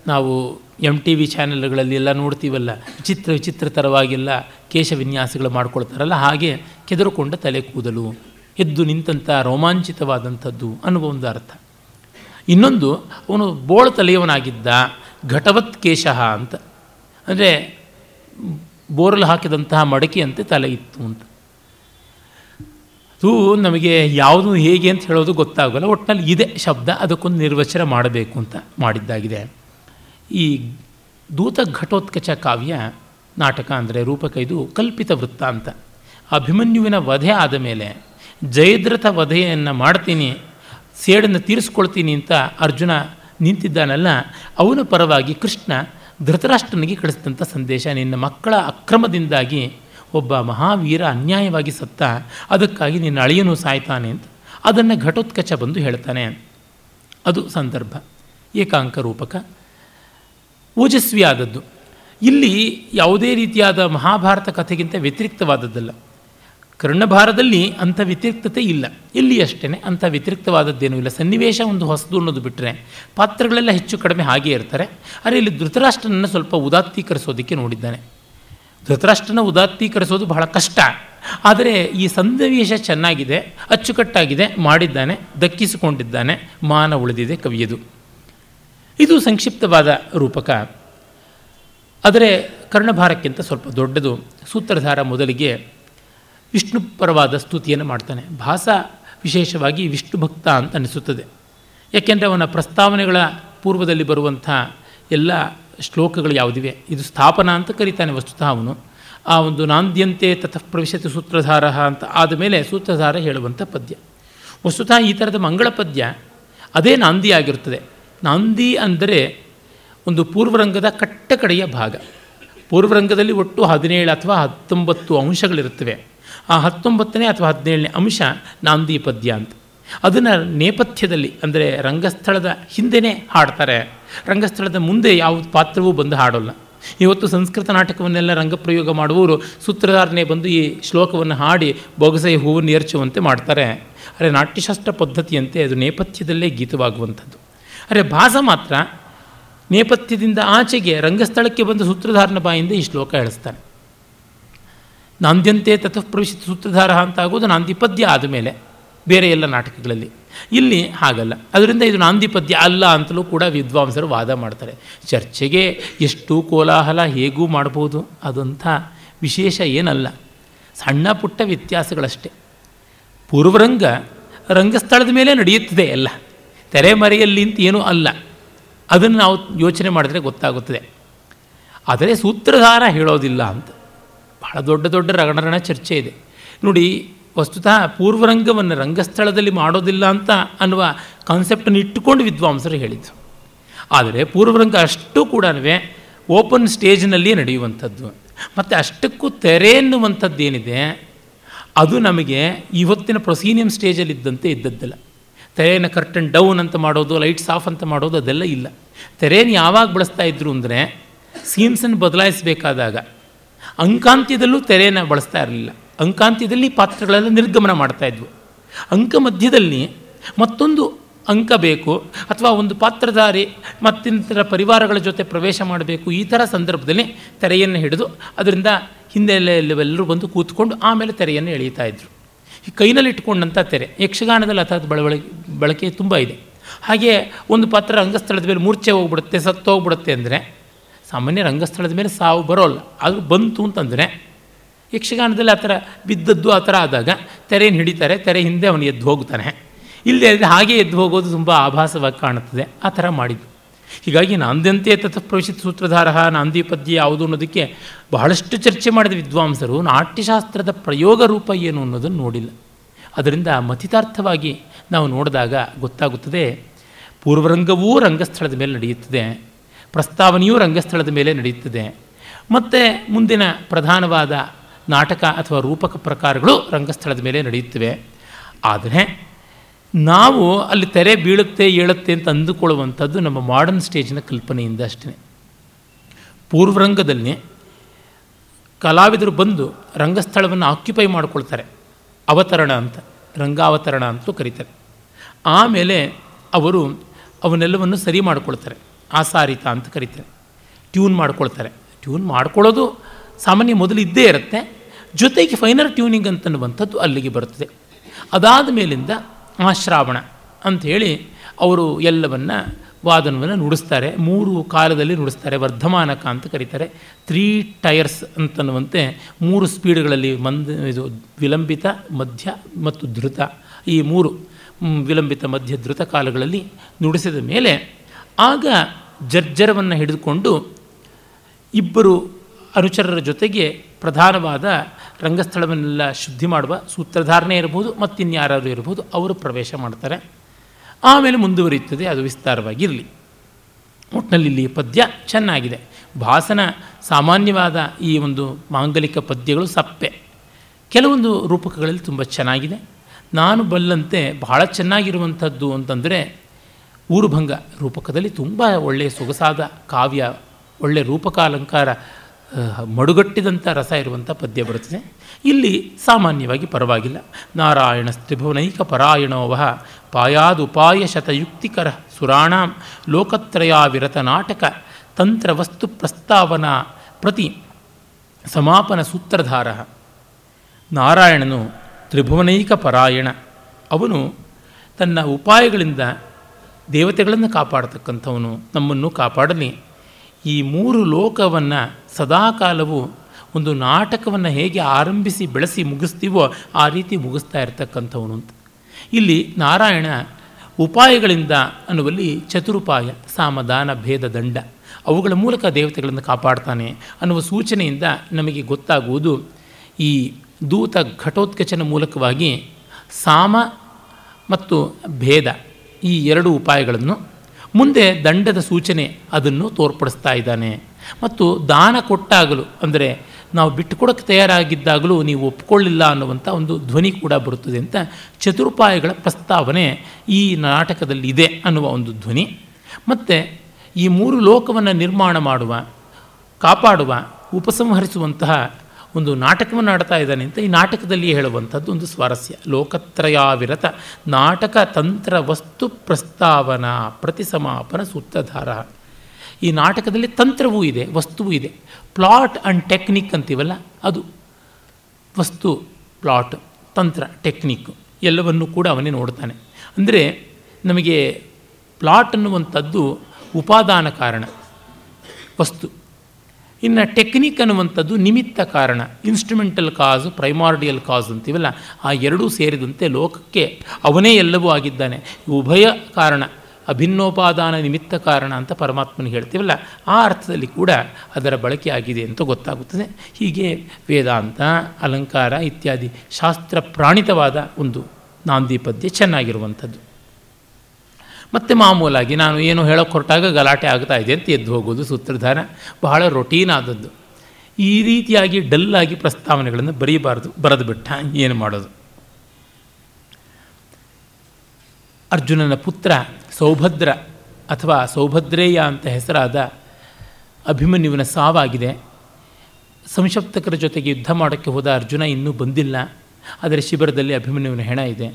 ನಾವು ಎಂ ಟಿ ವಿ ಚಾನೆಲ್ಗಳಲ್ಲಿ ಎಲ್ಲ ನೋಡ್ತೀವಲ್ಲ, ವಿಚಿತ್ರ ವಿಚಿತ್ರ ಥರವಾಗೆಲ್ಲ ಕೇಶ ವಿನ್ಯಾಸಗಳು ಮಾಡ್ಕೊಳ್ತಾರಲ್ಲ, ಹಾಗೆ ಕೆದರುಕೊಂಡ ತಲೆ ಕೂದಲು, ಎದ್ದು ನಿಂತಹ ರೋಮಾಂಚಿತವಾದಂಥದ್ದು ಅನ್ನುವ ಒಂದು ಅರ್ಥ. ಇನ್ನೊಂದು, ಅವನು ಬೋಳ ತಲೆಯವನಾಗಿದ್ದ ಘಟವತ್ ಕೇಶ ಅಂತ. ಅಂದರೆ ಬೋರಲು ಹಾಕಿದಂತಹ ಮಡಕೆಯಂತೆ ತಲೆ ಇತ್ತು ಅಂತ. ಅದು ನಮಗೆ ಯಾವುದು ಹೇಗೆ ಅಂತ ಹೇಳೋದು ಗೊತ್ತಾಗೋಲ್ಲ. ಒಟ್ಟಿನಲ್ಲಿ ಇದೆ ಶಬ್ದ ಅದಕ್ಕೊಂದು ನಿರ್ವಚನ ಮಾಡಬೇಕು ಅಂತ ಮಾಡಿದ್ದಾಗಿದೆ. ಈ ದೂತ ಘಟೋತ್ಕಚ ಕಾವ್ಯ ನಾಟಕ ಅಂದರೆ ರೂಪಕ ಇದು ಕಲ್ಪಿತ ವೃತ್ತ ಅಂತ. ಅಭಿಮನ್ಯುವಿನ ವಧೆ ಆದ ಮೇಲೆ ಜಯದ್ರಥ ವಧೆಯನ್ನು ಮಾಡ್ತೀನಿ, ಸೇಡನ್ನು ತೀರಿಸ್ಕೊಳ್ತೀನಿ ಅಂತ ಅರ್ಜುನ ನಿಂತಿದ್ದಾನಲ್ಲ, ಅವನ ಪರವಾಗಿ ಕೃಷ್ಣ ಧೃತರಾಷ್ಟ್ರನಿಗೆ ಕಳಿಸಿದಂಥ ಸಂದೇಶ. ನಿನ್ನ ಮಕ್ಕಳ ಅಕ್ರಮದಿಂದಾಗಿ ಒಬ್ಬ ಮಹಾವೀರ ಅನ್ಯಾಯವಾಗಿ ಸತ್ತ, ಅದಕ್ಕಾಗಿ ನಿನ್ನ ಅಳಿಯನು ಸಾಯ್ತಾನೆ ಅಂತ. ಅದನ್ನು ಘಟೋತ್ಕಚ ಬಂದು ಹೇಳ್ತಾನೆ ಅದು ಸಂದರ್ಭ. ಏಕಾಂಕ ರೂಪಕ. ಓಜಸ್ವಿ ಆದದ್ದು ಇಲ್ಲಿ ಯಾವುದೇ ರೀತಿಯಾದ ಮಹಾಭಾರತ ಕಥೆಗಿಂತ ವ್ಯತಿರಿಕ್ತವಾದದ್ದಲ್ಲ. ಕರ್ಣಭಾರದಲ್ಲಿ ಅಂಥ ವ್ಯತಿರಿಕ್ತತೆ ಇಲ್ಲ. ಇಲ್ಲಿ ಅಷ್ಟೇ ಅಂಥ ವ್ಯತಿರಿಕ್ತವಾದದ್ದೇನೂ ಇಲ್ಲ. ಸನ್ನಿವೇಶ ಒಂದು ಹೊಸದು ಅನ್ನೋದು ಬಿಟ್ಟರೆ ಪಾತ್ರಗಳೆಲ್ಲ ಹೆಚ್ಚು ಕಡಿಮೆ ಹಾಗೇ ಇರ್ತಾರೆ. ಆದರೆ ಇಲ್ಲಿ ಧೃತರಾಷ್ಟ್ರನನ್ನು ಸ್ವಲ್ಪ ಉದಾತ್ತೀಕರಿಸೋದಕ್ಕೆ ನೋಡಿದ್ದಾನೆ. ಧೃತರಾಷ್ಟ್ರನ ಉದಾತ್ತೀಕರಿಸೋದು ಬಹಳ ಕಷ್ಟ. ಆದರೆ ಈ ಸಂದವೇಶ ಚೆನ್ನಾಗಿದೆ, ಅಚ್ಚುಕಟ್ಟಾಗಿದೆ, ಮಾಡಿದ್ದಾನೆ, ದಕ್ಕಿಸಿಕೊಂಡಿದ್ದಾನೆ, ಮಾನ ಉಳಿದಿದೆ ಕವಿಯದು. ಇದು ಸಂಕ್ಷಿಪ್ತವಾದ ರೂಪಕ. ಆದರೆ ಕರ್ಣಭಾರಕ್ಕಿಂತ ಸ್ವಲ್ಪ ದೊಡ್ಡದು. ಸೂತ್ರಧಾರ ಮೊದಲಿಗೆ ವಿಷ್ಣು ಪರವಾದ ಸ್ತುತಿಯನ್ನು ಮಾಡ್ತಾನೆ. ಭಾಸ ವಿಶೇಷವಾಗಿ ವಿಷ್ಣು ಭಕ್ತ ಅಂತ ಅನಿಸುತ್ತದೆ. ಯಾಕೆಂದರೆ ಅವನ ಪ್ರಸ್ತಾವನೆಗಳ ಪೂರ್ವದಲ್ಲಿ ಬರುವಂಥ ಎಲ್ಲ ಶ್ಲೋಕಗಳು ಯಾವುದಿವೆ? ಇದು ಸ್ಥಾಪನಾ ಅಂತ ಕರೀತಾನೆ ವಸ್ತುತಃ ಅವನು. ಆ ಒಂದು ನಾಂದ್ಯಂತೆ ತತಃ ಪ್ರವಿಶತಿ ಸೂತ್ರಧಾರ ಅಂತ ಆದಮೇಲೆ ಸೂತ್ರಧಾರ ಹೇಳುವಂಥ ಪದ್ಯ. ವಸ್ತುತಃ ಈ ಥರದ ಮಂಗಳ ಪದ್ಯ ಅದೇ ನಾಂದಿ ಆಗಿರುತ್ತದೆ. ನಾಂದಿ ಅಂದರೆ ಒಂದು ಪೂರ್ವರಂಗದ ಕಟ್ಟ ಕಡೆಯ ಭಾಗ. ಪೂರ್ವರಂಗದಲ್ಲಿ ಒಟ್ಟು ಹದಿನೇಳು ಅಥವಾ ಹತ್ತೊಂಬತ್ತು ಅಂಶಗಳಿರುತ್ತವೆ. ಆ ಹತ್ತೊಂಬತ್ತನೇ ಅಥವಾ ಹದಿನೇಳನೇ ಅಂಶ ನಾಂದಿ ಪದ್ಯ ಅಂತ. ಅದನ್ನು ನೇಪಥ್ಯದಲ್ಲಿ ಅಂದರೆ ರಂಗಸ್ಥಳದ ಹಿಂದೆಯೇ ಹಾಡ್ತಾರೆ. ರಂಗಸ್ಥಳದ ಮುಂದೆ ಯಾವ ಪಾತ್ರವೂ ಬಂದು ಹಾಡೋಲ್ಲ. ಇವತ್ತು ಸಂಸ್ಕೃತ ನಾಟಕವನ್ನೆಲ್ಲ ರಂಗಪ್ರಯೋಗ ಮಾಡುವವರು ಸೂತ್ರಧಾರನೆ ಬಂದು ಈ ಶ್ಲೋಕವನ್ನು ಹಾಡಿ ಬೊಗಸೆ ಹೂವನ್ನು ಎರಚುವಂತೆ ಮಾಡ್ತಾರೆ. ಅರೆ ನಾಟ್ಯಶಾಸ್ತ್ರ ಪದ್ಧತಿಯಂತೆ ಅದು ನೇಪಥ್ಯದಲ್ಲೇ ಗೀತವಾಗುವಂಥದ್ದು. ಅರೆ ಭಾಸ ಮಾತ್ರ ನೇಪಥ್ಯದಿಂದ ಆಚೆಗೆ ರಂಗಸ್ಥಳಕ್ಕೆ ಬಂದು ಸೂತ್ರಧಾರನ ಬಾಯಿಂದ ಈ ಶ್ಲೋಕ ಹೇಳಿಸ್ತಾನೆ. ನಾಂದ್ಯಂತೆ ತತಃ ಪ್ರವೇಶಿತ ಸೂತ್ರಧಾರ ಅಂತ ಆಗೋದು ನಾಂದಿ ಪದ್ಯ ಆದಮೇಲೆ ಬೇರೆ ಎಲ್ಲ ನಾಟಕಗಳಲ್ಲಿ. ಇಲ್ಲಿ ಹಾಗಲ್ಲ. ಅದರಿಂದ ಇದು ನಾಂದಿ ಪದ್ಯ ಅಲ್ಲ ಅಂತಲೂ ಕೂಡ ವಿದ್ವಾಂಸರು ವಾದ ಮಾಡ್ತಾರೆ. ಚರ್ಚೆಗೆ ಎಷ್ಟು ಕೋಲಾಹಲ ಹೇಗೂ ಮಾಡ್ಬೋದು ಅದಂಥ ವಿಶೇಷ ಏನಲ್ಲ. ಸಣ್ಣ ಪುಟ್ಟ ವ್ಯತ್ಯಾಸಗಳಷ್ಟೇ. ಪೂರ್ವರಂಗ ರಂಗಸ್ಥಳದ ಮೇಲೆ ನಡೆಯುತ್ತದೆ ಎಲ್ಲ. ತೆರೆಮರೆಯಲ್ಲಿ ಅಂತ ಏನೂ ಅಲ್ಲ. ಅದನ್ನು ನಾವು ಯೋಚನೆ ಮಾಡಿದ್ರೆ ಗೊತ್ತಾಗುತ್ತದೆ. ಆದರೆ ಸೂತ್ರಧಾರ ಹೇಳೋದಿಲ್ಲ ಅಂತ. ಬಹಳ ದೊಡ್ಡ ದೊಡ್ಡ ರಗಣರಣ ಚರ್ಚೆ ಇದೆ. ನೋಡಿ ವಸ್ತುತಃ ಪೂರ್ವರಂಗವನ್ನು ರಂಗಸ್ಥಳದಲ್ಲಿ ಮಾಡೋದಿಲ್ಲ ಅಂತ ಅನ್ನುವ ಕಾನ್ಸೆಪ್ಟನ್ನು ಇಟ್ಟುಕೊಂಡು ವಿದ್ವಾಂಸರು ಹೇಳಿದರು. ಆದರೆ ಪೂರ್ವರಂಗ ಅಷ್ಟು ಕೂಡ ಓಪನ್ ಸ್ಟೇಜ್ನಲ್ಲಿಯೇ ನಡೆಯುವಂಥದ್ದು. ಮತ್ತು ಅಷ್ಟಕ್ಕೂ ತೆರೆ ಎನ್ನುವಂಥದ್ದೇನಿದೆ ಅದು ನಮಗೆ ಇವತ್ತಿನ ಪ್ರೊಸೀನಿಯಂ ಸ್ಟೇಜಲ್ಲಿದ್ದಂತೆ ಇದ್ದದ್ದಲ್ಲ. ತೆರೆಯನ್ನು ಕರ್ಟನ್ ಡೌನ್ ಅಂತ ಮಾಡೋದು ಲೈಟ್ಸ್ ಆಫ್ ಅಂತ ಮಾಡೋದು ಅದೆಲ್ಲ ಇಲ್ಲ. ತೆರೆಯನ್ನು ಯಾವಾಗ ಬಳಸ್ತಾ ಇದ್ರು ಅಂದರೆ ಸೀನ್ಸನ್ನು ಬದಲಾಯಿಸಬೇಕಾದಾಗ ಅಂಕಾಂತ್ಯದಲ್ಲೂ ತೆರೆಯನ್ನು ಬಳಸ್ತಾ ಇರಲಿಲ್ಲ. ಅಂಕಾಂತ್ಯದಲ್ಲಿ ಪಾತ್ರಗಳೆಲ್ಲ ನಿರ್ಗಮನ ಮಾಡ್ತಾ ಇದ್ವು. ಅಂಕ ಮಧ್ಯದಲ್ಲಿ ಮತ್ತೊಂದು ಅಂಕ ಬೇಕು, ಅಥವಾ ಒಂದು ಪಾತ್ರಧಾರಿ ಮತ್ತಿಂತರ ಪರಿವಾರಗಳ ಜೊತೆ ಪ್ರವೇಶ ಮಾಡಬೇಕು, ಈ ಥರ ಸಂದರ್ಭದಲ್ಲಿ ತೆರೆಯನ್ನು ಹಿಡಿದು ಅದರಿಂದ ಹಿಂದೆಲ್ಲರೂ ಬಂದು ಕೂತ್ಕೊಂಡು ಆಮೇಲೆ ತೆರೆಯನ್ನು ಎಳೀತಾ ಇದ್ದರು ಈ ಕೈನಲ್ಲಿ ಇಟ್ಕೊಂಡಂಥ ತೆರೆ, ಯಕ್ಷಗಾನದಲ್ಲಿ ಅಥವಾ ಬಳವಳಿ, ಬಳಕೆ ತುಂಬ ಇದೆ. ಹಾಗೆ ಒಂದು ಪಾತ್ರ ರಂಗಸ್ಥಳದ ಮೇಲೆ ಮೂರ್ಛೆ ಹೋಗ್ಬಿಡುತ್ತೆ ಸತ್ತು ಹೋಗ್ಬಿಡುತ್ತೆ ಅಂದರೆ ಸಾಮಾನ್ಯ ರಂಗಸ್ಥಳದ ಮೇಲೆ ಸಾವು ಬರೋಲ್ಲ. ಆದರೂ ಬಂತು ಅಂತಂದರೆ ಯಕ್ಷಗಾನದಲ್ಲಿ ಆ ಥರ ಬಿದ್ದದ್ದು ಆ ಥರ ಆದಾಗ ತೆರೆಯನ್ನು ಹಿಡಿತಾರೆ, ತೆರೆ ಹಿಂದೆ ಅವನು ಎದ್ದು ಹೋಗ್ತಾನೆ. ಅಂದರೆ ಹಾಗೆ ಎದ್ದು ಹೋಗೋದು ತುಂಬ ಆಭಾಸವಾಗಿ ಕಾಣುತ್ತದೆ. ಆ ಥರ ಮಾಡಿದ್ದು. ಹೀಗಾಗಿ ನಾಂದ್ಯಂತೆ ತತಃ ಪ್ರವೇಶಿತ ಸೂತ್ರಧಾರ, ನಾಂದಿ ಪದ್ಯ ಯಾವುದು ಅನ್ನೋದಕ್ಕೆ ಬಹಳಷ್ಟು ಚರ್ಚೆ ಮಾಡಿದ ವಿದ್ವಾಂಸರು ನಾಟ್ಯಶಾಸ್ತ್ರದ ಪ್ರಯೋಗ ರೂಪ ಏನು ಅನ್ನೋದನ್ನು ನೋಡಿಲ್ಲ. ಅದರಿಂದ ಮತಿತಾರ್ಥವಾಗಿ ನಾವು ನೋಡಿದಾಗ ಗೊತ್ತಾಗುತ್ತದೆ, ಪೂರ್ವರಂಗವೂ ರಂಗಸ್ಥಳದ ಮೇಲೆ ನಡೆಯುತ್ತದೆ, ಪ್ರಸ್ತಾವನೆಯೂ ರಂಗಸ್ಥಳದ ಮೇಲೆ ನಡೆಯುತ್ತದೆ. ಮತ್ತು ಮುಂದಿನ ಪ್ರಧಾನವಾದ ನಾಟಕ ಅಥವಾ ರೂಪಕ ಪ್ರಕಾರಗಳು ರಂಗಸ್ಥಳದ ಮೇಲೆ ನಡೆಯುತ್ತವೆ. ಆದರೆ ನಾವು ಅಲ್ಲಿ ತೆರೆ ಬೀಳುತ್ತೆ, ಏಳುತ್ತೆ ಅಂತ ಅಂದುಕೊಳ್ಳುವಂಥದ್ದು ನಮ್ಮ ಮಾಡರ್ನ್ ಸ್ಟೇಜಿನ ಕಲ್ಪನೆಯಿಂದ ಅಷ್ಟೇ ಪೂರ್ವರಂಗದಲ್ಲಿ ಕಲಾವಿದರು ಬಂದು ರಂಗಸ್ಥಳವನ್ನು ಆಕ್ಯುಪೈ ಮಾಡಿಕೊಳ್ತಾರೆ. ಅವತರಣ ಅಂತ, ರಂಗಾವತರಣ ಅಂತಲೂ ಕರೀತಾರೆ. ಆಮೇಲೆ ಅವರು ಅವನ್ನೆಲ್ಲವನ್ನು ಸರಿ ಮಾಡಿಕೊಳ್ತಾರೆ. ಆಸಾರಿತ ಅಂತ ಕರೀತಾರೆ. ಟ್ಯೂನ್ ಮಾಡ್ಕೊಳ್ತಾರೆ. ಟ್ಯೂನ್ ಮಾಡ್ಕೊಳ್ಳೋದು ಸಾಮಾನ್ಯ ಮೊದಲು ಇದ್ದೇ ಇರುತ್ತೆ. ಜೊತೆಗೆ ಫೈನರ್ ಟ್ಯೂನಿಂಗ್ ಅಂತನ್ನುವಂಥದ್ದು ಅಲ್ಲಿಗೆ ಬರುತ್ತದೆ. ಅದಾದ ಮೇಲಿಂದ ಆಶ್ರಾವಣ ಅಂಥೇಳಿ ಅವರು ಎಲ್ಲವನ್ನು ವಾದನವನ್ನು ನುಡಿಸ್ತಾರೆ. ಮೂರು ಕಾಲದಲ್ಲಿ ನುಡಿಸ್ತಾರೆ. ವರ್ಧಮಾನಕ ಅಂತ ಕರೀತಾರೆ. ತ್ರೀ ಟೈರ್ಸ್ ಅಂತನ್ನುವಂತೆ ಮೂರು ಸ್ಪೀಡ್ಗಳಲ್ಲಿ ಮಂದ ಇದು ವಿಲಂಬಿತ, ಮಧ್ಯ ಮತ್ತು ಧೃತ ಈ ಮೂರು ವಿಲಂಬಿತ, ಮಧ್ಯ ಧೃತ ಕಾಲಗಳಲ್ಲಿ ನುಡಿಸಿದ ಮೇಲೆ ಆಗ ಜರ್ಜರವನ್ನು ಹಿಡಿದುಕೊಂಡು ಇಬ್ಬರು ಅನುಚರರ ಜೊತೆಗೆ ಪ್ರಧಾನವಾದ ರಂಗಸ್ಥಳವನ್ನೆಲ್ಲ ಶುದ್ಧಿ ಮಾಡುವ ಸೂತ್ರಧಾರಣೆ ಇರ್ಬೋದು ಮತ್ತಿನ್ಯಾರು ಇರ್ಬೋದು ಅವರು ಪ್ರವೇಶ ಮಾಡ್ತಾರೆ. ಆಮೇಲೆ ಮುಂದುವರಿಯುತ್ತದೆ, ಅದು ವಿಸ್ತಾರವಾಗಿರಲಿ. ಒಟ್ಟಿನಲ್ಲಿ ಇಲ್ಲಿ ಪದ್ಯ ಚೆನ್ನಾಗಿದೆ. ಭಾಸನ ಸಾಮಾನ್ಯವಾದ ಈ ಒಂದು ಮಾಂಗಲಿಕ ಪದ್ಯಗಳು ಸಪ್ಪೆ. ಕೆಲವೊಂದು ರೂಪಕಗಳಲ್ಲಿ ತುಂಬ ಚೆನ್ನಾಗಿದೆ. ನಾನು ಬಲ್ಲಂತೆ ಬಹಳ ಚೆನ್ನಾಗಿರುವಂಥದ್ದು ಅಂತಂದರೆ ಊರುಭಂಗ ರೂಪಕದಲ್ಲಿ ತುಂಬ ಒಳ್ಳೆಯ ಸೊಗಸಾದ ಕಾವ್ಯ ಒಳ್ಳೆಯ ರೂಪಕಾಲಂಕಾರ ಮಡುಗಟ್ಟಿದಂಥ ರಸ ಇರುವಂಥ ಪದ್ಯ ಬರುತ್ತದೆ. ಇಲ್ಲಿ ಸಾಮಾನ್ಯವಾಗಿ ಪರವಾಗಿಲ್ಲ. ನಾರಾಯಣ ತ್ರಿಭುವನೈಕ ಪರಾಯಣೋವಹ ಪಾಯಾದುಪಾಯ ಶತಯುಕ್ತಿಕರ ಸುರಾಣ ಲೋಕತ್ರಯಾವಿರತ ನಾಟಕ ತಂತ್ರ ವಸ್ತು ಪ್ರಸ್ತಾವನಾ ಪ್ರತಿ ಸಮಾಪನ ಸೂತ್ರಧಾರ. ನಾರಾಯಣನು ತ್ರಿಭುವನೈಕ ಪರಾಯಣ. ಅವನು ತನ್ನ ಉಪಾಯಗಳಿಂದ ದೇವತೆಗಳನ್ನು ಕಾಪಾಡತಕ್ಕಂಥವನು. ನಮ್ಮನ್ನು ಕಾಪಾಡಲಿ. ಈ ಮೂರು ಲೋಕವನ್ನು ಸದಾಕಾಲವು ಒಂದು ನಾಟಕವನ್ನು ಹೇಗೆ ಆರಂಭಿಸಿ ಬೆಳೆಸಿ ಮುಗಿಸ್ತೀವೋ ಆ ರೀತಿ ಮುಗಿಸ್ತಾ ಇರ್ತಕ್ಕಂಥವನು ಅಂತ. ಇಲ್ಲಿ ನಾರಾಯಣ ಉಪಾಯಗಳಿಂದ ಅನ್ನುವಲ್ಲಿ ಚತುರುಪಾಯ, ಸಾಮದಾನ, ಭೇದ, ದಂಡ ಅವುಗಳ ಮೂಲಕ ದೇವತೆಗಳನ್ನು ಕಾಪಾಡ್ತಾನೆ ಅನ್ನುವ ಸೂಚನೆಯಿಂದ ನಮಗೆ ಗೊತ್ತಾಗುವುದು ಈ ದೂತ ಘಟೋತ್ಕಚನ ಮೂಲಕವಾಗಿ ಸಾಮ ಮತ್ತು ಭೇದ ಈ ಎರಡು ಉಪಾಯಗಳನ್ನು ಮುಂದೆ ದಂಡದ ಸೂಚನೆ ಅದನ್ನು ತೋರ್ಪಡಿಸ್ತಾ ಇದ್ದಾನೆ. ಮತ್ತು ದಾನ ಕೊಟ್ಟಾಗಲೂ, ಅಂದರೆ ನಾವು ಬಿಟ್ಟುಕೊಡಕ್ಕೆ ತಯಾರಾಗಿದ್ದಾಗಲೂ ನೀವು ಒಪ್ಪಿಕೊಳ್ಳಿಲ್ಲ ಅನ್ನುವಂಥ ಒಂದು ಧ್ವನಿ ಕೂಡ ಬರುತ್ತದೆ ಅಂತ ಚತುರುಪಾಯಗಳ ಪ್ರಸ್ತಾವನೆ ಈ ನಾಟಕದಲ್ಲಿ ಇದೆ ಅನ್ನುವ ಒಂದು ಧ್ವನಿ. ಮತ್ತು ಈ ಮೂರು ಲೋಕವನ್ನು ನಿರ್ಮಾಣ ಮಾಡುವ, ಕಾಪಾಡುವ, ಉಪಸಂಹರಿಸುವಂತಹ ಒಂದು ನಾಟಕವನ್ನು ಆಡ್ತಾ ಇದ್ದಾನೆ ಅಂತ ಈ ನಾಟಕದಲ್ಲಿ ಹೇಳುವಂಥದ್ದು ಒಂದು ಸ್ವಾರಸ್ಯ. ಲೋಕತ್ರಯಾವಿರತ ನಾಟಕ ತಂತ್ರ ವಸ್ತು ಪ್ರಸ್ತಾವನಾ ಪ್ರತಿಸಮಾಪನ ಸೂತ್ರಧಾರ. ಈ ನಾಟಕದಲ್ಲಿ ತಂತ್ರವೂ ಇದೆ, ವಸ್ತುವೂ ಇದೆ. ಪ್ಲಾಟ್ ಆ್ಯಂಡ್ ಟೆಕ್ನಿಕ್ ಅಂತೀವಲ್ಲ, ಅದು. ವಸ್ತು, ಪ್ಲಾಟ್, ತಂತ್ರ, ಟೆಕ್ನಿಕ್ ಎಲ್ಲವನ್ನೂ ಕೂಡ ಅವನೇ ನೋಡ್ತಾನೆ. ಅಂದರೆ ನಮಗೆ ಪ್ಲಾಟ್ ಅನ್ನುವಂಥದ್ದು ಉಪಾದಾನ ಕಾರಣ, ವಸ್ತು. ಇನ್ನು ಟೆಕ್ನಿಕ್ ಅನ್ನುವಂಥದ್ದು ನಿಮಿತ್ತ ಕಾರಣ ಇನ್ಸ್ಟ್ರುಮೆಂಟಲ್ ಕಾಸು ಪ್ರೈಮಾರ್ಡಿಯಲ್ ಕಾಸ್ ಅಂತೀವಲ್ಲ, ಆ ಎರಡೂ ಸೇರಿದಂತೆ ಲೋಕಕ್ಕೆ ಅವನೇ ಎಲ್ಲವೂ ಆಗಿದ್ದಾನೆ. ಉಭಯ ಕಾರಣ. ಅಭಿನ್ನೋಪಾದಾನ ನಿಮಿತ್ತ ಕಾರಣ ಅಂತ ಪರಮಾತ್ಮನಿಗೆ ಹೇಳ್ತೀವಲ್ಲ, ಆ ಅರ್ಥದಲ್ಲಿ ಕೂಡ ಅದರ ಬಳಕೆ ಆಗಿದೆ ಅಂತ ಗೊತ್ತಾಗುತ್ತದೆ. ಹೀಗೆ ವೇದಾಂತ, ಅಲಂಕಾರ ಇತ್ಯಾದಿ ಶಾಸ್ತ್ರ ಪ್ರಾಣಿತವಾದ ಒಂದು ನಾಂದಿ ಪದ್ಯ ಚೆನ್ನಾಗಿರುವಂಥದ್ದು. ಮತ್ತು ಮಾಮೂಲಾಗಿ ನಾನು ಏನು ಹೇಳೋಕೆ ಹೊರಟಾಗ ಗಲಾಟೆ ಆಗ್ತಾ ಇದೆ ಅಂತ ಎದ್ದು ಹೋಗೋದು ಸೂತ್ರಧಾರ, ಬಹಳ ರೊಟೀನ್ ಆದದ್ದು. ಈ ರೀತಿಯಾಗಿ ಡಲ್ಲಾಗಿ ಪ್ರಸ್ತಾವನೆಗಳನ್ನು ಬರೀಬಾರ್ದು, ಬರೆದು ಬಿಟ್ಟ ಏನು ಮಾಡೋದು. ಅರ್ಜುನನ ಪುತ್ರ ಸೌಭದ್ರ ಅಥವಾ ಸೌಭದ್ರೇಯ ಅಂತ ಹೆಸರಾದ ಅಭಿಮನ್ಯುವಿನ ಸಾವಾಗಿದೆ. ಸಂಶಪ್ತಕರ ಜೊತೆಗೆ ಯುದ್ಧ ಮಾಡೋಕ್ಕೆ ಹೋದ ಅರ್ಜುನ ಇನ್ನೂ ಬಂದಿಲ್ಲ. ಆದರೆ ಶಿಬಿರದಲ್ಲಿ ಅಭಿಮನ್ಯುವಿನ ಹೆಣ ಇದೆ.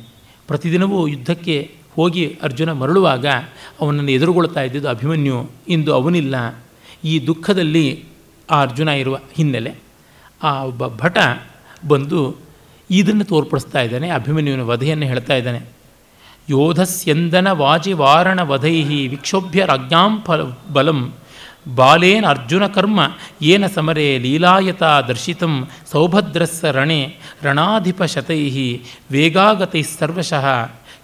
ಪ್ರತಿದಿನವೂ ಯುದ್ಧಕ್ಕೆ ಹೋಗಿ ಅರ್ಜುನ ಮರಳುವಾಗ ಅವನನ್ನು ಎದುರುಗೊಳ್ತಾ ಇದ್ದಿದ್ದು ಅಭಿಮನ್ಯು. ಇಂದು ಅವನಿಲ್ಲ. ಈ ದುಃಖದಲ್ಲಿ ಆ ಅರ್ಜುನ ಇರುವ ಹಿನ್ನೆಲೆ. ಆ ಒಬ್ಬ ಭಟ ಬಂದು ಇದನ್ನು ತೋರ್ಪಡಿಸ್ತಾ ಇದ್ದಾನೆ. ಅಭಿಮನ್ಯುವಿನ ವಧೆಯನ್ನು ಹೇಳ್ತಾ ಇದ್ದಾನೆ. ಯೋಧಸ್ಯಂದನ ವಾಜಿ ವಾರಣ ವಧೈ ವಿಕ್ಷೋಭ್ಯ ರಾಜ್ಞಾಂ ಫಲ ಬಲಂ. ಬಾಲೇನ ಅರ್ಜುನ ಕರ್ಮ, ಏನ ಸಮರೆ ಲೀಲಾಯತ ದರ್ಶಿತಂ, ಸೌಭದ್ರಸ್ಸ ರಣೆ ರಣಾಧಿಪಶತೈ ವೇಗಾಗತೈ ಸರ್ವಶಃ,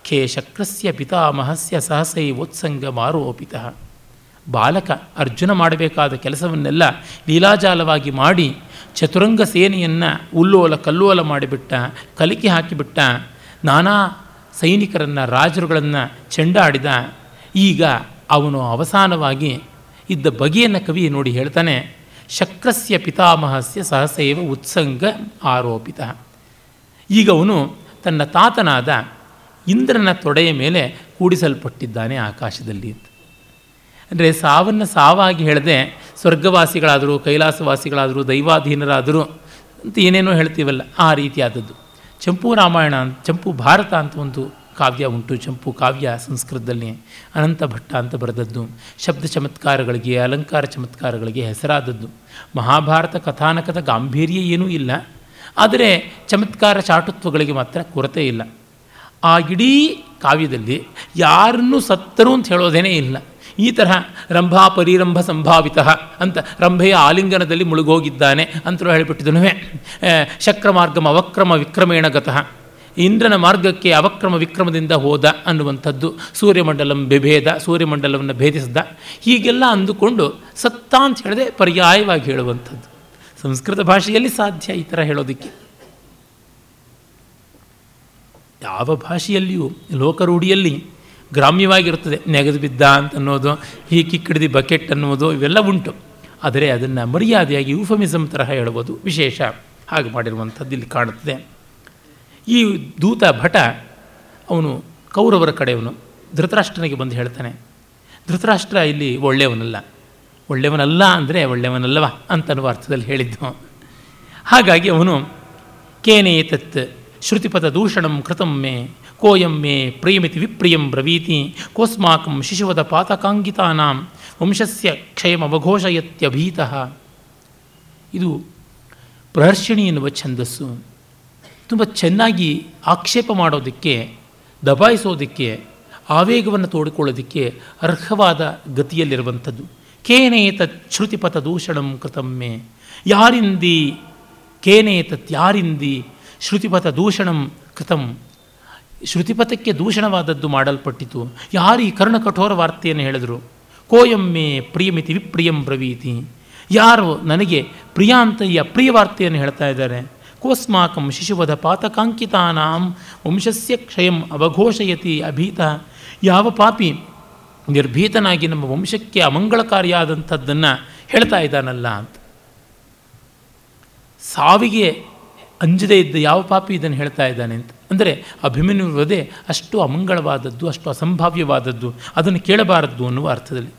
ಖೇ ಶಕ್ರಸ್ಯ ಪಿತಾಮಹಸ್ಯ ಸಹಸೈ ವೋತ್ಸಂಗ ಮಾರೋಪಿತಃ. ಬಾಲಕ ಅರ್ಜುನ ಮಾಡಬೇಕಾದ ಕೆಲಸವನ್ನೆಲ್ಲ ಲೀಲಾಜಾಲವಾಗಿ ಮಾಡಿ, ಚತುರಂಗ ಸೇನೆಯನ್ನು ಉಲ್ಲೋಲ ಕಲ್ಲೋಲ ಮಾಡಿಬಿಟ್ಟ, ಕಲಿಕೆ ಹಾಕಿಬಿಟ್ಟ, ನಾನಾ ಸೈನಿಕರನ್ನು, ರಾಜರುಗಳನ್ನು ಚೆಂಡಾಡಿದ ಈಗ ಅವನು ಅವಸಾನವಾಗಿ ಇದ್ದ ಬಗೆಯನ್ನು ಕವಿ ನೋಡಿ ಹೇಳ್ತಾನೆ, ಶಕ್ರಸ್ಯ ಪಿತಾಮಹಸ್ಯ ಸಹಸೈವ ಉತ್ಸಂಗ ಆರೋಪಿತ. ಈಗ ಅವನು ತನ್ನ ತಾತನಾದ ಇಂದ್ರನ ತೊಡೆಯ ಮೇಲೆ ಕೂಡಿಸಲ್ಪಟ್ಟಿದ್ದಾನೆ ಆಕಾಶದಲ್ಲಿ. ಅಂದರೆ ಸಾವನ್ನು ಸಾವಾಗಿ ಹೇಳದೆ ಸ್ವರ್ಗವಾಸಿಗಳಾದರೂ, ಕೈಲಾಸವಾಸಿಗಳಾದರೂ, ದೈವಾಧೀನರಾದರೂ ಅಂತ ಏನೇನೋ ಹೇಳ್ತೀವಲ್ಲ, ಆ ರೀತಿಯಾದದ್ದು. ಚಂಪು ರಾಮಾಯಣ ಅಂತ, ಚಂಪು ಭಾರತ ಅಂತ ಒಂದು ಕಾವ್ಯ ಉಂಟು, ಚಂಪು ಕಾವ್ಯ ಸಂಸ್ಕೃತದಲ್ಲಿ ಅನಂತ ಭಟ್ಟ ಅಂತ ಬರೆದದ್ದು. ಶಬ್ದ ಚಮತ್ಕಾರಗಳಿಗೆ, ಅಲಂಕಾರ ಚಮತ್ಕಾರಗಳಿಗೆ ಹೆಸರಾದದ್ದು. ಮಹಾಭಾರತ ಕಥಾನಕದ ಗಾಂಭೀರ್ಯ ಏನೂ ಇಲ್ಲ. ಆದರೆ ಚಮತ್ಕಾರ ಚಾಟುತ್ವಗಳಿಗೆ ಮಾತ್ರ ಕೊರತೆ ಇಲ್ಲ. ಆ ಇಡೀ ಕಾವ್ಯದಲ್ಲಿ ಯಾರನ್ನೂ ಸತ್ತರು ಅಂತ ಹೇಳೋದೇನೇ ಇಲ್ಲ. ಈ ತರಹ ರಂಭಾ ಪರಿರಂಭ ಸಂಭಾವಿತ ಅಂತ ರಂಭೆಯ ಆಲಿಂಗನದಲ್ಲಿ ಮುಳುಗೋಗಿದ್ದಾನೆ ಅಂತಲೂ ಹೇಳಿಬಿಟ್ಟಿದ್ದನು ಶಕ್ರ ಮಾರ್ಗಮ ಅವಕ್ರಮ ವಿಕ್ರಮೇಣ ಗತಃ. ಇಂದ್ರನ ಮಾರ್ಗಕ್ಕೆ ಅವಕ್ರಮ ವಿಕ್ರಮದಿಂದ ಹೋದ ಅನ್ನುವಂಥದ್ದು ಸೂರ್ಯಮಂಡಲಂ ಬೆಭೇದ, ಸೂರ್ಯಮಂಡಲವನ್ನು ಭೇದಿಸಿದ. ಹೀಗೆಲ್ಲ ಅಂದುಕೊಂಡು ಸತ್ತ ಅಂತ ಹೇಳದೆ ಪರ್ಯಾಯವಾಗಿ ಹೇಳುವಂಥದ್ದು. ಸಂಸ್ಕೃತ ಭಾಷೆಯಲ್ಲಿ ಸಾಧ್ಯ ಈ ಥರ ಹೇಳೋದಕ್ಕೆ. ಯಾವ ಭಾಷೆಯಲ್ಲಿಯೂ ಲೋಕರೂಢಿಯಲ್ಲಿ ಗ್ರಾಮ್ಯವಾಗಿರುತ್ತದೆ. ನೆಗೆದು ಬಿದ್ದ ಅಂತ ಅನ್ನೋದು ಈ ಕಿಕ್ಕಿಡಿದಿ ಬಕೆಟ್ ಅನ್ನೋದು ಇವೆಲ್ಲ ಉಂಟು. ಆದರೆ ಅದನ್ನು ಮರ್ಯಾದೆಯಾಗಿ ಯೂಫಮಿಸಮ್ ತರಹ ಹೇಳ್ಬೋದು. ವಿಶೇಷ ಹಾಗೆ ಮಾಡಿರುವಂಥದ್ದು ಇಲ್ಲಿ ಕಾಣುತ್ತದೆ. ಈ ದೂತ ಭಟ, ಅವನು ಕೌರವರ ಕಡೆಯವನು, ಧೃತರಾಷ್ಟ್ರನಿಗೆ ಬಂದು ಹೇಳ್ತಾನೆ. ಧೃತರಾಷ್ಟ್ರ ಇಲ್ಲಿ ಒಳ್ಳೆಯವನಲ್ಲ. ಒಳ್ಳೆಯವನಲ್ಲ ಅಂದರೆ ಒಳ್ಳೆಯವನಲ್ಲವ ಅಂತನ್ನುವ ಅರ್ಥದಲ್ಲಿ ಹೇಳಿದ್ದು. ಹಾಗಾಗಿ ಅವನು ಕೇನೇತತ್ ಶ್ರುತಿಪಥ ದೂಷಣಂ ಕೃತಮ್ಮೆ ಕೋಯಂ ಮೇ ವಿಪ್ರಿಯಂ ಬ್ರವೀತಿ ಕೋಸ್ಮಾಕಂ ಶಿಶುವದ ಪಾತಕಾಂಗಿತಾನಾಂ ವಂಶಸ್ಯ ಕ್ಷಯಮವಘೋಷಯತ್ಯಭೀತಃ ಇದು ಪ್ರಹರ್ಷಿಣಿ ಎನ್ನುವ ಛಂದಸ್ಸು ತುಂಬ ಚೆನ್ನಾಗಿ ಆಕ್ಷೇಪ ಮಾಡೋದಕ್ಕೆ, ದಬಾಯಿಸೋದಕ್ಕೆ, ಆವೇಗವನ್ನು ತೋಡಿಕೊಳ್ಳೋದಕ್ಕೆ ಅರ್ಹವಾದ ಗತಿಯಲ್ಲಿರುವಂಥದ್ದು. ಕೇನೇತ ಶ್ರುತಿಪಥ ದೂಷಣಂ ಕೃತಮ್ಮೆ ಯಾರಿಂದಿ ಕೇನೇತತ್ ಯಾರಿಂದಿ ಶ್ರುತಿಪಥ ದೂಷಣಂ ಕೃತಂ ಶ್ರುತಿಪಥಕ್ಕೆ ದೂಷಣವಾದದ್ದು ಮಾಡಲ್ಪಟ್ಟಿತು. ಯಾರು ಈ ಕರ್ಣ ಕಠೋರ ವಾರ್ತೆಯನ್ನು ಹೇಳಿದರು? ಕೋಯಮ್ಮೆ ಪ್ರಿಯಮಿತಿ ವಿಪ್ರಿಯಂ ಬ್ರವೀತಿ. ಯಾರು ನನಗೆ ಪ್ರಿಯ ಅಂತ ಈ ಅಪ್ರಿಯ ವಾರ್ತೆಯನ್ನು ಹೇಳ್ತಾ ಇದ್ದಾರೆ? ಕೋಸ್ಮಾಕಂ ಶಿಶುವಧ ಪಾತಕಾಂಕಿತಾನಾಂ ವಂಶಸ್ಯ ಕ್ಷಯಂ ಅವಘೋಷಯತಿ ಅಭೀತ. ಯಾವ ಪಾಪಿ ನಿರ್ಭೀತನಾಗಿ ನಮ್ಮ ವಂಶಕ್ಕೆ ಅಮಂಗಳಕಾರಿಯಾದಂಥದ್ದನ್ನು ಹೇಳ್ತಾ ಇದ್ದಾನಲ್ಲ ಅಂತ. ಸಾವಿಗೆ ಅಂಜದೇ ಇದ್ದ ಯಾವ ಪಾಪಿ ಇದನ್ನು ಹೇಳ್ತಾ ಇದ್ದಾನೆ ಅಂತ. ಅಂದರೆ ಅಭಿಮನ್ಯು ಅಷ್ಟು ಅಮಂಗಳವಾದದ್ದು, ಅಷ್ಟು ಅಸಂಭಾವ್ಯವಾದದ್ದು, ಅದನ್ನು ಕೇಳಬಾರದ್ದು ಅನ್ನುವ ಅರ್ಥದಲ್ಲಿ.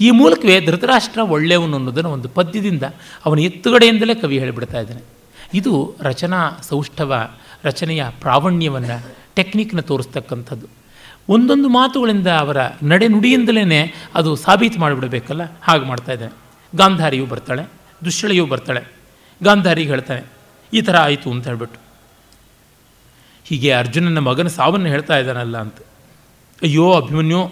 ಈ ಮೂಲಕವೇ ಧೃತರಾಷ್ಟ್ರ ಒಳ್ಳೆಯವನು ಅನ್ನೋದನ್ನು ಒಂದು ಪದ್ಯದಿಂದ ಅವನ ಎತ್ತುಗಡೆಯಿಂದಲೇ ಕವಿ ಹೇಳಿಬಿಡ್ತಾ ಇದ್ದಾನೆ. ಇದು ರಚನಾ ಸೌಷ್ಠವ, ರಚನೆಯ ಪ್ರಾವಣ್ಯವನ್ನು, ಟೆಕ್ನಿಕ್ನ ತೋರಿಸ್ತಕ್ಕಂಥದ್ದು. ಒಂದೊಂದು ಮಾತುಗಳಿಂದ ಅವರ ನಡೆ ನುಡಿಯಿಂದಲೇ ಅದು ಸಾಬೀತು ಮಾಡಿಬಿಡಬೇಕಲ್ಲ? ಹಾಗೆ ಮಾಡ್ತಾ ಇದ್ದಾನೆ. ಗಾಂಧಾರಿಯು ಬರ್ತಾಳೆ ದುಶ್ಯಳೆಯೂ ಬರ್ತಾಳೆ ಗಾಂಧಾರಿಗೆ ಹೇಳ್ತಾನೆ, ಈ ಥರ ಆಯಿತು ಅಂತ ಹೇಳ್ಬಿಟ್ಟು. ಹೀಗೆ ಅರ್ಜುನನ ಮಗನ ಸಾವನ್ನು ಹೇಳ್ತಾ ಇದ್ದಾನಲ್ಲ ಅಂತ. ಅಯ್ಯೋ, ಅಭಿಮನ್ಯು,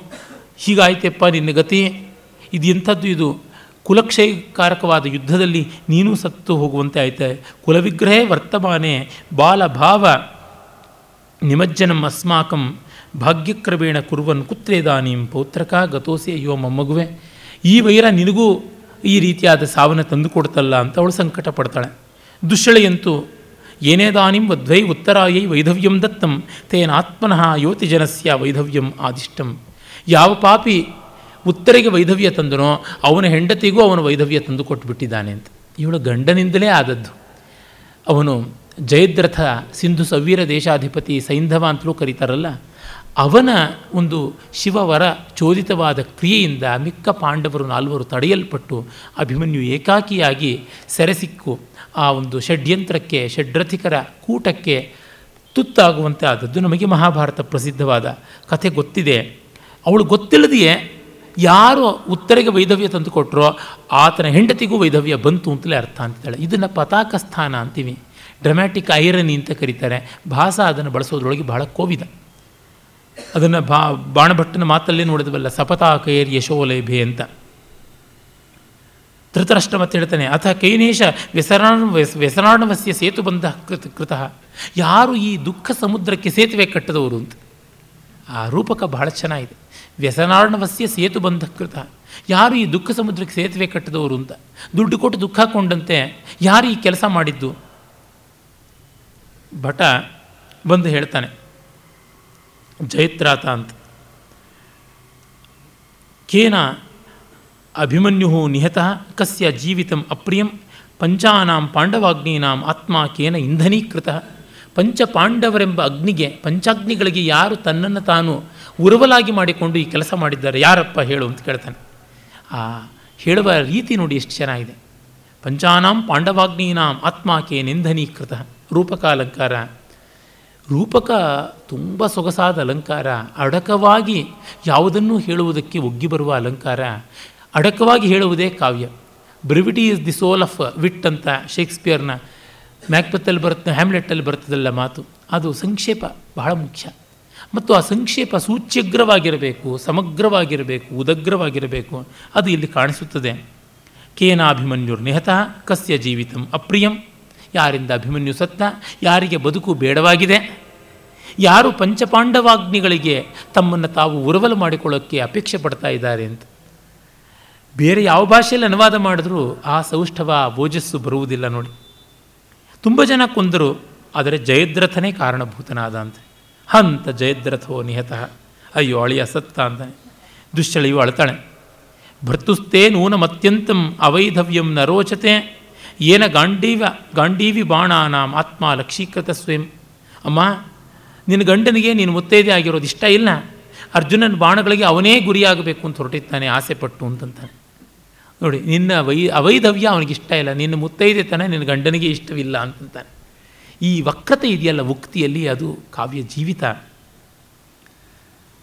ಹೀಗಾಯ್ತೆಪ್ಪ ನಿನ್ನ ಗತಿ. ಇದು ಎಂಥದ್ದು ಇದು. ಕುಲಕ್ಷಯಕಾರಕವಾದ ಯುದ್ಧದಲ್ಲಿ ನೀನೂ ಸತ್ತು ಹೋಗುವಂತೆ ಆಯ್ತೆ. ಕುಲವಿಗ್ರಹೇ ವರ್ತಮಾನೇ, ಬಾಲಭಾವ. ನಿಮಜ್ಜನಂ ಅಸ್ಮಾಕಂ ಭಾಗ್ಯಕ್ರಮೇಣ ಕುರುವನ್ ಕುತ್ರೇದಾನೀಂ ಪೌತ್ರಕ ಗತೋಸಿ ಅಯ್ಯೋ ಮೊಮ್ಮಗುವೆ ಈ ವೈರ ನಿನಗೂ ಈ ರೀತಿಯಾದ ಸಾವನ್ನು ತಂದುಕೊಡ್ತಲ್ಲ ಅಂತ ಅವಳು ಸಂಕಟ ಪಡ್ತಾಳೆ ದುಶ್ಯಳೆಯಂತೂ ಏನೇದಾನಿಂ ವಧ್ವೈ ಉತ್ತರಾಯೈ ವೈಧವ್ಯಂ ದತ್ತಂ ತೇನಾತ್ಮನಃ ಯೋತಿಜನಸ್ಯ ವೈಧವ್ಯಂ ಆದಿಷ್ಟಂ ಯಾವ ಪಾಪಿ ಉತ್ತರಿಗೆ ವೈಧವ್ಯ ತಂದನೋ, ಅವನ ಹೆಂಡತಿಗೂ ಅವನು ವೈಧವ್ಯ ತಂದು ಕೊಟ್ಟುಬಿಟ್ಟಿದ್ದಾನೆ ಅಂತ. ಇವಳು ಗಂಡನಿಂದಲೇ ಆದದ್ದು. ಅವನು ಜಯದ್ರಥ ಸಿಂಧು ಸವೀರ ದೇಶಾಧಿಪತಿ ಸೈಂಧವ ಅಂತಲೂ ಕರೀತಾರಲ್ಲ, ಅವನ ಒಂದು ಶಿವವರ ಚೋದಿತವಾದ ಕ್ರಿಯೆಯಿಂದ ಮಿಕ್ಕ ಪಾಂಡವರು ನಾಲ್ವರು ತಡೆಯಲ್ಪಟ್ಟು ಅಭಿಮನ್ಯು ಏಕಾಕಿಯಾಗಿ ಸೆರೆಸಿಕ್ಕು ಆ ಒಂದು ಷಡ್ಯಂತ್ರಕ್ಕೆ, ಷಡ್ರಥಿಕರ ಕೂಟಕ್ಕೆ ತುತ್ತಾಗುವಂತೆ ಆದದ್ದು ನಮಗೆ ಮಹಾಭಾರತ ಪ್ರಸಿದ್ಧವಾದ ಕಥೆ ಗೊತ್ತಿದೆ. ಅವಳು ಗೊತ್ತಿಲ್ಲದೆಯೇ ಯಾರು ಉತ್ತರಿಗೆ ವೈಧವ್ಯ ತಂದು ಕೊಟ್ಟರೋ ಆತನ ಹೆಂಡತಿಗೂ ವೈಧವ್ಯ ಬಂತು ಅಂತಲೇ ಅರ್ಥ ಅಂತಿದ್ದಾಳೆ. ಇದನ್ನು ಪತಾಕ ಸ್ಥಾನ ಅಂತೀವಿ. ಡ್ರಮ್ಯಾಟಿಕ್ ಐರನಿ ಅಂತ ಕರೀತಾರೆ. ಭಾಸ ಅದನ್ನು ಬಳಸೋದ್ರೊಳಗೆ ಬಹಳ ಕೋವಿದ. ಅದನ್ನು ಬಾ, ಬಾಣಭಟ್ಟನ ಮಾತಲ್ಲೇ ನೋಡಿದ್ವಲ್ಲ ಸಪತಾಕೈರ್ ಯಶೋಲೇಭೆ ಅಂತ. ಧೃತರಾಷ್ಟ್ರ ಮತ್ತೆ ಹೇಳ್ತಾನೆ ಅಥ ಕೈನೇಶ ವ್ಯಸರಾಣ ಸೇತು ಸೇತುಬಂಧ ಕೃತ, ಕೃತಃ. ಯಾರು ಈ ದುಃಖ ಸಮುದ್ರಕ್ಕೆ ಸೇತುವೆ ಕಟ್ಟದವರು ಅಂತ? ಆ ರೂಪಕ ಬಹಳ ಚೆನ್ನಾಗಿದೆ. ವ್ಯಸನಾರ್ಣವಸ್ಯ ಸೇತುಬಂಧ ಕೃತ. ಯಾರು ಈ ದುಃಖ ಸಮುದ್ರಕ್ಕೆ ಸೇತುವೆ ಕಟ್ಟದವರು ಅಂತ? ದುಡ್ಡು ಕೊಟ್ಟು ದುಃಖ ಕೊಂಡಂತೆ ಯಾರು ಈ ಕೆಲಸ ಮಾಡಿದ್ದು? ಭಟ ಬಂದು ಹೇಳ್ತಾನೆ, ಜಯತ್ರಾತ ಅಂತ. ಕೇನ ಅಭಿಮನ್ಯು ನಿಹತಃ ಕಸ್ಯ ಜೀವಿತಂ ಅಪ್ರಿಯಂ ಪಂಚಾನಾಂ ಪಾಂಡವಾಗ್ನೀನಾಂ ಆತ್ಮ ಕೇನ ಇಂಧನೀಕೃತ. ಪಂಚ ಪಾಂಡವರೆಂಬ ಅಗ್ನಿಗೆ, ಪಂಚಾಗ್ನಿಗಳಿಗೆ ಯಾರು ತನ್ನನ್ನು ತಾನು ಉರುವಲಾಗಿ ಮಾಡಿಕೊಂಡು ಈ ಕೆಲಸ ಮಾಡಿದ್ದಾರೆ, ಯಾರಪ್ಪ ಹೇಳು ಅಂತ ಕೇಳ್ತಾನೆ. ಆ, ಹೇಳುವ ರೀತಿ ನೋಡಿ ಎಷ್ಟು ಚೆನ್ನಾಗಿದೆ. ಪಂಚಾನಾಂ ಪಾಂಡವಾಗ್ನೀನಾಂ ಆತ್ಮಾಕೆ ನಿಂಧನೀಕೃತ ರೂಪಕ ಅಲಂಕಾರ. ರೂಪಕ ತುಂಬ ಸೊಗಸಾದ ಅಲಂಕಾರ. ಅಡಕವಾಗಿ ಯಾವುದನ್ನೂ ಹೇಳುವುದಕ್ಕೆ ಒಗ್ಗಿ ಬರುವ ಅಲಂಕಾರ. ಅಡಕವಾಗಿ ಹೇಳುವುದೇ ಕಾವ್ಯ. Brevity is the soul of wit ಅಂತ ಶೇಕ್ಸ್ಪಿಯರ್ನ ಮ್ಯಾಕ್ಬತ್ತಲ್ಲಿ ಬರುತ್ತೆ ಹ್ಯಾಮ್ಲೆಟ್ಟಲ್ಲಿ ಬರ್ತದಲ್ಲ ಮಾತು. ಅದು ಸಂಕ್ಷೇಪ ಬಹಳ ಮುಖ್ಯ. ಮತ್ತು ಆ ಸಂಕ್ಷೇಪ ಸೂಚ್ಯಗ್ರವಾಗಿರಬೇಕು ಸಮಗ್ರವಾಗಿರಬೇಕು, ಉದಗ್ರವಾಗಿರಬೇಕು, ಅದು ಇಲ್ಲಿ ಕಾಣಿಸುತ್ತದೆ. ಕೇನಾಭಿಮನ್ಯುರ್ ನಿಹತಃ, ಕಸ್ಯ ಜೀವಿತಂ ಅಪ್ರಿಯಂ. ಯಾರಿಂದ ಅಭಿಮನ್ಯು ಸತ್ತ, ಯಾರಿಗೆ ಬದುಕು ಬೇಡವಾಗಿದೆ. ಯಾರು ಪಂಚಪಾಂಡವಾಗ್ನಿಗಳಿಗೆ ತಮ್ಮನ್ನು ತಾವು ಉರವಲು ಮಾಡಿಕೊಳ್ಳೋಕ್ಕೆ ಅಪೇಕ್ಷೆ ಪಡ್ತಾ ಇದ್ದಾರೆ ಅಂತ. ಬೇರೆ ಯಾವ ಭಾಷೆಯಲ್ಲಿ ಅನುವಾದ ಮಾಡಿದ್ರೂ ಆ ಸೌಷ್ಠವ, ಓಜಸ್ಸು ಬರುವುದಿಲ್ಲ ನೋಡಿ. ತುಂಬ ಜನ ಕೊಂದರು, ಆದರೆ ಜಯದ್ರಥನೇ ಕಾರಣಭೂತನಾದ ಅಂತ ಹಂತ ಜಯದ್ರಥೋ ನಿಹತಃ. ಅಯ್ಯೋ ಅಳಿ ಸತ್ತ ಅಂತಾನೆ. ದುಶ್ಚಳಿಯು ಅಳ್ತಾಳೆ. ಭರ್ತುಸ್ತೇ ನೂನಮತ್ಯಂತಂ ಅವೈಧವ್ಯಂ ನ ರೋಚತೆ. ಏನ ಗಾಂಡೀವ, ಗಾಂಡೀವಿ ಬಾಣಾನಾಂ ಆತ್ಮ ಲಕ್ಷೀಕೃತ ಸ್ವಯಂ. ಅಮ್ಮ, ನಿನ್ನ ಗಂಡನಿಗೆ ನೀನು ಮುತ್ತೈದೆ ಆಗಿರೋದು ಇಷ್ಟ ಇಲ್ಲ. ಅರ್ಜುನನ ಬಾಣಗಳಿಗೆ ಅವನೇ ಗುರಿಯಾಗಬೇಕು ಅಂತ ಹೊರಟಿದ್ದಾನೆ, ಆಸೆ ಪಟ್ಟು ಅಂತಂತಾನೆ. ನೋಡಿ, ನಿನ್ನ ವೈ, ಅವೈಧವ್ಯ ಅವನಿಗೆ ಇಷ್ಟ ಇಲ್ಲ. ನಿನ್ನ ಮುತ್ತೈದೆ ತಾನೆ ನಿನ್ನ ಗಂಡನಿಗೆ ಇಷ್ಟವಿಲ್ಲ ಅಂತಂತಾನೆ ಈ ವಕ್ರತೆ ಇದೆಯಲ್ಲ ಉಕ್ತಿಯಲ್ಲಿ, ಅದು ಕಾವ್ಯ ಜೀವಿತ.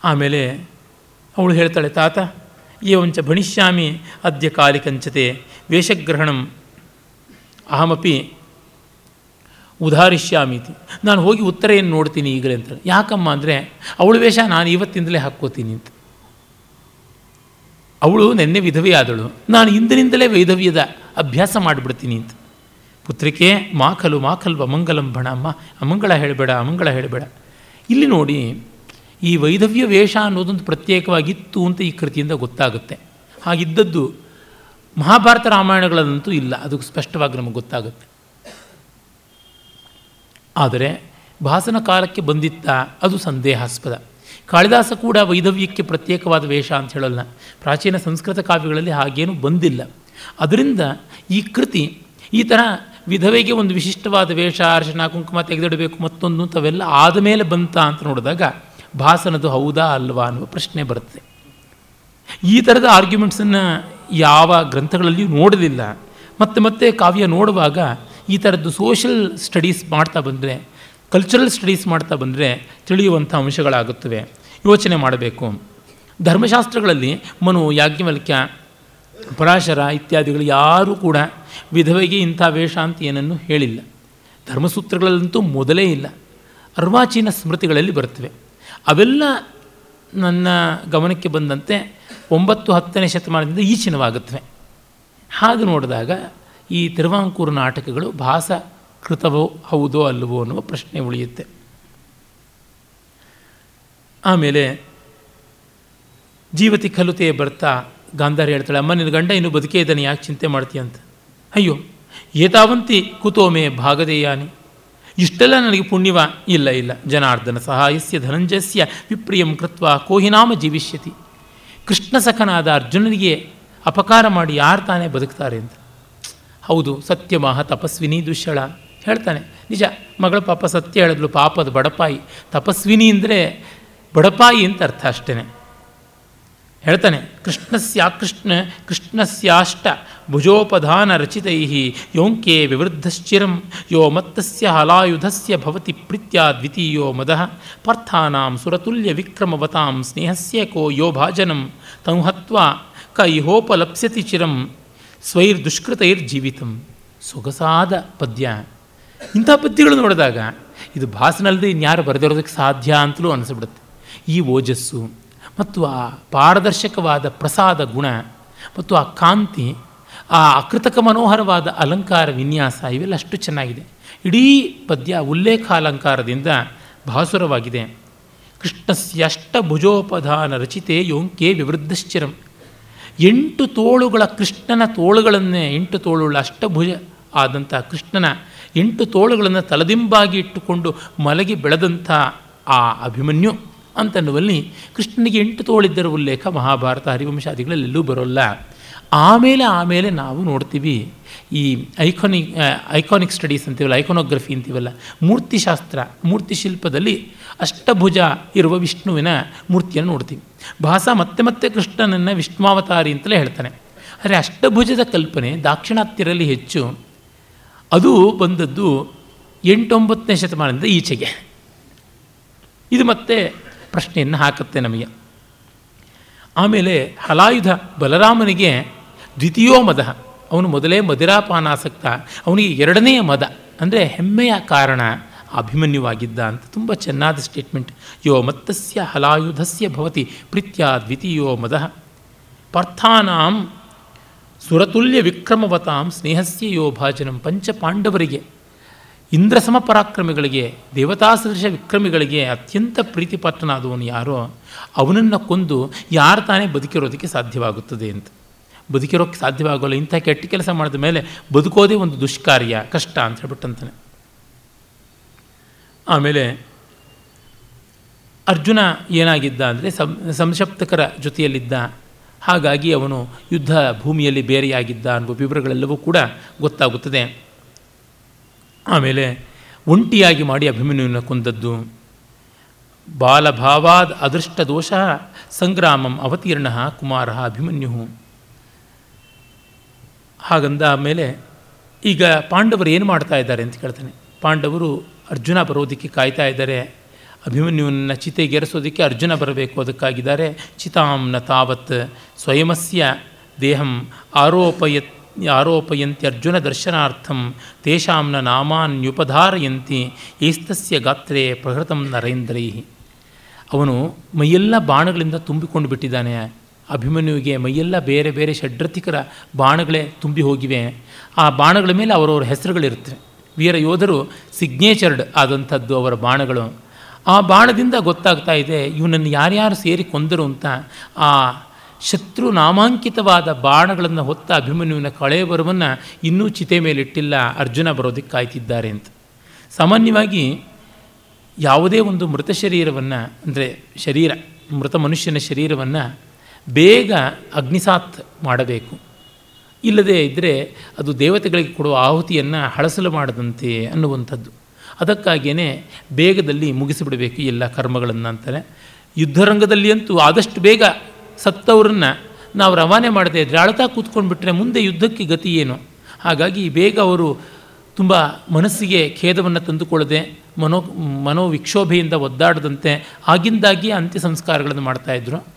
ಆಮೇಲೆ ಅವಳು ಹೇಳ್ತಾಳೆ, ತಾತ, ಏವಂಚ ಭಣಿಷ್ಯಾಮಿ ಅದ್ಯ ಕಾಲಿಕಂಚತೆ ವೇಷಗ್ರಹಣಂ ಅಹಮಪಿ ಉದಾರಿಷ್ಯಾಮೀತಿ. ನಾನು ಹೋಗಿ ಉತ್ತರ ಏನು ನೋಡ್ತೀನಿ ಈಗಲೇ ಅಂತ ಯಾಕಮ್ಮ ಅಂದರೆ, ಅವಳು ವೇಷ ನಾನು ಇವತ್ತಿಂದಲೇ ಹಾಕ್ಕೋತೀನಿ ಅಂತ. ಅವಳು ನೆನ್ನೆ ವಿಧವೆಯಾದಳು. ನಾನು ಇಂದಿನಿಂದಲೇ ವೈಧವ್ಯದ ಅಭ್ಯಾಸ ಮಾಡಿಬಿಡ್ತೀನಿ ಅಂತ. ಪುತ್ರಿಕೆ ಮಾಖಲು ಮಾಖಲ್ವ ಅಮಂಗಲಂ ಬಣ ಅಮ್ಮ ಅಮಂಗಳ ಹೇಳಬೇಡ ಅಮಂಗಳ ಹೇಳಬೇಡ. ಇಲ್ಲಿ ನೋಡಿ, ಈ ವೈಧವ್ಯ ವೇಷ ಅನ್ನೋದೊಂದು ಪ್ರತ್ಯೇಕವಾಗಿತ್ತು ಅಂತ ಈ ಕೃತಿಯಿಂದ ಗೊತ್ತಾಗುತ್ತೆ. ಹಾಗಿದ್ದದ್ದು ಮಹಾಭಾರತ ರಾಮಾಯಣಗಳಂತೂ ಇಲ್ಲ. ಅದು ಸ್ಪಷ್ಟವಾಗಿ ನಮಗೆ ಗೊತ್ತಾಗುತ್ತೆ. ಆದರೆ ಭಾಸನ ಕಾಲಕ್ಕೆ ಬಂದಿತ್ತ ಅದು ಸಂದೇಹಾಸ್ಪದ. ಕಾಳಿದಾಸ ಕೂಡ ವೈದವ್ಯಕ್ಕೆ ಪ್ರತ್ಯೇಕವಾದ ವೇಷ ಅಂತ ಹೇಳಲ್ಲ. ಪ್ರಾಚೀನ ಸಂಸ್ಕೃತ ಕಾವ್ಯಗಳಲ್ಲಿ ಹಾಗೇನೂ ಬಂದಿಲ್ಲ. ಅದರಿಂದ ಈ ಕೃತಿ, ಈ ಥರ ವಿಧವೆಗೆ ಒಂದು ವಿಶಿಷ್ಟವಾದ ವೇಷ ಅರ್ಶನ ಕುಂಕುಮ ತೆಗೆದಿಡಬೇಕು ಮತ್ತೊಂದು ತವೆಲ್ಲ ಆದಮೇಲೆ ಬಂತ ಅಂತ ನೋಡಿದಾಗ ಭಾಸನದು ಹೌದಾ ಅಲ್ವಾ ಅನ್ನುವ ಪ್ರಶ್ನೆ ಬರುತ್ತೆ. ಈ ಥರದ ಆರ್ಗ್ಯುಮೆಂಟ್ಸನ್ನು ಯಾವ ಗ್ರಂಥಗಳಲ್ಲಿಯೂ ನೋಡಲಿಲ್ಲ. ಮತ್ತೆ ಮತ್ತೆ ಕಾವ್ಯ ನೋಡುವಾಗ ಈ ಥರದ್ದು ಸೋಷಲ್ ಸ್ಟಡೀಸ್ ಮಾಡ್ತಾ ಬಂದರೆ ಕಲ್ಚರಲ್ ಸ್ಟಡೀಸ್ ಮಾಡ್ತಾ ಬಂದರೆ ತಿಳಿಯುವಂಥ ಅಂಶಗಳಾಗುತ್ತವೆ. ಯೋಚನೆ ಮಾಡಬೇಕು. ಧರ್ಮಶಾಸ್ತ್ರಗಳಲ್ಲಿ ಮನು, ಯಾಜ್ಞವಲ್ಕ್ಯ, ಪರಾಶರ ಇತ್ಯಾದಿಗಳು ಯಾರೂ ಕೂಡ ವಿಧವೆಗೆ ಇಂಥ ವೇಷ ಅಂತ ಏನನ್ನು ಹೇಳಿಲ್ಲ. ಧರ್ಮಸೂತ್ರಗಳಲ್ಲಂತೂ ಮೊದಲೇ ಇಲ್ಲ. ಅರ್ವಾಚೀನ ಸ್ಮೃತಿಗಳಲ್ಲಿ ಬರ್ತವೆ ಅವೆಲ್ಲ ನನ್ನ ಗಮನಕ್ಕೆ ಬಂದಂತೆ ಒಂಬತ್ತು ಹತ್ತನೇ ಶತಮಾನದಿಂದ ಈಚಿನವಾಗುತ್ತವೆ. ಹಾಗೆ ನೋಡಿದಾಗ ಈ ತಿರುವಾಂಕೂರು ನಾಟಕಗಳು ಭಾಸ ಕೃತವೋ ಹೌದೋ ಅಲ್ಲವೋ ಅನ್ನುವ ಪ್ರಶ್ನೆ ಉಳಿಯುತ್ತೆ. ಆಮೇಲೆ ಜೀವತಿ ಕಲುತೆ ಬರ್ತಾ ಗಾಂಧಾರಿ ಹೇಳ್ತಾಳೆ, ಅಮ್ಮ, ನಿನ್ನ ಗಂಡ ಇನ್ನು ಬದುಕೇ ಇದ್ದಾನೆ, ಯಾಕೆ ಚಿಂತೆ ಮಾಡ್ತೀಯ ಅಂತ? ಅಯ್ಯೋ, ಏತಾವಂತಿ ಕುತೋಮೆ ಭಾಗದೇಯಾನಿ ಇಷ್ಟೆಲ್ಲ ನನಗೆ ಪುಣ್ಯವ ಇಲ್ಲ ಇಲ್ಲ. ಜನಾರ್ದನ ಸಹಾಯಸ್ಯ ಧನಂಜಸ್ಯ ವಿಪ್ರಿಯಂ ಕೃತ್ವ ಕೋಹಿನಾಮ ಜೀವಿಷ್ಯತಿ. ಕೃಷ್ಣ ಸಖನಾದ ಅರ್ಜುನನಿಗೆ ಅಪಕಾರ ಮಾಡಿ ಯಾರು ತಾನೇ ಬದುಕ್ತಾರೆ ಅಂತ. ಹೌದು, ಸತ್ಯಮಾಹ ತಪಸ್ವಿನಿ ದುಶ್ಯಳ ಹೇಳ್ತಾನೆ, ನಿಜ, ಮಗಳ ಪಾಪ ಸತ್ಯ ಹೇಳಿದ್ಲು, ಪಾಪದ ಬಡಪಾಯಿ. ತಪಸ್ವಿನಿ ಅಂದರೆ ಬಡಪಾಯಿ ಅಂತ ಅರ್ಥ ಅಷ್ಟೇ ಹೇಳ್ತಾನೆ ಕೃಷ್ಣಸ್ಯಾಕೃಷ್ಣ ಕೃಷ್ಣಸ್ಯಾಷ್ಟ ಭುಜೋಪಧಾನ ರಚಿತೈ ಯೋಂಕೆ ವಿವೃದ್ಧಶ್ಚಿರಂ, ಯೋ ಮತ್ತಸ್ಯ ಹಲಾಯುಧಸ್ಯ ಭವತಿ ಪ್ರೀತ್ಯ ದ್ವಿತೀಯೋ ಮದಃ, ಪಾರ್ಥಾನಾಂ ಸುರತುಲ್ಯ ವಿಕ್ರಮವತಾಂ ಸ್ನೇಹಸ್ಯ ಕೋ ಯೋ ಭಾಜನಂ ತಂ ಹತ್ವಾ ಕ ಇಹೋಪಲಪ್ಸ್ಯತಿ ಚಿರಂ, ಸ್ವೈರ್ದುಷ್ಕೃತೈರ್ಜೀವಿತಂ. ಸೊಗಸಾದ ಪದ್ಯ. ಇಂಥ ಪದ್ಯಗಳು ನೋಡಿದಾಗ ಇದು ಭಾಸನಲ್ಲದೆ ಇನ್ಯಾರು ಬರೆದಿರೋದಕ್ಕೆ ಸಾಧ್ಯ ಅಂತಲೂ ಅನಿಸ್ಬಿಡುತ್ತೆ. ಈ ಓಜಸ್ಸು ಮತ್ತು ಆ ಪಾರದರ್ಶಕವಾದ ಪ್ರಸಾದ ಗುಣ ಮತ್ತು ಆ ಕಾಂತಿ, ಆ ಅಕೃತಕ ಮನೋಹರವಾದ ಅಲಂಕಾರ ವಿನ್ಯಾಸ ಇವೆಲ್ಲ ಅಷ್ಟು ಚೆನ್ನಾಗಿದೆ. ಇಡೀ ಪದ್ಯ ಉಲ್ಲೇಖ ಅಲಂಕಾರದಿಂದ ಭಾಸುರವಾಗಿದೆ ಕೃಷ್ಣಸ್ಯಷ್ಟ ಭುಜೋಪಧಾನ ರಚಿತೆ ಯೋಂಕೆ ವಿವೃದ್ಧಶ್ಚಿರಂ. ಎಂಟು ತೋಳುಗಳ ಕೃಷ್ಣನ ತೋಳುಗಳನ್ನೇ ಎಂಟು ತೋಳುಗಳ ಅಷ್ಟಭುಜ ಆದಂಥ ಕೃಷ್ಣನ ಎಂಟು ತೋಳುಗಳನ್ನು ತಲದಿಂಬಾಗಿ ಇಟ್ಟುಕೊಂಡು ಮಲಗಿ ಬೆಳೆದಂಥ ಆ ಅಭಿಮನ್ಯು ಅಂತನ್ನುವಲ್ಲಿ ಕೃಷ್ಣನಿಗೆ ಎಂಟು ತೋಳಿದ್ದರ ಉಲ್ಲೇಖ ಮಹಾಭಾರತ ಹರಿವಂಶಾದಿಗಳಲ್ಲೆಲ್ಲೂ ಬರೋಲ್ಲ. ಆಮೇಲೆ ಆಮೇಲೆ ನಾವು ನೋಡ್ತೀವಿ ಈ ಐಕಾನಿಕ್ ಐಕಾನಿಕ್ ಸ್ಟಡೀಸ್ ಅಂತೀವಲ್ಲ, ಐಕೋನೋಗ್ರಫಿ ಅಂತೀವಲ್ಲ, ಮೂರ್ತಿಶಾಸ್ತ್ರ ಮೂರ್ತಿ ಶಿಲ್ಪದಲ್ಲಿ ಅಷ್ಟಭುಜ ಇರುವ ವಿಷ್ಣುವಿನ ಮೂರ್ತಿಯನ್ನು ನೋಡ್ತೀವಿ. ಭಾಸ ಮತ್ತೆ ಮತ್ತೆ ಕೃಷ್ಣನನ್ನು ವಿಷ್ಣುವಾವತಾರಿ ಅಂತಲೇ ಹೇಳ್ತಾನೆ. ಆದರೆ ಅಷ್ಟಭುಜದ ಕಲ್ಪನೆ ದಾಕ್ಷಿಣಾತ್ಯರಲ್ಲಿ ಹೆಚ್ಚು. ಅದು ಬಂದದ್ದು ಎಂಟೊಂಬತ್ತನೇ ಶತಮಾನದಿಂದ ಈಚೆಗೆ. ಇದು ಮತ್ತೆ ಪ್ರಶ್ನೆಯನ್ನು ಹಾಕುತ್ತೆ ನಮಗೆ. ಆಮೇಲೆ ಹಲಾಯುಧ ಬಲರಾಮನಿಗೆ ದ್ವಿತೀಯೋ ಮದ. ಅವನು ಮೊದಲೇ ಮದಿರಾಪಾನಾಸಕ್ತ. ಅವನಿಗೆ ಎರಡನೆಯ ಮದ. ಅಂದರೆ ಹೆಮ್ಮೆಯ ಕಾರಣ, ಅಭಿಮನ್ಯುವಾಗಿದ್ದ ಅಂತ ತುಂಬ ಚೆನ್ನಾದ ಸ್ಟೇಟ್ಮೆಂಟ್ ಯೋ ಮತ್ತಸ್ಯ ಹಲಾಯುಧಸ್ಯ ಭವತಿ ಪ್ರೀತ್ಯ ದ್ವಿತೀಯೋ ಮದ. ಪಾರ್ಥಾನಾಂ ಸುರತುಲ್ಯ ವಿಕ್ರಮವತಾಂ ಸ್ನೇಹಸ್ಯ ಯೋಭಾಜನಂ ಪಂಚ ಪಾಂಡವರಿಗೆ. ಇಂದ್ರ ಸಮಪರಾಕ್ರಮಿಗಳಿಗೆ ದೇವತಾ ಸದೃಶ ವಿಕ್ರಮಿಗಳಿಗೆ ಅತ್ಯಂತ ಪ್ರೀತಿಪಾತ್ರನಾದವನು ಯಾರೋ, ಅವನನ್ನು ಕೊಂದು ಯಾರು ತಾನೇ ಬದುಕಿರೋದಕ್ಕೆ ಸಾಧ್ಯವಾಗುತ್ತದೆ ಅಂತ. ಬದುಕಿರೋಕ್ಕೆ ಸಾಧ್ಯವಾಗೋಲ್ಲ, ಇಂಥ ಕೆಟ್ಟ ಕೆಲಸ ಮಾಡಿದ ಮೇಲೆ ಬದುಕೋದೇ ಒಂದು ದುಷ್ಕಾರ್ಯ, ಕಷ್ಟ ಅಂತ ಹೇಳ್ಬಿಟ್ಟಂತಾನೆ. ಆಮೇಲೆ ಅರ್ಜುನ ಏನಾಗಿದ್ದ ಅಂದರೆ ಸಂ, ಸಂಶಪ್ತಕರ ಜೊತೆಯಲ್ಲಿದ್ದ ಹಾಗಾಗಿ ಅವನು ಯುದ್ಧ ಭೂಮಿಯಲ್ಲಿ ಬೇರೆಯಾಗಿದ್ದ ಅನ್ನುವ ವಿವರಗಳೆಲ್ಲವೂ ಕೂಡ ಗೊತ್ತಾಗುತ್ತದೆ. ಆಮೇಲೆ ಒಂಟಿಯಾಗಿ ಮಾಡಿ ಅಭಿಮನ್ಯುವನ್ನು ಕೊಂದದ್ದು. ಬಾಲಭಾವಾದ ಅದೃಷ್ಟ ದೋಷ ಸಂಗ್ರಾಮಂ ಅವತೀರ್ಣ ಕುಮಾರ ಅಭಿಮನ್ಯು ಹಾಗಂದ ಮೇಲೆ ಈಗ ಪಾಂಡವರು ಏನು ಮಾಡ್ತಾ ಇದ್ದಾರೆ ಅಂತ ಕೇಳ್ತಾನೆ. ಪಾಂಡವರು ಅರ್ಜುನ ಬರೋದಕ್ಕೆ ಕಾಯ್ತಾ ಇದ್ದಾರೆ. ಅಭಿಮನ್ಯುವನ್ನು ಚಿತೆಗೆರಿಸೋದಕ್ಕೆ ಅರ್ಜುನ ಬರಬೇಕು. ಅದಕ್ಕಾಗಿದ್ದಾರೆ ಚಿತಾಂನ ತಾವತ್ ಸ್ವಯಮಸ್ಯ ದೇಹಂ ಆರೋಪಯತ್, ಆರೋಪಯಂತಿ ಅರ್ಜುನ ದರ್ಶನಾರ್ಥಂ ತೇಷಾಂನ ನಾಮಾನ್ಯುಪಧಾರಯಂತಿ ಏಸ್ತಸ್ಯ ಗಾತ್ರೇ ಪ್ರಹೃತಂ ನರೇಂದ್ರೈ ಅವನು ಮೈಯೆಲ್ಲ ಬಾಣಗಳಿಂದ ತುಂಬಿಕೊಂಡು ಬಿಟ್ಟಿದ್ದಾನೆ. ಅಭಿಮನ್ಯುವಿಗೆ ಮೈಯೆಲ್ಲ ಬೇರೆ ಬೇರೆ ಷಡ್ರತಿಕರ ಬಾಣಗಳೇ ತುಂಬಿ ಹೋಗಿವೆ. ಆ ಬಾಣಗಳ ಮೇಲೆ ಅವರವರ ಹೆಸರುಗಳಿರ್ತವೆ ವೀರ ಯೋಧರು ಸಿಗ್ನೇಚರ್ಡ್ ಆದಂಥದ್ದು ಅವರ ಬಾಣಗಳು. ಆ ಬಾಣದಿಂದ ಗೊತ್ತಾಗ್ತಾ ಇದೆ, ಇವನನ್ನು ಯಾರ್ಯಾರು ಸೇರಿ ಕೊಂದರು ಅಂತ ಆ ಶತ್ರು ನಾಮಾಂಕಿತವಾದ ಬಾಣಗಳನ್ನು ಹೊತ್ತ ಅಭಿಮನ್ಯುವಿನ ಕಳೆಯವರವನ್ನು ಇನ್ನೂ ಚಿತೆ ಮೇಲಿಟ್ಟಿಲ್ಲ, ಅರ್ಜುನ ಬರೋದಕ್ಕೆ ಕಾಯ್ತಿದ್ದಾರೆ ಅಂತ. ಸಾಮಾನ್ಯವಾಗಿ ಯಾವುದೇ ಒಂದು ಮೃತ ಶರೀರವನ್ನು, ಅಂದರೆ ಶರೀರ, ಮೃತ ಮನುಷ್ಯನ ಶರೀರವನ್ನು ಬೇಗ ಅಗ್ನಿಸಾತ್ ಮಾಡಬೇಕು. ಇಲ್ಲದೇ ಇದ್ದರೆ ಅದು ದೇವತೆಗಳಿಗೆ ಕೊಡುವ ಆಹುತಿಯನ್ನು ಹಳಸಲು ಮಾಡದಂತೆ ಅನ್ನುವಂಥದ್ದು. ಅದಕ್ಕಾಗಿಯೇ ಬೇಗದಲ್ಲಿ ಮುಗಿಸಿಬಿಡಬೇಕು ಎಲ್ಲ ಕರ್ಮಗಳನ್ನು ಅಂತಾರೆ ಯುದ್ಧರಂಗದಲ್ಲಿ ಅಂತೂ ಆದಷ್ಟು ಬೇಗ ಸತ್ತವರನ್ನು ನಾವು ರವಾನೆ ಮಾಡದೆ ಇದ್ದರೆ ಅಳ್ತಾ ಕೂತ್ಕೊಂಡು ಬಿಟ್ಟರೆ ಮುಂದೆ ಯುದ್ಧಕ್ಕೆ ಗತಿ ಏನು? ಹಾಗಾಗಿ ಬೇಗ ಅವರು ತುಂಬ ಮನಸ್ಸಿಗೆ ಖೇದವನ್ನು ತಂದುಕೊಳ್ಳದೆ, ಮನೋ, ಮನೋವಿಕ್ಷೋಭೆಯಿಂದ ಒದ್ದಾಡದಂತೆ ಆಗಿಂದಾಗಿ ಅಂತ್ಯ ಸಂಸ್ಕಾರಗಳನ್ನು ಮಾಡ್ತಾಯಿದ್ರು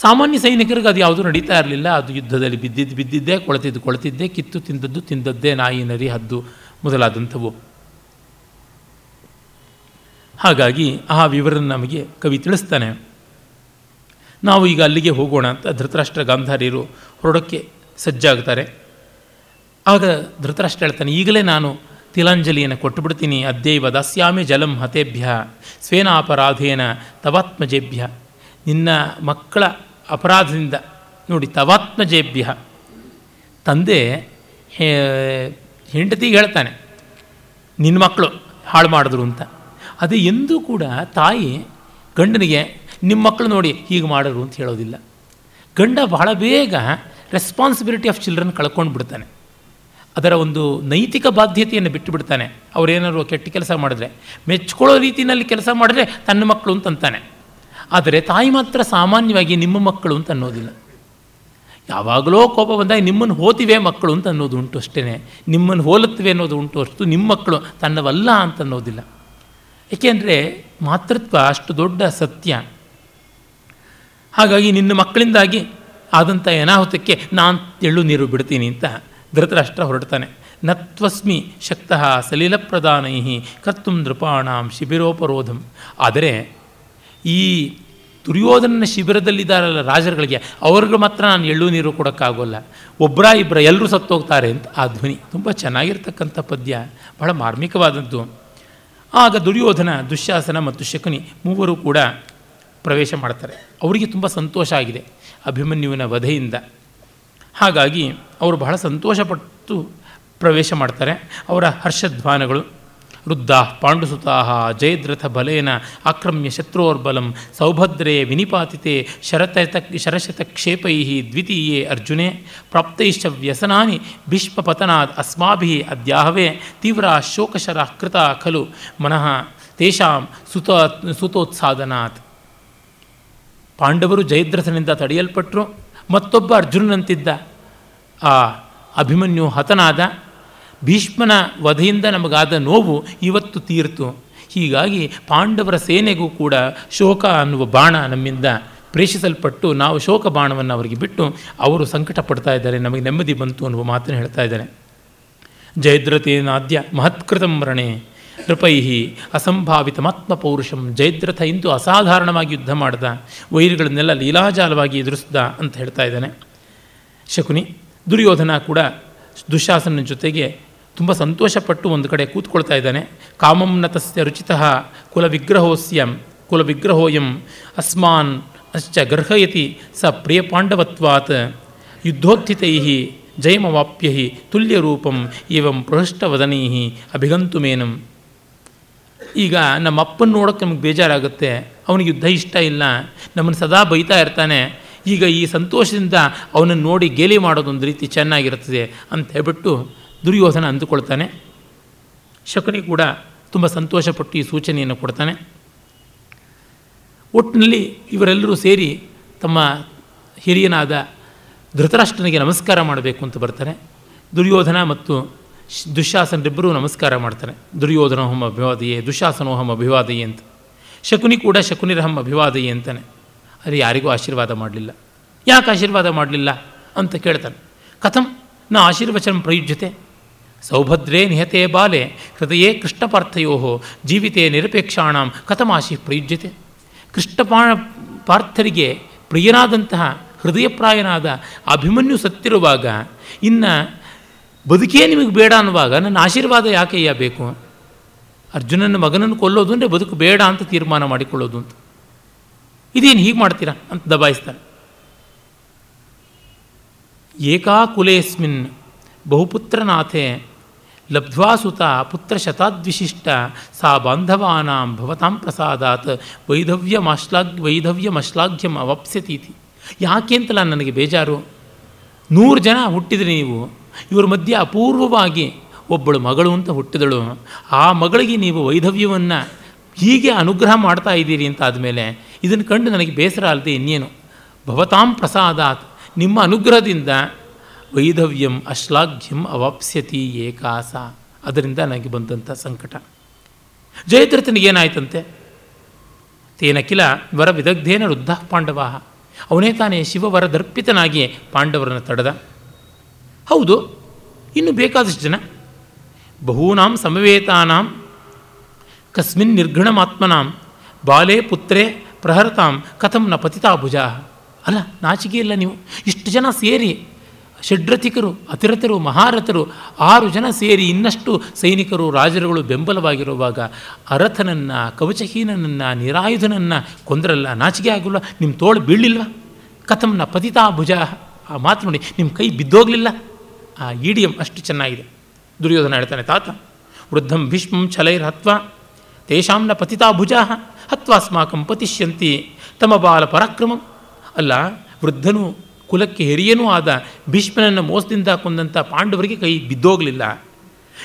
ಸಾಮಾನ್ಯ ಸೈನಿಕರಿಗೆ ಅದು ಯಾವುದೂ ನಡೀತಾ ಇರಲಿಲ್ಲ. ಅದು ಯುದ್ಧದಲ್ಲಿ ಬಿದ್ದಿದ್ದು ಬಿದ್ದಿದ್ದೇ, ಕೊಳತಿದ್ದು ಕೊಳತಿದ್ದೇ, ಕಿತ್ತು ತಿಂದದ್ದು ತಿಂದದ್ದೇ, ನಾಯಿ, ನರಿ, ಹದ್ದು ಮೊದಲಾದಂಥವು. ಹಾಗಾಗಿ ಆ ವಿವರ ನಮಗೆ ಕವಿ ತಿಳಿಸ್ತಾನೆ. ನಾವು ಈಗ ಅಲ್ಲಿಗೆ ಹೋಗೋಣ ಅಂತ ಧೃತರಾಷ್ಟ್ರ ಗಾಂಧಾರಿಯರು ಹೊರಡೋಕ್ಕೆ ಸಜ್ಜಾಗ್ತಾರೆ. ಆಗ ಧೃತರಾಷ್ಟ್ರ ಹೇಳ್ತಾನೆ, ಈಗಲೇ ನಾನು ತಿಲಾಂಜಲಿಯನ್ನು ಕೊಟ್ಟುಬಿಡ್ತೀನಿ. ಅದ್ಯೈವ ದಾಸ್ಯಾಮಿ ಜಲಂ ಹತೇಭ್ಯ ಸ್ವೇನಾಪರಾಧೇನ ತವಾತ್ಮಜೇಭ್ಯ. ನಿನ್ನ ಮಕ್ಕಳ ಅಪರಾಧದಿಂದ ನೋಡಿ, ತವಾತ್ಮಜೇಭ್ಯ. ತಂದೆ ಹೆಂಡತಿಗೆ ಹೇಳ್ತಾನೆ, ನಿನ್ನ ಮಕ್ಕಳು ಹಾಳು ಮಾಡಿದ್ರು ಅಂತ. ಅದು ಎಂದೂ ಕೂಡ ತಾಯಿ ಗಂಡನಿಗೆ ನಿಮ್ಮ ಮಕ್ಕಳು ನೋಡಿ ಹೀಗೆ ಮಾಡೋರು ಅಂತ ಹೇಳೋದಿಲ್ಲ. ಗಂಡ ಬಹಳ ಬೇಗ ರೆಸ್ಪಾನ್ಸಿಬಿಲಿಟಿ ಆಫ್ ಚಿಲ್ಡ್ರನ್ ಕಳ್ಕೊಂಡು ಬಿಡ್ತಾನೆ. ಅದರ ಒಂದು ನೈತಿಕ ಬಾಧ್ಯತೆಯನ್ನು ಬಿಟ್ಟು ಬಿಡ್ತಾನೆ. ಅವರೇನಾದ್ರು ಕೆಟ್ಟ ಕೆಲಸ ಮಾಡಿದ್ರೆ, ಮೆಚ್ಕೊಳ್ಳೋ ರೀತಿಯಲ್ಲಿ ಕೆಲಸ ಮಾಡಿದ್ರೆ ತನ್ನ ಮಕ್ಕಳು ಅಂತಂತಾನೆ ಆದರೆ ತಾಯಿ ಮಾತ್ರ ಸಾಮಾನ್ಯವಾಗಿ ನಿಮ್ಮ ಮಕ್ಕಳು ಅಂತ ಅನ್ನೋದಿಲ್ಲ. ಯಾವಾಗಲೋ ಕೋಪ ಬಂದಾಗ ನಿಮ್ಮನ್ನು ಹೋತಿವೆ ಮಕ್ಕಳು ಅಂತ ಅನ್ನೋದು ಉಂಟು ಅಷ್ಟೇ ನಿಮ್ಮನ್ನು ಹೋಲುತ್ತವೆ ಅನ್ನೋದು ಉಂಟು ಅಷ್ಟು ನಿಮ್ಮ ಮಕ್ಕಳು ತನ್ನವಲ್ಲ ಅಂತ ಅನ್ನೋದಿಲ್ಲ. ಏಕೆಂದರೆ ಮಾತೃತ್ವ ಅಷ್ಟು ದೊಡ್ಡ ಸತ್ಯ. ಹಾಗಾಗಿ ನಿನ್ನ ಮಕ್ಕಳಿಂದಾಗಿ ಆದಂಥ ಅನಾಹುತಕ್ಕೆ ನಾನು ಎಳ್ಳು ನೀರು ಬಿಡ್ತೀನಿ ಅಂತ ಧೃತರಾಷ್ಟ್ರ ಹೊರಡ್ತಾನೆ. ನತ್ವಸ್ಮಿ ಶಕ್ತಃ ಸಲೀಲ ಪ್ರಧಾನೈ ಕರ್ತು ನೃಪಾಣಾಂ ಶಿಬಿರೋಪರೋಧಂ. ಆದರೆ ಈ ದುರ್ಯೋಧನನ ಶಿಬಿರದಲ್ಲಿದ್ದಾರಲ್ಲ ರಾಜರುಗಳಿಗೆ, ಅವ್ರಿಗೆ ಮಾತ್ರ ನಾನು ಎಳ್ಳು ನೀರು ಕೊಡೋಕ್ಕಾಗೋಲ್ಲ. ಒಬ್ಬರ ಇಬ್ಬರ ಎಲ್ಲರೂ ಸತ್ತೋಗ್ತಾರೆ ಅಂತ ಆ ಧ್ವನಿ. ತುಂಬ ಚೆನ್ನಾಗಿರ್ತಕ್ಕಂಥ ಪದ್ಯ. ಬಹಳ ಮಾರ್ಮಿಕವಾದದ್ದು. ಆಗ ದುರ್ಯೋಧನ, ದುಶ್ಯಾಸನ ಮತ್ತು ಶಕುನಿ ಮೂವರು ಕೂಡ ಪ್ರವೇಶ ಮಾಡ್ತಾರೆ. ಅವರಿಗೆ ತುಂಬ ಸಂತೋಷ ಆಗಿದೆ ಅಭಿಮನ್ಯುವಿನ ವಧೆಯಿಂದ. ಹಾಗಾಗಿ ಅವರು ಬಹಳ ಸಂತೋಷಪಟ್ಟು ಪ್ರವೇಶ ಮಾಡ್ತಾರೆ ಅವರ ಹರ್ಷಧ್ವಾನಗಳು. ವೃದ್ಧ ಪಾಂಡುಸುತಾ, ಜಯದ್ರಥ ಬಲೇನ ಆಕ್ರಮ್ಯ ಶತ್ರೋರ್ಬಲಂ ಸೌಭದ್ರೆ ವಿನಿಪಾತಿತೆ ಶರತ ಶರಶತಕ್ಷೇಪೈ ದ್ವಿತೀಯೇ ಅರ್ಜುನೆ, ಪ್ರಾಪ್ತೈಶ್ಚ ವ್ಯಸನಾನಿ, ಭೀಷ್ಮಪತನಾದ್ ಅಸ್ಮಾಭಿ ಅದ್ಯಾಹವೇ, ತೀವ್ರ ಶೋಕಶರ ಕೃತ ಖಲು, ಮನಃ ತೇಷಾಂ ಸುತ, ಸುತೋತ್ಸಾದನಾತ್. ಪಾಂಡವರು ಜಯದ್ರಥನಿಂದ ತಡೆಯಲ್ಪಟ್ಟರು ಮತ್ತೊಬ್ಬ ಅರ್ಜುನನಂತಿದ್ದ, ಆ ಅಭಿಮನ್ಯು ಹತನಾದ ಭೀಷ್ಮನ ವಧೆಯಿಂದ ನಮಗಾದ ನೋವು ಇವತ್ತು ತೀರ್ತು. ಹೀಗಾಗಿ ಪಾಂಡವರ ಸೇನೆಗೂ ಕೂಡ ಶೋಕ ಅನ್ನುವ ಬಾಣ ನಮ್ಮಿಂದ ಪ್ರೇಷಿಸಲ್ಪಟ್ಟು ನಾವು ಶೋಕ ಬಾಣವನ್ನು ಅವರಿಗೆ ಬಿಟ್ಟು ಅವರು ಸಂಕಟ ಪಡ್ತಾ ಇದ್ದಾರೆ, ನಮಗೆ ನೆಮ್ಮದಿ ಬಂತು ಅನ್ನುವ ಮಾತನ್ನು ಹೇಳ್ತಾ ಇದ್ದಾನೆ. ಜಯದ್ರಥೇನಾದ್ಯ ಮಹತ್ಕೃತಂ ಮರಣೆ. ನೃಪೈ ಅಸಂಭಾವಿತಮಾತ್ಮ ಪೌರುಷಂ ಜಯದ್ರಥ ಇಂದು ಅಸಾಧಾರಣವಾಗಿ ಯುದ್ಧ ಮಾಡ್ದ, ವೈರಿಗಳನ್ನೆಲ್ಲ ಲೀಲಾಜಾಲವಾಗಿ ಎದುರಿಸ್ದ ಅಂತ ಹೇಳ್ತಾ ಇದ್ದಾನೆ. ಶಕುನಿ, ದುರ್ಯೋಧನ ಕೂಡ ದುಶಾಸನ ಜೊತೆಗೆ ತುಂಬ ಸಂತೋಷಪಟ್ಟು ಒಂದು ಕಡೆ ಕೂತ್ಕೊಳ್ತಾ ಇದ್ದಾನೆ. ಕಾಮಂನತಸ್ಯ ರುಚಿತ ತಸ್ಯ ರುಚಿತಃ ಕುಲ ವಿಗ್ರಹೋಸ್ಯಂ, ಕುಲ ವಿಗ್ರಹೋಯಂ, ಅಸ್ಮಾನ್ ಅಶ್ಚ ಗರ್ಹಯತಿ, ಸ ಪ್ರಿಯ ಪಾಂಡವತ್ವಾತ್. ಯುದ್ಧೋತ್ಥಿತೈ ಜಯಮವಾಪ್ಯ ತುಲ್ಯರೂಪಂ, ಇವಂ ಪ್ರಹೃಷ್ಟವದನೈ ಅಭಿಗಂತುಮೇನಂ. ಈಗ ನಮ್ಮ ಅಪ್ಪನ ನೋಡೋಕ್ಕೆ ನಮಗೆ ಬೇಜಾರಾಗುತ್ತೆ. ಅವನಿಗೆ ಯುದ್ಧ ಇಷ್ಟ ಇಲ್ಲ. ನಮ್ಮನ್ನು ಸದಾ ಬೈತಾ ಇರ್ತಾನೆ. ಈಗ ಈ ಸಂತೋಷದಿಂದ ಅವನನ್ನು ನೋಡಿ ಗೇಲಿ ಮಾಡೋದೊಂದು ರೀತಿ ಚೆನ್ನಾಗಿರುತ್ತದೆ ಅಂತ ಹೇಳ್ಬಿಟ್ಟು ದುರ್ಯೋಧನ ಅಂದುಕೊಳ್ತಾನೆ. ಶಕುನಿ ಕೂಡ ತುಂಬ ಸಂತೋಷಪಟ್ಟು ಈ ಸೂಚನೆಯನ್ನು ಕೊಡ್ತಾನೆ. ಒಟ್ಟಿನಲ್ಲಿ ಇವರೆಲ್ಲರೂ ಸೇರಿ ತಮ್ಮ ಹಿರಿಯನಾದ ಧೃತರಾಷ್ಟ್ರನಿಗೆ ನಮಸ್ಕಾರ ಮಾಡಬೇಕು ಅಂತ ಬರ್ತಾರೆ. ದುರ್ಯೋಧನ ಮತ್ತು ದುಶಾಸನರಿಬ್ಬರೂ ನಮಸ್ಕಾರ ಮಾಡ್ತಾರೆ. ದುರ್ಯೋಧನೋಹಂ ಅಭಿವಾದಯೇ ದುಶಾಸನೋಹಂ ಅಭಿವಾದಯೇ ಅಂತ. ಶಕುನಿ ಕೂಡ ಶಕುನಿರಹಂ ಅಭಿವಾದಯೇ ಅಂತಾನೆ. ಅದು ಯಾರಿಗೂ ಆಶೀರ್ವಾದ ಮಾಡಲಿಲ್ಲ. ಯಾಕೆ ಆಶೀರ್ವಾದ ಮಾಡಲಿಲ್ಲ ಅಂತ ಕೇಳ್ತಾನೆ. ಕಥಂ, ನಾ ಆಶೀರ್ವಚನ ಪ್ರಯುಜ್ಯತೆ. ಸೌಭದ್ರೇ ನಿಹತೆ ಬಾಲೆ ಹೃದಯೇ ಕೃಷ್ಣಪಾರ್ಥಯೋ, ಜೀವಿತೆ ನಿರಪೇಕ್ಷಾಣ ಕಥಮಾಶಿ ಪ್ರಯುಜ್ಯತೆ. ಕೃಷ್ಣಪಾ ಪಾರ್ಥರಿಗೆ ಪ್ರಿಯನಾದಂತಹ ಹೃದಯಪ್ರಾಯನಾದ ಅಭಿಮನ್ಯು ಸತ್ತಿರುವಾಗ, ಇನ್ನು ಬದುಕೇ ನಿಮಗೆ ಬೇಡ ಅನ್ನುವಾಗ ನನ್ನ ಆಶೀರ್ವಾದ ಯಾಕೆಯ್ಯ ಬೇಕು? ಅರ್ಜುನನ ಮಗನನ್ನು ಕೊಲ್ಲೋದು ಅಂದರೆ ಬದುಕು ಬೇಡ ಅಂತ ತೀರ್ಮಾನ ಮಾಡಿಕೊಳ್ಳೋದು ಅಂತ. ಇದೇನು ಹೀಗೆ ಮಾಡ್ತೀರಾ ಅಂತ ದಬಾಯಿಸ್ತಾರೆ ಏಕಾಕುಲೇಸ್ಮಿನ್ ಬಹುಪುತ್ರನಾಥೆ ಲಬ್ಧ್ವಾ ಸುತ ಪುತ್ರ ಶತಾದ್ವಿಶಿಷ್ಟ ಸಾ ಬಾಂಧವಾನಾಂ ಭವತಾಂ ಪ್ರಸಾದಾತ್ ವೈಧವ್ಯಮಾಶ್ಲಾಘ್ ವೈಧವ್ಯಮಶ್ಲಾಘ್ಯಂ ಅವಾಪ್ಸ್ಯತೀತಿ. ಯಾಕೆ ಅಂತಲ್ಲ ನನಗೆ ಬೇಜಾರು? ನೂರು ಜನ ಹುಟ್ಟಿದ್ರಿ ನೀವು. ಇವ್ರ ಮಧ್ಯೆ ಅಪೂರ್ವವಾಗಿ ಒಬ್ಬಳು ಮಗಳು ಅಂತ ಹುಟ್ಟಿದಳು. ಆ ಮಗಳಿಗೆ ನೀವು ವೈಧವ್ಯವನ್ನು ಹೀಗೆ ಅನುಗ್ರಹ ಮಾಡ್ತಾ ಇದ್ದೀರಿ ಅಂತ ಆದಮೇಲೆ ಇದನ್ನು ಕಂಡು ನನಗೆ ಬೇಸರ ಅಲ್ಲದೆ ಇನ್ನೇನು? ಭವತಾಂ ಪ್ರಸಾದಾತ್ ನಿಮ್ಮ ಅನುಗ್ರಹದಿಂದ ವೈಧವ್ಯಂ ಅಶ್ಲಾಘ್ಯಂ ಅವಾಪ್ಸ್ಯತಿ ಏಕಾಸ. ಅದರಿಂದ ನನಗೆ ಬಂದಂಥ ಸಂಕಟ. ಜಯದ್ರಥನಿಗೇನಾಯ್ತಂತೆ ತೇನ ಕಿಲ ವರ ವಿದಗ್ಧೇನ ವೃದ್ಧ ಪಾಂಡವ. ಅವನೇ ತಾನೇ ಶಿವವರ ದರ್ಪಿತನಾಗಿ ಪಾಂಡವರನ್ನು ತಡೆದ. ಹೌದು, ಇನ್ನು ಬೇಕಾದಷ್ಟು ಜನ. ಬಹೂನಾಂ ಸಮವೇತಾನಾಂ, ಕಸ್ಮಿನ್ ನಿರ್ಘಣಮಾತ್ಮನಾಂ, ಬಾಲೇ ಪುತ್ರೇ ಪ್ರಹರತಾಂ, ಕಥಂ ನ ಪತಿತಾ ಭುಜಾ ಅಲ್ಲ ನಾಚಿಕೆ ಇಲ್ಲ ನೀವು. ಇಷ್ಟು ಜನ ಸೇರಿ ಷಡ್ರಥಿಕರು, ಅತಿರಥರು, ಮಹಾರಥರು ಆರು ಜನ ಸೇರಿ ಇನ್ನಷ್ಟು ಸೈನಿಕರು, ರಾಜರುಗಳು ಬೆಂಬಲವಾಗಿರುವಾಗ ಅರಥನನ್ನು, ಕವಚಹೀನನನ್ನು, ನಿರಾಯುಧನನ್ನು ಕೊಂದರಲ್ಲ, ನಾಚಿಕೆ ಆಗಿಲ್ಲ ನಿಮ್ಮ ತೋಳು ಬೀಳಿಲ್ವ ಕಥಂನ ಪತಿತಾ ಭುಜ, ಆ ಮಾತು ನೋಡಿ ನಿಮ್ಮ ಕೈ ಬಿದ್ದೋಗಲಿಲ್ಲ? ಆ ಇಡಿಯಂ ಅಷ್ಟು ಚೆನ್ನಾಗಿದೆ. ದುರ್ಯೋಧನ ಹೇಳ್ತಾನೆ, ತಾತ, ವೃದ್ಧಂ ಭೀಷ್ಮಂ ಛಲೈರ್ ಹತ್ವ, ತೇಷಾಂನ ಪತಿತಾ ಭುಜ ಹತ್ವಾಸ್ಮಾಕಂ ಪತಿಷ್ಯಂತಿ, ತಮ ಬಾಲ ಪರಾಕ್ರಮಂ. ಅಲ್ಲ, ವೃದ್ಧನು ಕುಲಕ್ಕೆ ಹೆರಿಯನೂ ಆದ ಭೀಷ್ಮನನ್ನು ಮೋಸದಿಂದ ಕೊಂದಂಥ ಪಾಂಡವರಿಗೆ ಕೈ ಬಿದ್ದೋಗಲಿಲ್ಲ.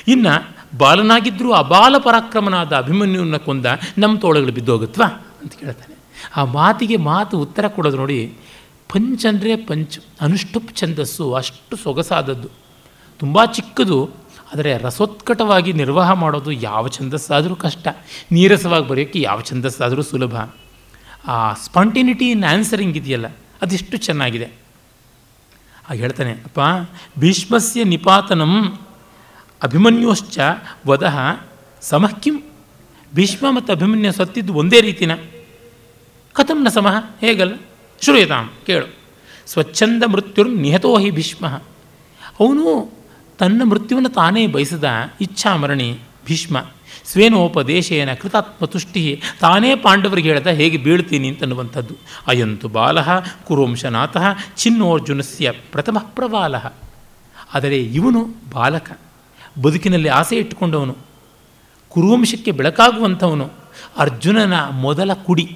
ಇನ್ನು ಬಾಲನಾಗಿದ್ದರೂ ಅಬಾಲ ಪರಾಕ್ರಮನಾದ ಅಭಿಮನ್ಯುವನ್ನು ಕೊಂದ ನಮ್ಮ ತೋಳುಗಳು ಬಿದ್ದೋಗುತ್ತವಾ ಅಂತ ಕೇಳ್ತಾನೆ. ಆ ಮಾತಿಗೆ ಮಾತು ಉತ್ತರ ಕೊಡೋದು ನೋಡಿ ಪಂಚ್ ಅಂದರೆ ಪಂಚ್, ಅನುಷ್ಠುಪ್ ಛಂದಸ್ಸು, ಅಷ್ಟು ಸೊಗಸಾದದ್ದು. ತುಂಬ ಚಿಕ್ಕದು, ಆದರೆ ರಸೋತ್ಕಟವಾಗಿ ನಿರ್ವಾಹ ಮಾಡೋದು ಯಾವ ಛಂದಸ್ಸಾದರೂ ಕಷ್ಟ. ನೀರಸವಾಗಿ ಬರೆಯೋಕ್ಕೆ ಯಾವ ಛಂದಸ್ಸಾದರೂ ಸುಲಭ. ಆ ಸ್ಪಾಂಟಿನಿಟಿ ಇನ್ ಆನ್ಸರಿಂಗ್ ಇದೆಯಲ್ಲ, ಅದೆಷ್ಟು ಚೆನ್ನಾಗಿದೆ. ಹಾಗೆ ಹೇಳ್ತಾನೆ, ಅಪ್ಪ, ಭೀಷ್ಮಸ್ಯ ನಿಪಾತನಂ ಅಭಿಮನ್ಯುಶ್ಚ ವದಹ ಸಮಃಕಿಂ. ಭೀಷ್ಮ ಮತ್ತು ಅಭಿಮನ್ಯು ಸತ್ತಿದ್ದು ಒಂದೇ ರೀತಿನ. ಕಥಂ ನ ಸಮಃ, ಹೇಗಲ್ಲ? ಶ್ರೂಯತಾಂ, ಕೇಳು. ಸ್ವಚ್ಛಂದ ಮೃತ್ಯುರ್ ನಿಹತೋ ಹಿ ಭೀಷ್ಮ. ಅವನು ತನ್ನ ಮೃತ್ಯುವನ್ನು ತಾನೇ ಬಯಸಿದ ಇಚ್ಛಾಮರಣಿ ಭೀಷ್ಮ. ಸ್ವೇನೋಪದೇಶೇನ ಕೃತಾತ್ಮ ತುಷ್ಟಿ, ತಾನೇ ಪಾಂಡವರಿಗೆ ಹೇಳ್ದ ಹೇಗೆ ಬೀಳ್ತೀನಿ ಅಂತನ್ನುವಂಥದ್ದು. ಅಯಂತು ಬಾಲಃ ಕುರುವಂಶನಾಥಃ ಚಿನ್ನೋರ್ಜುನಸ್ಯ ಪ್ರಥಮ ಪ್ರಬಾಲ ಆದರೆ ಇವನು ಬಾಲಕ, ಬದುಕಿನಲ್ಲಿ ಆಸೆ ಇಟ್ಟುಕೊಂಡವನು. ಕುರುವಂಶಕ್ಕೆ ಬೆಳಕಾಗುವಂಥವನು, ಅರ್ಜುನನ ಮೊದಲ ಕುಡಿ.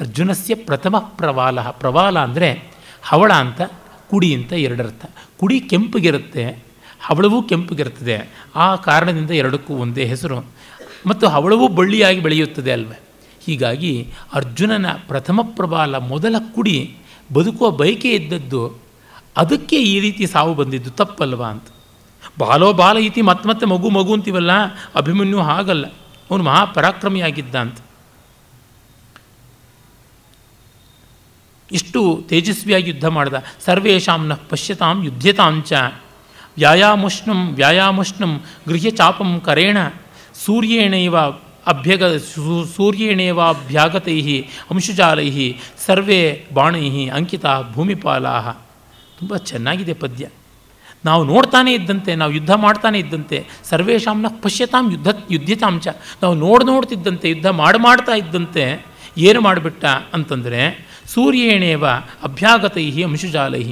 ಅರ್ಜುನಸ್ಯ ಪ್ರಥಮ ಪ್ರವಾಲ. ಪ್ರವಾಲ ಅಂದರೆ ಹವಳ ಅಂತ, ಕುಡಿ ಅಂತ ಎರಡರ್ಥ. ಕುಡಿ ಕೆಂಪಗಿರುತ್ತೆ, ಹವಳವೂ ಕೆಂಪಗಿರ್ತದೆ. ಆ ಕಾರಣದಿಂದ ಎರಡಕ್ಕೂ ಒಂದೇ ಹೆಸರು. ಮತ್ತು ಅವಳವೂ ಬಳ್ಳಿಯಾಗಿ ಬೆಳೆಯುತ್ತದೆ ಅಲ್ವೇ? ಹೀಗಾಗಿ ಅರ್ಜುನನ ಪ್ರಥಮ ಪ್ರಬಾಲ ಮೊದಲ ಕುಡಿ ಬದುಕುವ ಬಯಕೆ ಇದ್ದದ್ದು ಅದಕ್ಕೆ ಈ ರೀತಿ ಸಾವು ಬಂದಿದ್ದು ತಪ್ಪಲ್ವಾ ಅಂತ. ಬಾಲೋ ಬಾಲ ಇತಿ ಮತ್ತೆ ಮತ್ತೆ ಮಗು ಮಗು ಅಂತೀವಲ್ಲ, ಅಭಿಮನ್ಯು ಹಾಗಲ್ಲ. ಅವನು ಮಹಾಪರಾಕ್ರಮಿಯಾಗಿದ್ದ ಅಂತ ಇಷ್ಟು ತೇಜಸ್ವಿಯಾಗಿ ಯುದ್ಧ ಮಾಡಿದ, ಸರ್ವೇಷಾಂನ ಪಶ್ಯತಾಂ ಯುದ್ಧತಾಂಚ, ವ್ಯಾಯಾಮುಷ್ಣಂ ವ್ಯಾಯಾಮುಷ್ಣಂ ಗೃಹ್ಯ ಚಾಪಂ ಕರೇಣ ಸೂರ್ಯೇಣೈವ ಅಭ್ಯಗ ಸೂರ್ಯೇಣೇವ ಅಭ್ಯಾಗತೈ ಅಂಶುಜಾಲೈ ಸರ್ವೇ ಬಾಣೈ ಅಂಕಿತ ಭೂಮಿಪಾಲಾ ತುಂಬ ಚೆನ್ನಾಗಿದೆ ಪದ್ಯ. ನಾವು ನೋಡ್ತಾನೆ ಇದ್ದಂತೆ, ನಾವು ಯುದ್ಧ ಮಾಡ್ತಾನೆ ಇದ್ದಂತೆ ಸರ್ವೇಶಾಂನ ಪಶ್ಯತಾಂ ಯುದ್ಧ ಯುದ್ಧಿತಾಂಶ ನಾವು ನೋಡಿ ನೋಡ್ತಿದ್ದಂತೆ, ಯುದ್ಧ ಮಾಡಿ ಮಾಡ್ತಾ ಇದ್ದಂತೆ, ಏನು ಮಾಡಿಬಿಟ್ಟ ಅಂತಂದರೆ, ಸೂರ್ಯೇಣೇವ ಅಭ್ಯಾಗತೈ ಅಂಶುಜಾಲೈ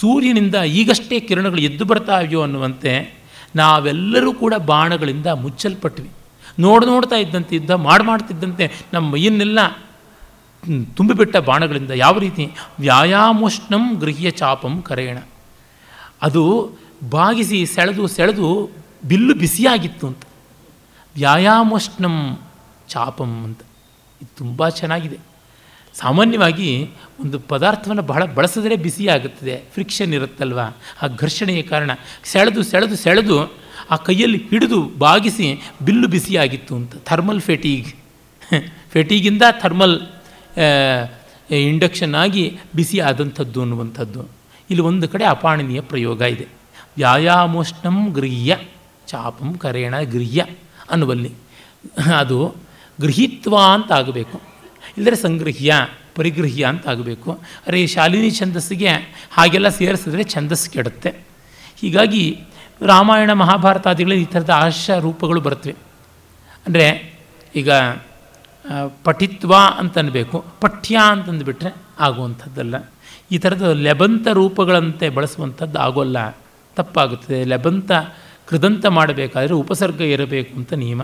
ಸೂರ್ಯನಿಂದ ಈಗಷ್ಟೇ ಕಿರಣಗಳು ಎದ್ದು ಬರ್ತಾವ್ಯೋ ಅನ್ನುವಂತೆ, ನಾವೆಲ್ಲರೂ ಕೂಡ ಬಾಣಗಳಿಂದ ಮುಚ್ಚಲ್ಪಟ್ವಿ. ನೋಡಿ ನೋಡ್ತಾ ಇದ್ದಂತೆ ಯುದ್ಧ ಮಾಡಿ ಮಾಡ್ತಿದ್ದಂತೆ ನಮ್ಮ ಮೈಯನ್ನೆಲ್ಲ ತುಂಬಿಬಿಟ್ಟ ಬಾಣಗಳಿಂದ ಯಾವ ರೀತಿ? ವ್ಯಾಯಾಮೋಷ್ಣಂ ಗೃಹ್ಯ ಚಾಪಂ ಕರೇಣ. ಅದು ಬಾಗಿಸಿ ಸೆಳೆದು ಸೆಳೆದು ಬಿಲ್ಲು ಬಿಸಿಯಾಗಿತ್ತು ಅಂತ. ವ್ಯಾಯಾಮೋಷ್ಣಂ ಚಾಪಂ ಅಂತ. ಇದು ತುಂಬ ಚೆನ್ನಾಗಿದೆ. ಸಾಮಾನ್ಯವಾಗಿ ಒಂದು ಪದಾರ್ಥವನ್ನು ಬಹಳ ಬಳಸಿದ್ರೆ ಬಿಸಿಯಾಗುತ್ತದೆ, ಫ್ರಿಕ್ಷನ್ ಇರುತ್ತಲ್ವ? ಆ ಘರ್ಷಣೆಯ ಕಾರಣ. ಸೆಳೆದು ಸೆಳೆದು ಸೆಳೆದು ಆ ಕೈಯಲ್ಲಿ ಹಿಡಿದು ಬಾಗಿಸಿ ಬಿಲ್ಲು ಬಿಸಿಯಾಗಿತ್ತು ಅಂತ. ಥರ್ಮಲ್ ಫೆಟೀಗ್ ಫೆಟೀಗಿಂದ <laughs> ಥರ್ಮಲ್ ಇಂಡಕ್ಷನ್ ಆಗಿ ಬಿಸಿ ಆದಂಥದ್ದು ಅನ್ನುವಂಥದ್ದು. ಇಲ್ಲಿ ಒಂದು ಕಡೆ ಅಪಾಣನೀಯ ಪ್ರಯೋಗ ಇದೆ. ವ್ಯಾಯಾಮೋಷ್ಣಂ ಗೃಹ್ಯ, ಚಾಪಂ ಕರೇಣ ಗೃಹ್ಯ ಅನ್ನುವಲ್ಲಿ. <laughs> ಅದು ಗೃಹೀತ್ವ ಅಂತ ಆಗಬೇಕು. ಇಲ್ಲದ್ರೆ ಸಂಗೃಹ್ಯ, ಪರಿಗೃಹ್ಯ ಅಂತ ಆಗಬೇಕು. ಅರೆ ಶಾಲಿನಿ ಛಂದಸ್ಸಿಗೆ ಹಾಗೆಲ್ಲ ಸೇರಿಸಿದ್ರೆ ಛಂದಸ್ಸು ಕೆಡುತ್ತೆ. ಹೀಗಾಗಿ ರಾಮಾಯಣ, ಮಹಾಭಾರತಾದಿಗಳಲ್ಲಿ ಈ ಥರದ ಆಶ ರೂಪಗಳು ಬರ್ತವೆ ಅಂದರೆ ಈಗ ಪಠಿತ್ವ ಅಂತನ್ಬೇಕು, ಪಠ್ಯ ಅಂತಂದುಬಿಟ್ರೆ ಆಗುವಂಥದ್ದಲ್ಲ. ಈ ಥರದ ಲೆಬಂತ ರೂಪಗಳಂತೆ ಬಳಸುವಂಥದ್ದು ಆಗೋಲ್ಲ. ತಪ್ಪಾಗುತ್ತದೆ. ಲೆಬಂತ, ಕೃದಂತ ಮಾಡಬೇಕಾದರೆ ಉಪಸರ್ಗ ಇರಬೇಕು ಅಂತ ನಿಯಮ.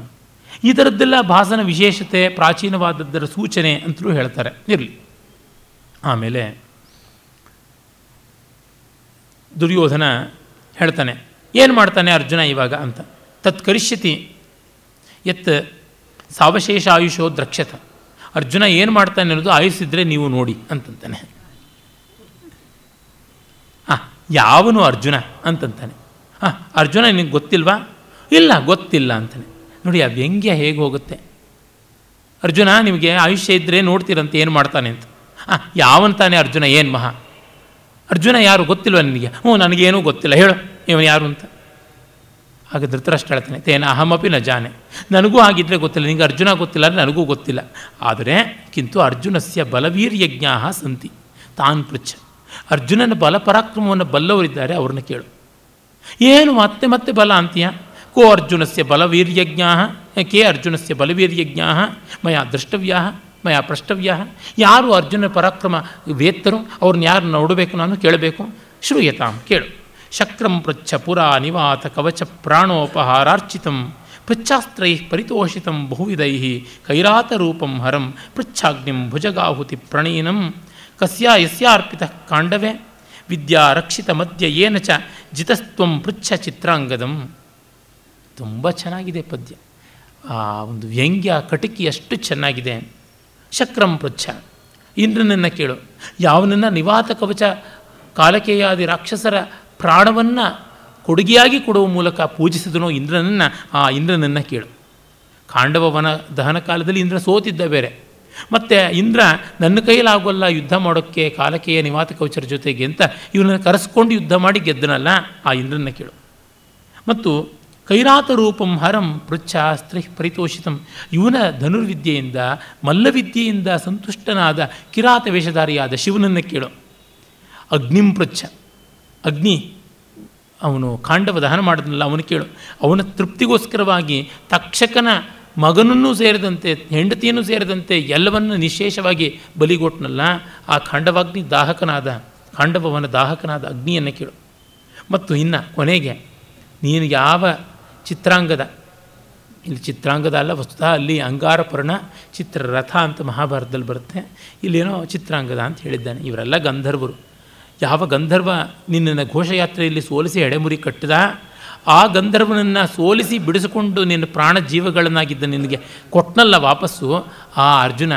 ಈ ಥರದ್ದೆಲ್ಲ ಭಾಸನ ವಿಶೇಷತೆ, ಪ್ರಾಚೀನವಾದದ್ದರ ಸೂಚನೆ ಅಂತಲೂ ಹೇಳ್ತಾರೆ. ಇರಲಿ. ಆಮೇಲೆ ದುರ್ಯೋಧನ ಹೇಳ್ತಾನೆ ಏನು ಮಾಡ್ತಾನೆ ಅರ್ಜುನ ಇವಾಗ ಅಂತ? ತತ್ ಕರಿಷ್ಯತಿ ಎತ್ ಸಾವಶೇಷ ಆಯುಷೋ ದ್ರಕ್ಷತ. ಅರ್ಜುನ ಏನು ಮಾಡ್ತಾನೆ ಅನ್ನೋದು ಆಯುಸ್ಸಿದ್ರೆ ನೀವು ನೋಡಿ ಅಂತಂತಾನೆ. ಹಾಂ, ಯಾವನು ಅರ್ಜುನ ಅಂತಂತಾನೆ. ಹಾಂ, ಅರ್ಜುನ ನಿನಗೆ ಗೊತ್ತಿಲ್ವಾ? ಇಲ್ಲ, ಗೊತ್ತಿಲ್ಲ ಅಂತಾನೆ. ನೋಡಿ ಆ ವ್ಯಂಗ್ಯ ಹೇಗೆ ಹೋಗುತ್ತೆ? ಅರ್ಜುನ ನಿಮಗೆ ಆಯುಷ್ಯ ಇದ್ದರೆ ನೋಡ್ತೀರಂತ ಏನು ಮಾಡ್ತಾನೆ ಅಂತ. ಹಾಂ, ಯಾವಂತಾನೆ ಅರ್ಜುನ, ಏನು ಮಹಾ? ಅರ್ಜುನ ಯಾರು ಗೊತ್ತಿಲ್ವ ನಿನಗೆ? ಹ್ಞೂ, ನನಗೇನೂ ಗೊತ್ತಿಲ್ಲ. ಹೇಳು. ಇವನು ಯಾರು ಅಂತ? ಆಗ ಧೃತರಷ್ಟು ಹೇಳ್ತಾನೆ, ತೇನ ಅಹಮಪಿ ನ ಜಾನೆ. ನನಗೂ ಆಗಿದ್ದರೆ ಗೊತ್ತಿಲ್ಲ ನಿನಗೆ ಅರ್ಜುನ ಗೊತ್ತಿಲ್ಲ ಅಂದರೆ ನನಗೂ ಗೊತ್ತಿಲ್ಲ. ಆದರೆ ಕಿಂತು ಅರ್ಜುನಸ್ಯ ಬಲವೀರ್ಯಜ್ಞಾ ಸಂತಿ, ತಾನ್ ಪೃಚ್ಛ. ಅರ್ಜುನನ ಬಲ ಪರಾಕ್ರಮವನ್ನು ಬಲ್ಲವರಿದ್ದಾರೆ, ಅವ್ರನ್ನ ಕೇಳು. ಏನು ಮತ್ತೆ ಮತ್ತೆ ಬಲ ಅಂತೀಯ? ಕೋ ಅರ್ಜುನಸ್ಯ ಬಲವೀರ್ಯಜ್ಞಾ ಕೆ ಅರ್ಜುನಸ್ಯ ಬಲವೀರ್ಯಜ್ಞಾ ಮಯ ದ್ರಷ್ಟವ್ಯಾ ಮಯ ಪ್ರಷ್ಟವ್ಯ ಯಾರು ಅರ್ಜುನ ಪರಾಕ್ರಮ ವೇತ್ತರು, ಅವ್ರನ್ನ ಯಾರು ನೋಡಬೇಕು ನಾನು ಕೇಳಬೇಕು? ಶ್ರೂಯತಾಂ ಕೇಳು. ಶಕ್ರಂ ಪೃಚ್ಛ ಪುರಾ ನಿವಾತ ಕವಚ ಪ್ರಾಣೋಪಹಾರಾರ್ಚಿತಂ, ಪೃಚ್ಛಾಸ್ತ್ರೈ ಪರಿತೋಷಿತಂ ಬಹುವಿಧೈ ಕೈರಾತರೂಪಂ ಹರಂ, ಪೃಚ್ಛಾಗ್ನಿಂ ಭುಜಗಾಹುತಿ ಪ್ರಣೀನಂ, ಕಸ್ಯ ಯಸ್ಯಾರ್ಪಿತ ಕಾಂಡವೇ, ವಿದ್ಯಾ ರಕ್ಷಿತ ಮಧ್ಯ ಏನ ಚ, ಜಿತಸ್ತ್ವಂ ಪೃಚ್ಛ ಚಿತ್ರಾಂಗದಂ. ತುಂಬ ಚೆನ್ನಾಗಿದೆ ಪದ್ಯ. ಆ ಒಂದು ವ್ಯಂಗ್ಯ ಕಟಕಿ ಅಷ್ಟು ಚೆನ್ನಾಗಿದೆ. ಶಕ್ರಂ ಪೃಚ್ಛ. ಇಂದ್ರನನ್ನು ಕೇಳು. ಯಾವನನ್ನು ನಿವಾತ ಕವಚ ಕಾಲಕೇಯಾದಿ ರಾಕ್ಷಸರ ಪ್ರಾಣವನ್ನು ಕೊಡುಗೆಯಾಗಿ ಕೊಡುವ ಮೂಲಕ ಪೂಜಿಸಿದನೋ ಇಂದ್ರನನ್ನು, ಆ ಇಂದ್ರನನ್ನು ಕೇಳು. ಕಾಂಡವವನ ದಹನ ಕಾಲದಲ್ಲಿ ಇಂದ್ರ ಸೋತಿದ್ದ ಬೇರೆ. ಮತ್ತು ಇಂದ್ರ ನನ್ನ ಕೈಲಾಗೋಲ್ಲ ಯುದ್ಧ ಮಾಡೋಕ್ಕೆ ಕಾಲಕೇಯ ನಿವಾತ ಕವಚರ ಜೊತೆಗೆ ಅಂತ ಇವನನ್ನು ಕರೆಸ್ಕೊಂಡು ಯುದ್ಧ ಮಾಡಿ ಗೆದ್ದನಲ್ಲ, ಆ ಇಂದ್ರನ ಕೇಳು. ಮತ್ತು ಕೈರಾತ ರೂಪಂ ಹರಂ ಪೃಚ್ಛ ಸ್ತ್ರೀ ಪರಿತೋಷಿತಂ. ಇವನ ಧನುರ್ವಿದ್ಯೆಯಿಂದ, ಮಲ್ಲವಿದ್ಯೆಯಿಂದ ಸಂತುಷ್ಟನಾದ ಕಿರಾತ ವೇಷಧಾರಿಯಾದ ಶಿವನನ್ನು ಕೇಳು. ಅಗ್ನಿಂ ಪೃಚ್ಛ. ಅಗ್ನಿ, ಅವನು ಕಾಂಡವ ದಹನ ಮಾಡಿದ್ನಲ್ಲ, ಅವನು ಕೇಳು. ಅವನ ತೃಪ್ತಿಗೋಸ್ಕರವಾಗಿ ತಕ್ಷಕನ ಮಗನನ್ನೂ ಸೇರಿದಂತೆ, ಹೆಂಡತಿಯನ್ನು ಸೇರಿದಂತೆ ಎಲ್ಲವನ್ನು ನಿಶೇಷವಾಗಿ ಬಲಿಗೊಟ್ಟನಲ್ಲ ಆ ಖಾಂಡವಾಗ್ನಿ ದಾಹಕನಾದ ಖಾಂಡವನ ದಾಹಕನಾದ ಅಗ್ನಿಯನ್ನು ಕೇಳು. ಮತ್ತು ಇನ್ನು ಕೊನೆಗೆ, ನೀನು ಯಾವ ಚಿತ್ರಾಂಗದ, ಇಲ್ಲಿ ಚಿತ್ರಾಂಗದ ಅಲ್ಲ, ವಸ್ತುತಃ ಅಲ್ಲಿ ಅಂಗಾರಪರ್ಣ, ಚಿತ್ರರಥ ಅಂತ ಮಹಾಭಾರತದಲ್ಲಿ ಬರುತ್ತೆ. ಇಲ್ಲೇನೋ ಚಿತ್ರಾಂಗದ ಅಂತ ಹೇಳಿದ್ದಾನೆ. ಇವರೆಲ್ಲ ಗಂಧರ್ವರು. ಯಾವ ಗಂಧರ್ವ ನಿನ್ನನ್ನು ಘೋಷಯಾತ್ರೆಯಲ್ಲಿ ಸೋಲಿಸಿ ಎಡೆಮುರಿ ಕಟ್ಟಿದ, ಆ ಗಂಧರ್ವನನ್ನು ಸೋಲಿಸಿ ಬಿಡಿಸಿಕೊಂಡು ನಿನ್ನ ಪ್ರಾಣ ಜೀವಗಳನ್ನಾಗಿದ್ದ ನಿನಗೆ ಕೊಟ್ಟನಲ್ಲ ವಾಪಸ್ಸು? ಆ ಅರ್ಜುನ,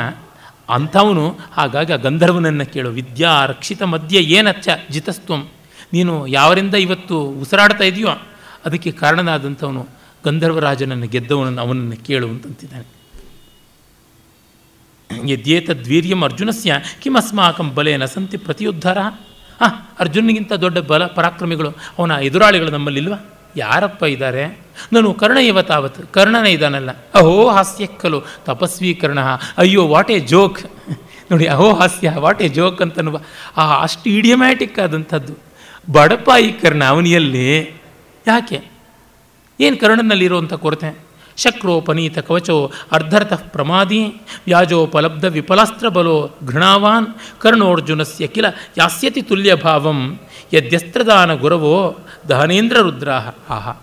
ಅಂಥವನು ಹಾಗಾಗಿ ಆ ಗಂಧರ್ವನನ್ನು ಕೇಳು. ವಿದ್ಯಾ ರಕ್ಷಿತ ಮಧ್ಯೆ ಏನಚ್ಚ ಜಿತಸ್ತ್ವಂ? ನೀನು ಯಾವರಿಂದ ಇವತ್ತು ಉಸಿರಾಡ್ತಾ ಇದೆಯೋ? ಅದಕ್ಕೆ ಕಾರಣನಾದಂಥವನು ಗಂಧರ್ವರಾಜನನ್ನು ಗೆದ್ದವನನ್ನು ಅವನನ್ನು ಕೇಳು ಅಂತಂತಿದ್ದಾನೆ. ಯದ್ಯೇತದ್ವೀರ್ಯಂ ಅರ್ಜುನಸ್ಯ, ಕಿಮಸ್ಮಾಕಂ ಬಲೇನ ಸಂತಿ ಪ್ರತಿಯುದ್ಧಾರ? ಹಾಂ, ಅರ್ಜುನಿಗಿಂತ ದೊಡ್ಡ ಬಲ ಪರಾಕ್ರಮಿಗಳು, ಅವನ ಎದುರಾಳಿಗಳು ನಮ್ಮಲ್ಲಿಲ್ವಾ ಯಾರಪ್ಪ ಇದ್ದಾರೆ ನಾನು ಕರ್ಣ ಇವ ತಾವತ್ ಕರ್ಣನೇ ಇದ್ದಾನಲ್ಲ ಅಹೋ, ಹಾಸ್ಯ ಖಲು ತಪಸ್ವಿ ಕರ್ಣ ಅಯ್ಯೋ, ವಾಟ್ ಎ ಜೋಕ್. ನೋಡಿ, ಅಹೋ, ಹಾಸ್ಯ, ವಾಟ್ ಎ ಜೋಕ್ ಅಂತನ್ನುವ. ಆ, ಅಷ್ಟು ಇಡಿಯಮ್ಯಾಟಿಕ್ ಆದಂಥದ್ದು. ಬಡಪಾಯಿ ಕರ್ಣ ಅವನಿಯಲ್ಲಿ ಯಾಕೆ? ಏನು ಕರ್ಣನಲ್ಲಿರುವಂಥ ಕೊರತೆ? ಶಕ್ರೋಪನೀತ ಕವಚೋ ಅರ್ಧರ್ಥ ಪ್ರಮಾದಿ ವ್ಯಾಜೋಪಲಬ್ಧ ವಿಫಲಾಸ್ತ್ರ ಬಲೋ ಘೃಣಾವಾನ್ ಕರ್ಣೋರ್ಜುನಸ್ಯ ಕಿಲ ಯಾಸ್ಯತಿ ತುಲ್ಯ ಭಾವಂ ಯದ್ಯಸ್ತ್ರದಾನ ಗುರವೋ ದಹನೇಂದ್ರ ರುದ್ರಾಹ. ಆಹ.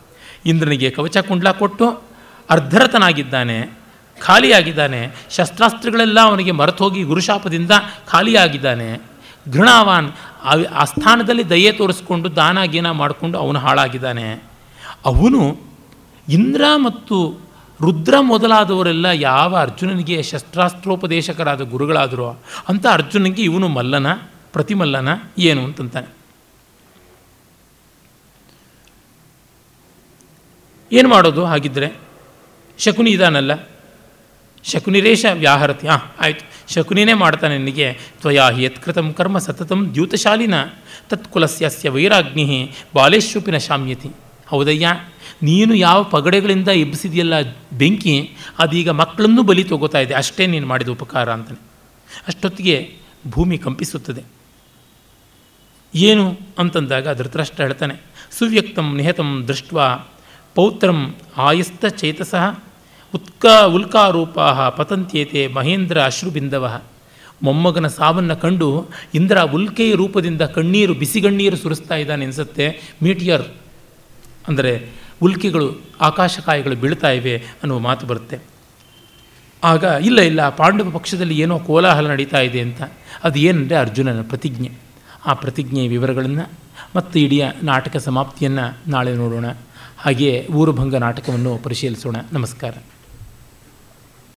ಇಂದ್ರನಿಗೆ ಕವಚ ಕುಂಡ್ಲ ಕೊಟ್ಟು ಅರ್ಧರಥನಾಗಿದ್ದಾನೆ, ಖಾಲಿಯಾಗಿದ್ದಾನೆ, ಶಸ್ತ್ರಾಸ್ತ್ರಗಳೆಲ್ಲ ಅವನಿಗೆ ಮರೆತೋಗಿ ಗುರುಶಾಪದಿಂದ ಖಾಲಿಯಾಗಿದ್ದಾನೆ. ಘೃಣಾವಾನ್ ಆ ಸ್ಥಾನದಲ್ಲಿ ದಯೆ ತೋರಿಸ್ಕೊಂಡು ದಾನ ಗೀನ ಮಾಡಿಕೊಂಡು ಅವನು ಹಾಳಾಗಿದ್ದಾನೆ. ಅವನು ಇಂದ್ರ ಮತ್ತು ರುದ್ರ ಮೊದಲಾದವರೆಲ್ಲ ಯಾವ ಅರ್ಜುನನಿಗೆ ಶಸ್ತ್ರಾಸ್ತ್ರೋಪದೇಶಕರಾದ ಗುರುಗಳಾದರೋ ಅಂತ ಅರ್ಜುನನಿಗೆ ಇವನು ಮಲ್ಲನ, ಪ್ರತಿಮಲ್ಲನ ಏನು ಅಂತಂತಾನೆ. ಏನು ಮಾಡೋದು ಹಾಗಿದ್ದರೆ ಶಕುನಿ ಇದಾನಲ್ಲ? ಶಕುನಿರೇಶ ವ್ಯಾಹರತಿ, ಹಾಂ, ಆಯಿತು. ಶಕುನಿನೇ ಮಾಡ್ತಾನೆ ನಿನಗೆ, ತ್ವಯಾ ಹಿ ಯತ್ಕೃತಂ ಕರ್ಮ ಸತತಂ ದ್ಯೂತಶಾಲಿನ ತತ್ಕುಲಸ್ಯ ವೈರಾಗ್ನಿ ಬಾಲೇಶ್ವಪಿನ ಶಾಮ್ಯತಿ. ಹೌದಯ್ಯ? ನೀನು ಯಾವ ಪಗಡೆಗಳಿಂದ ಎಬ್ಬಿಸಿದೆಯಲ್ಲ ಬೆಂಕಿ, ಅದೀಗ ಮಕ್ಕಳನ್ನು ಬಲಿ ತಗೋತಾ ಇದೆ. ಅಷ್ಟೇ ನೀನು ಮಾಡಿದ ಉಪಕಾರ ಅಂತಾನೆ. ಅಷ್ಟೊತ್ತಿಗೆ ಭೂಮಿ ಕಂಪಿಸುತ್ತದೆ. ಏನು ಅಂತಂದಾಗ ಧೃತರಾಷ್ಟ್ರ ಹೇಳ್ತಾನೆ, ಸುವ್ಯಕ್ತಂ ನಿಹತಂ ದೃಷ್ಟ ಪೌತ್ರಂ ಆಯಸ್ತ ಚೇತಸಃ ಉತ್ಕ ಉಲ್ಕಾರೂಪ ಪತಂತ್ಯೇತೆ ಮಹೇಂದ್ರ ಅಶ್ರುಬಿಂದವ ಮೊಮ್ಮಗನ ಸಾವನ್ನು ಕಂಡು ಇಂದ್ರ ಉಲ್ಕೆಯ ರೂಪದಿಂದ ಕಣ್ಣೀರು ಬಿಸಿಗಣ್ಣೀರು ಸುರಿಸ್ತಾ ಇದ್ದಾನೆ ಅನಿಸುತ್ತೆ ಮೀಟಿಯರ್. ಅಂದರೆ ಉಲ್ಕಿಗಳು, ಆಕಾಶಕಾಯಿಗಳು ಬೀಳ್ತಾ ಇವೆ ಅನ್ನುವ ಮಾತು ಬರುತ್ತೆ. ಆಗ, ಇಲ್ಲ ಇಲ್ಲ, ಪಾಂಡವ ಪಕ್ಷದಲ್ಲಿ ಏನೋ ಕೋಲಾಹಲ ನಡೀತಾ ಇದೆ ಅಂತ. ಅದು ಏನಂದರೆ ಅರ್ಜುನನ ಪ್ರತಿಜ್ಞೆ. ಆ ಪ್ರತಿಜ್ಞೆಯ ವಿವರಗಳನ್ನು ಮತ್ತು ಇಡೀ ನಾಟಕ ಸಮಾಪ್ತಿಯನ್ನು ನಾಳೆ ನೋಡೋಣ. ಹಾಗೆಯೇ ಊರುಭಂಗ ನಾಟಕವನ್ನು ಪರಿಶೀಲಿಸೋಣ. ನಮಸ್ಕಾರ.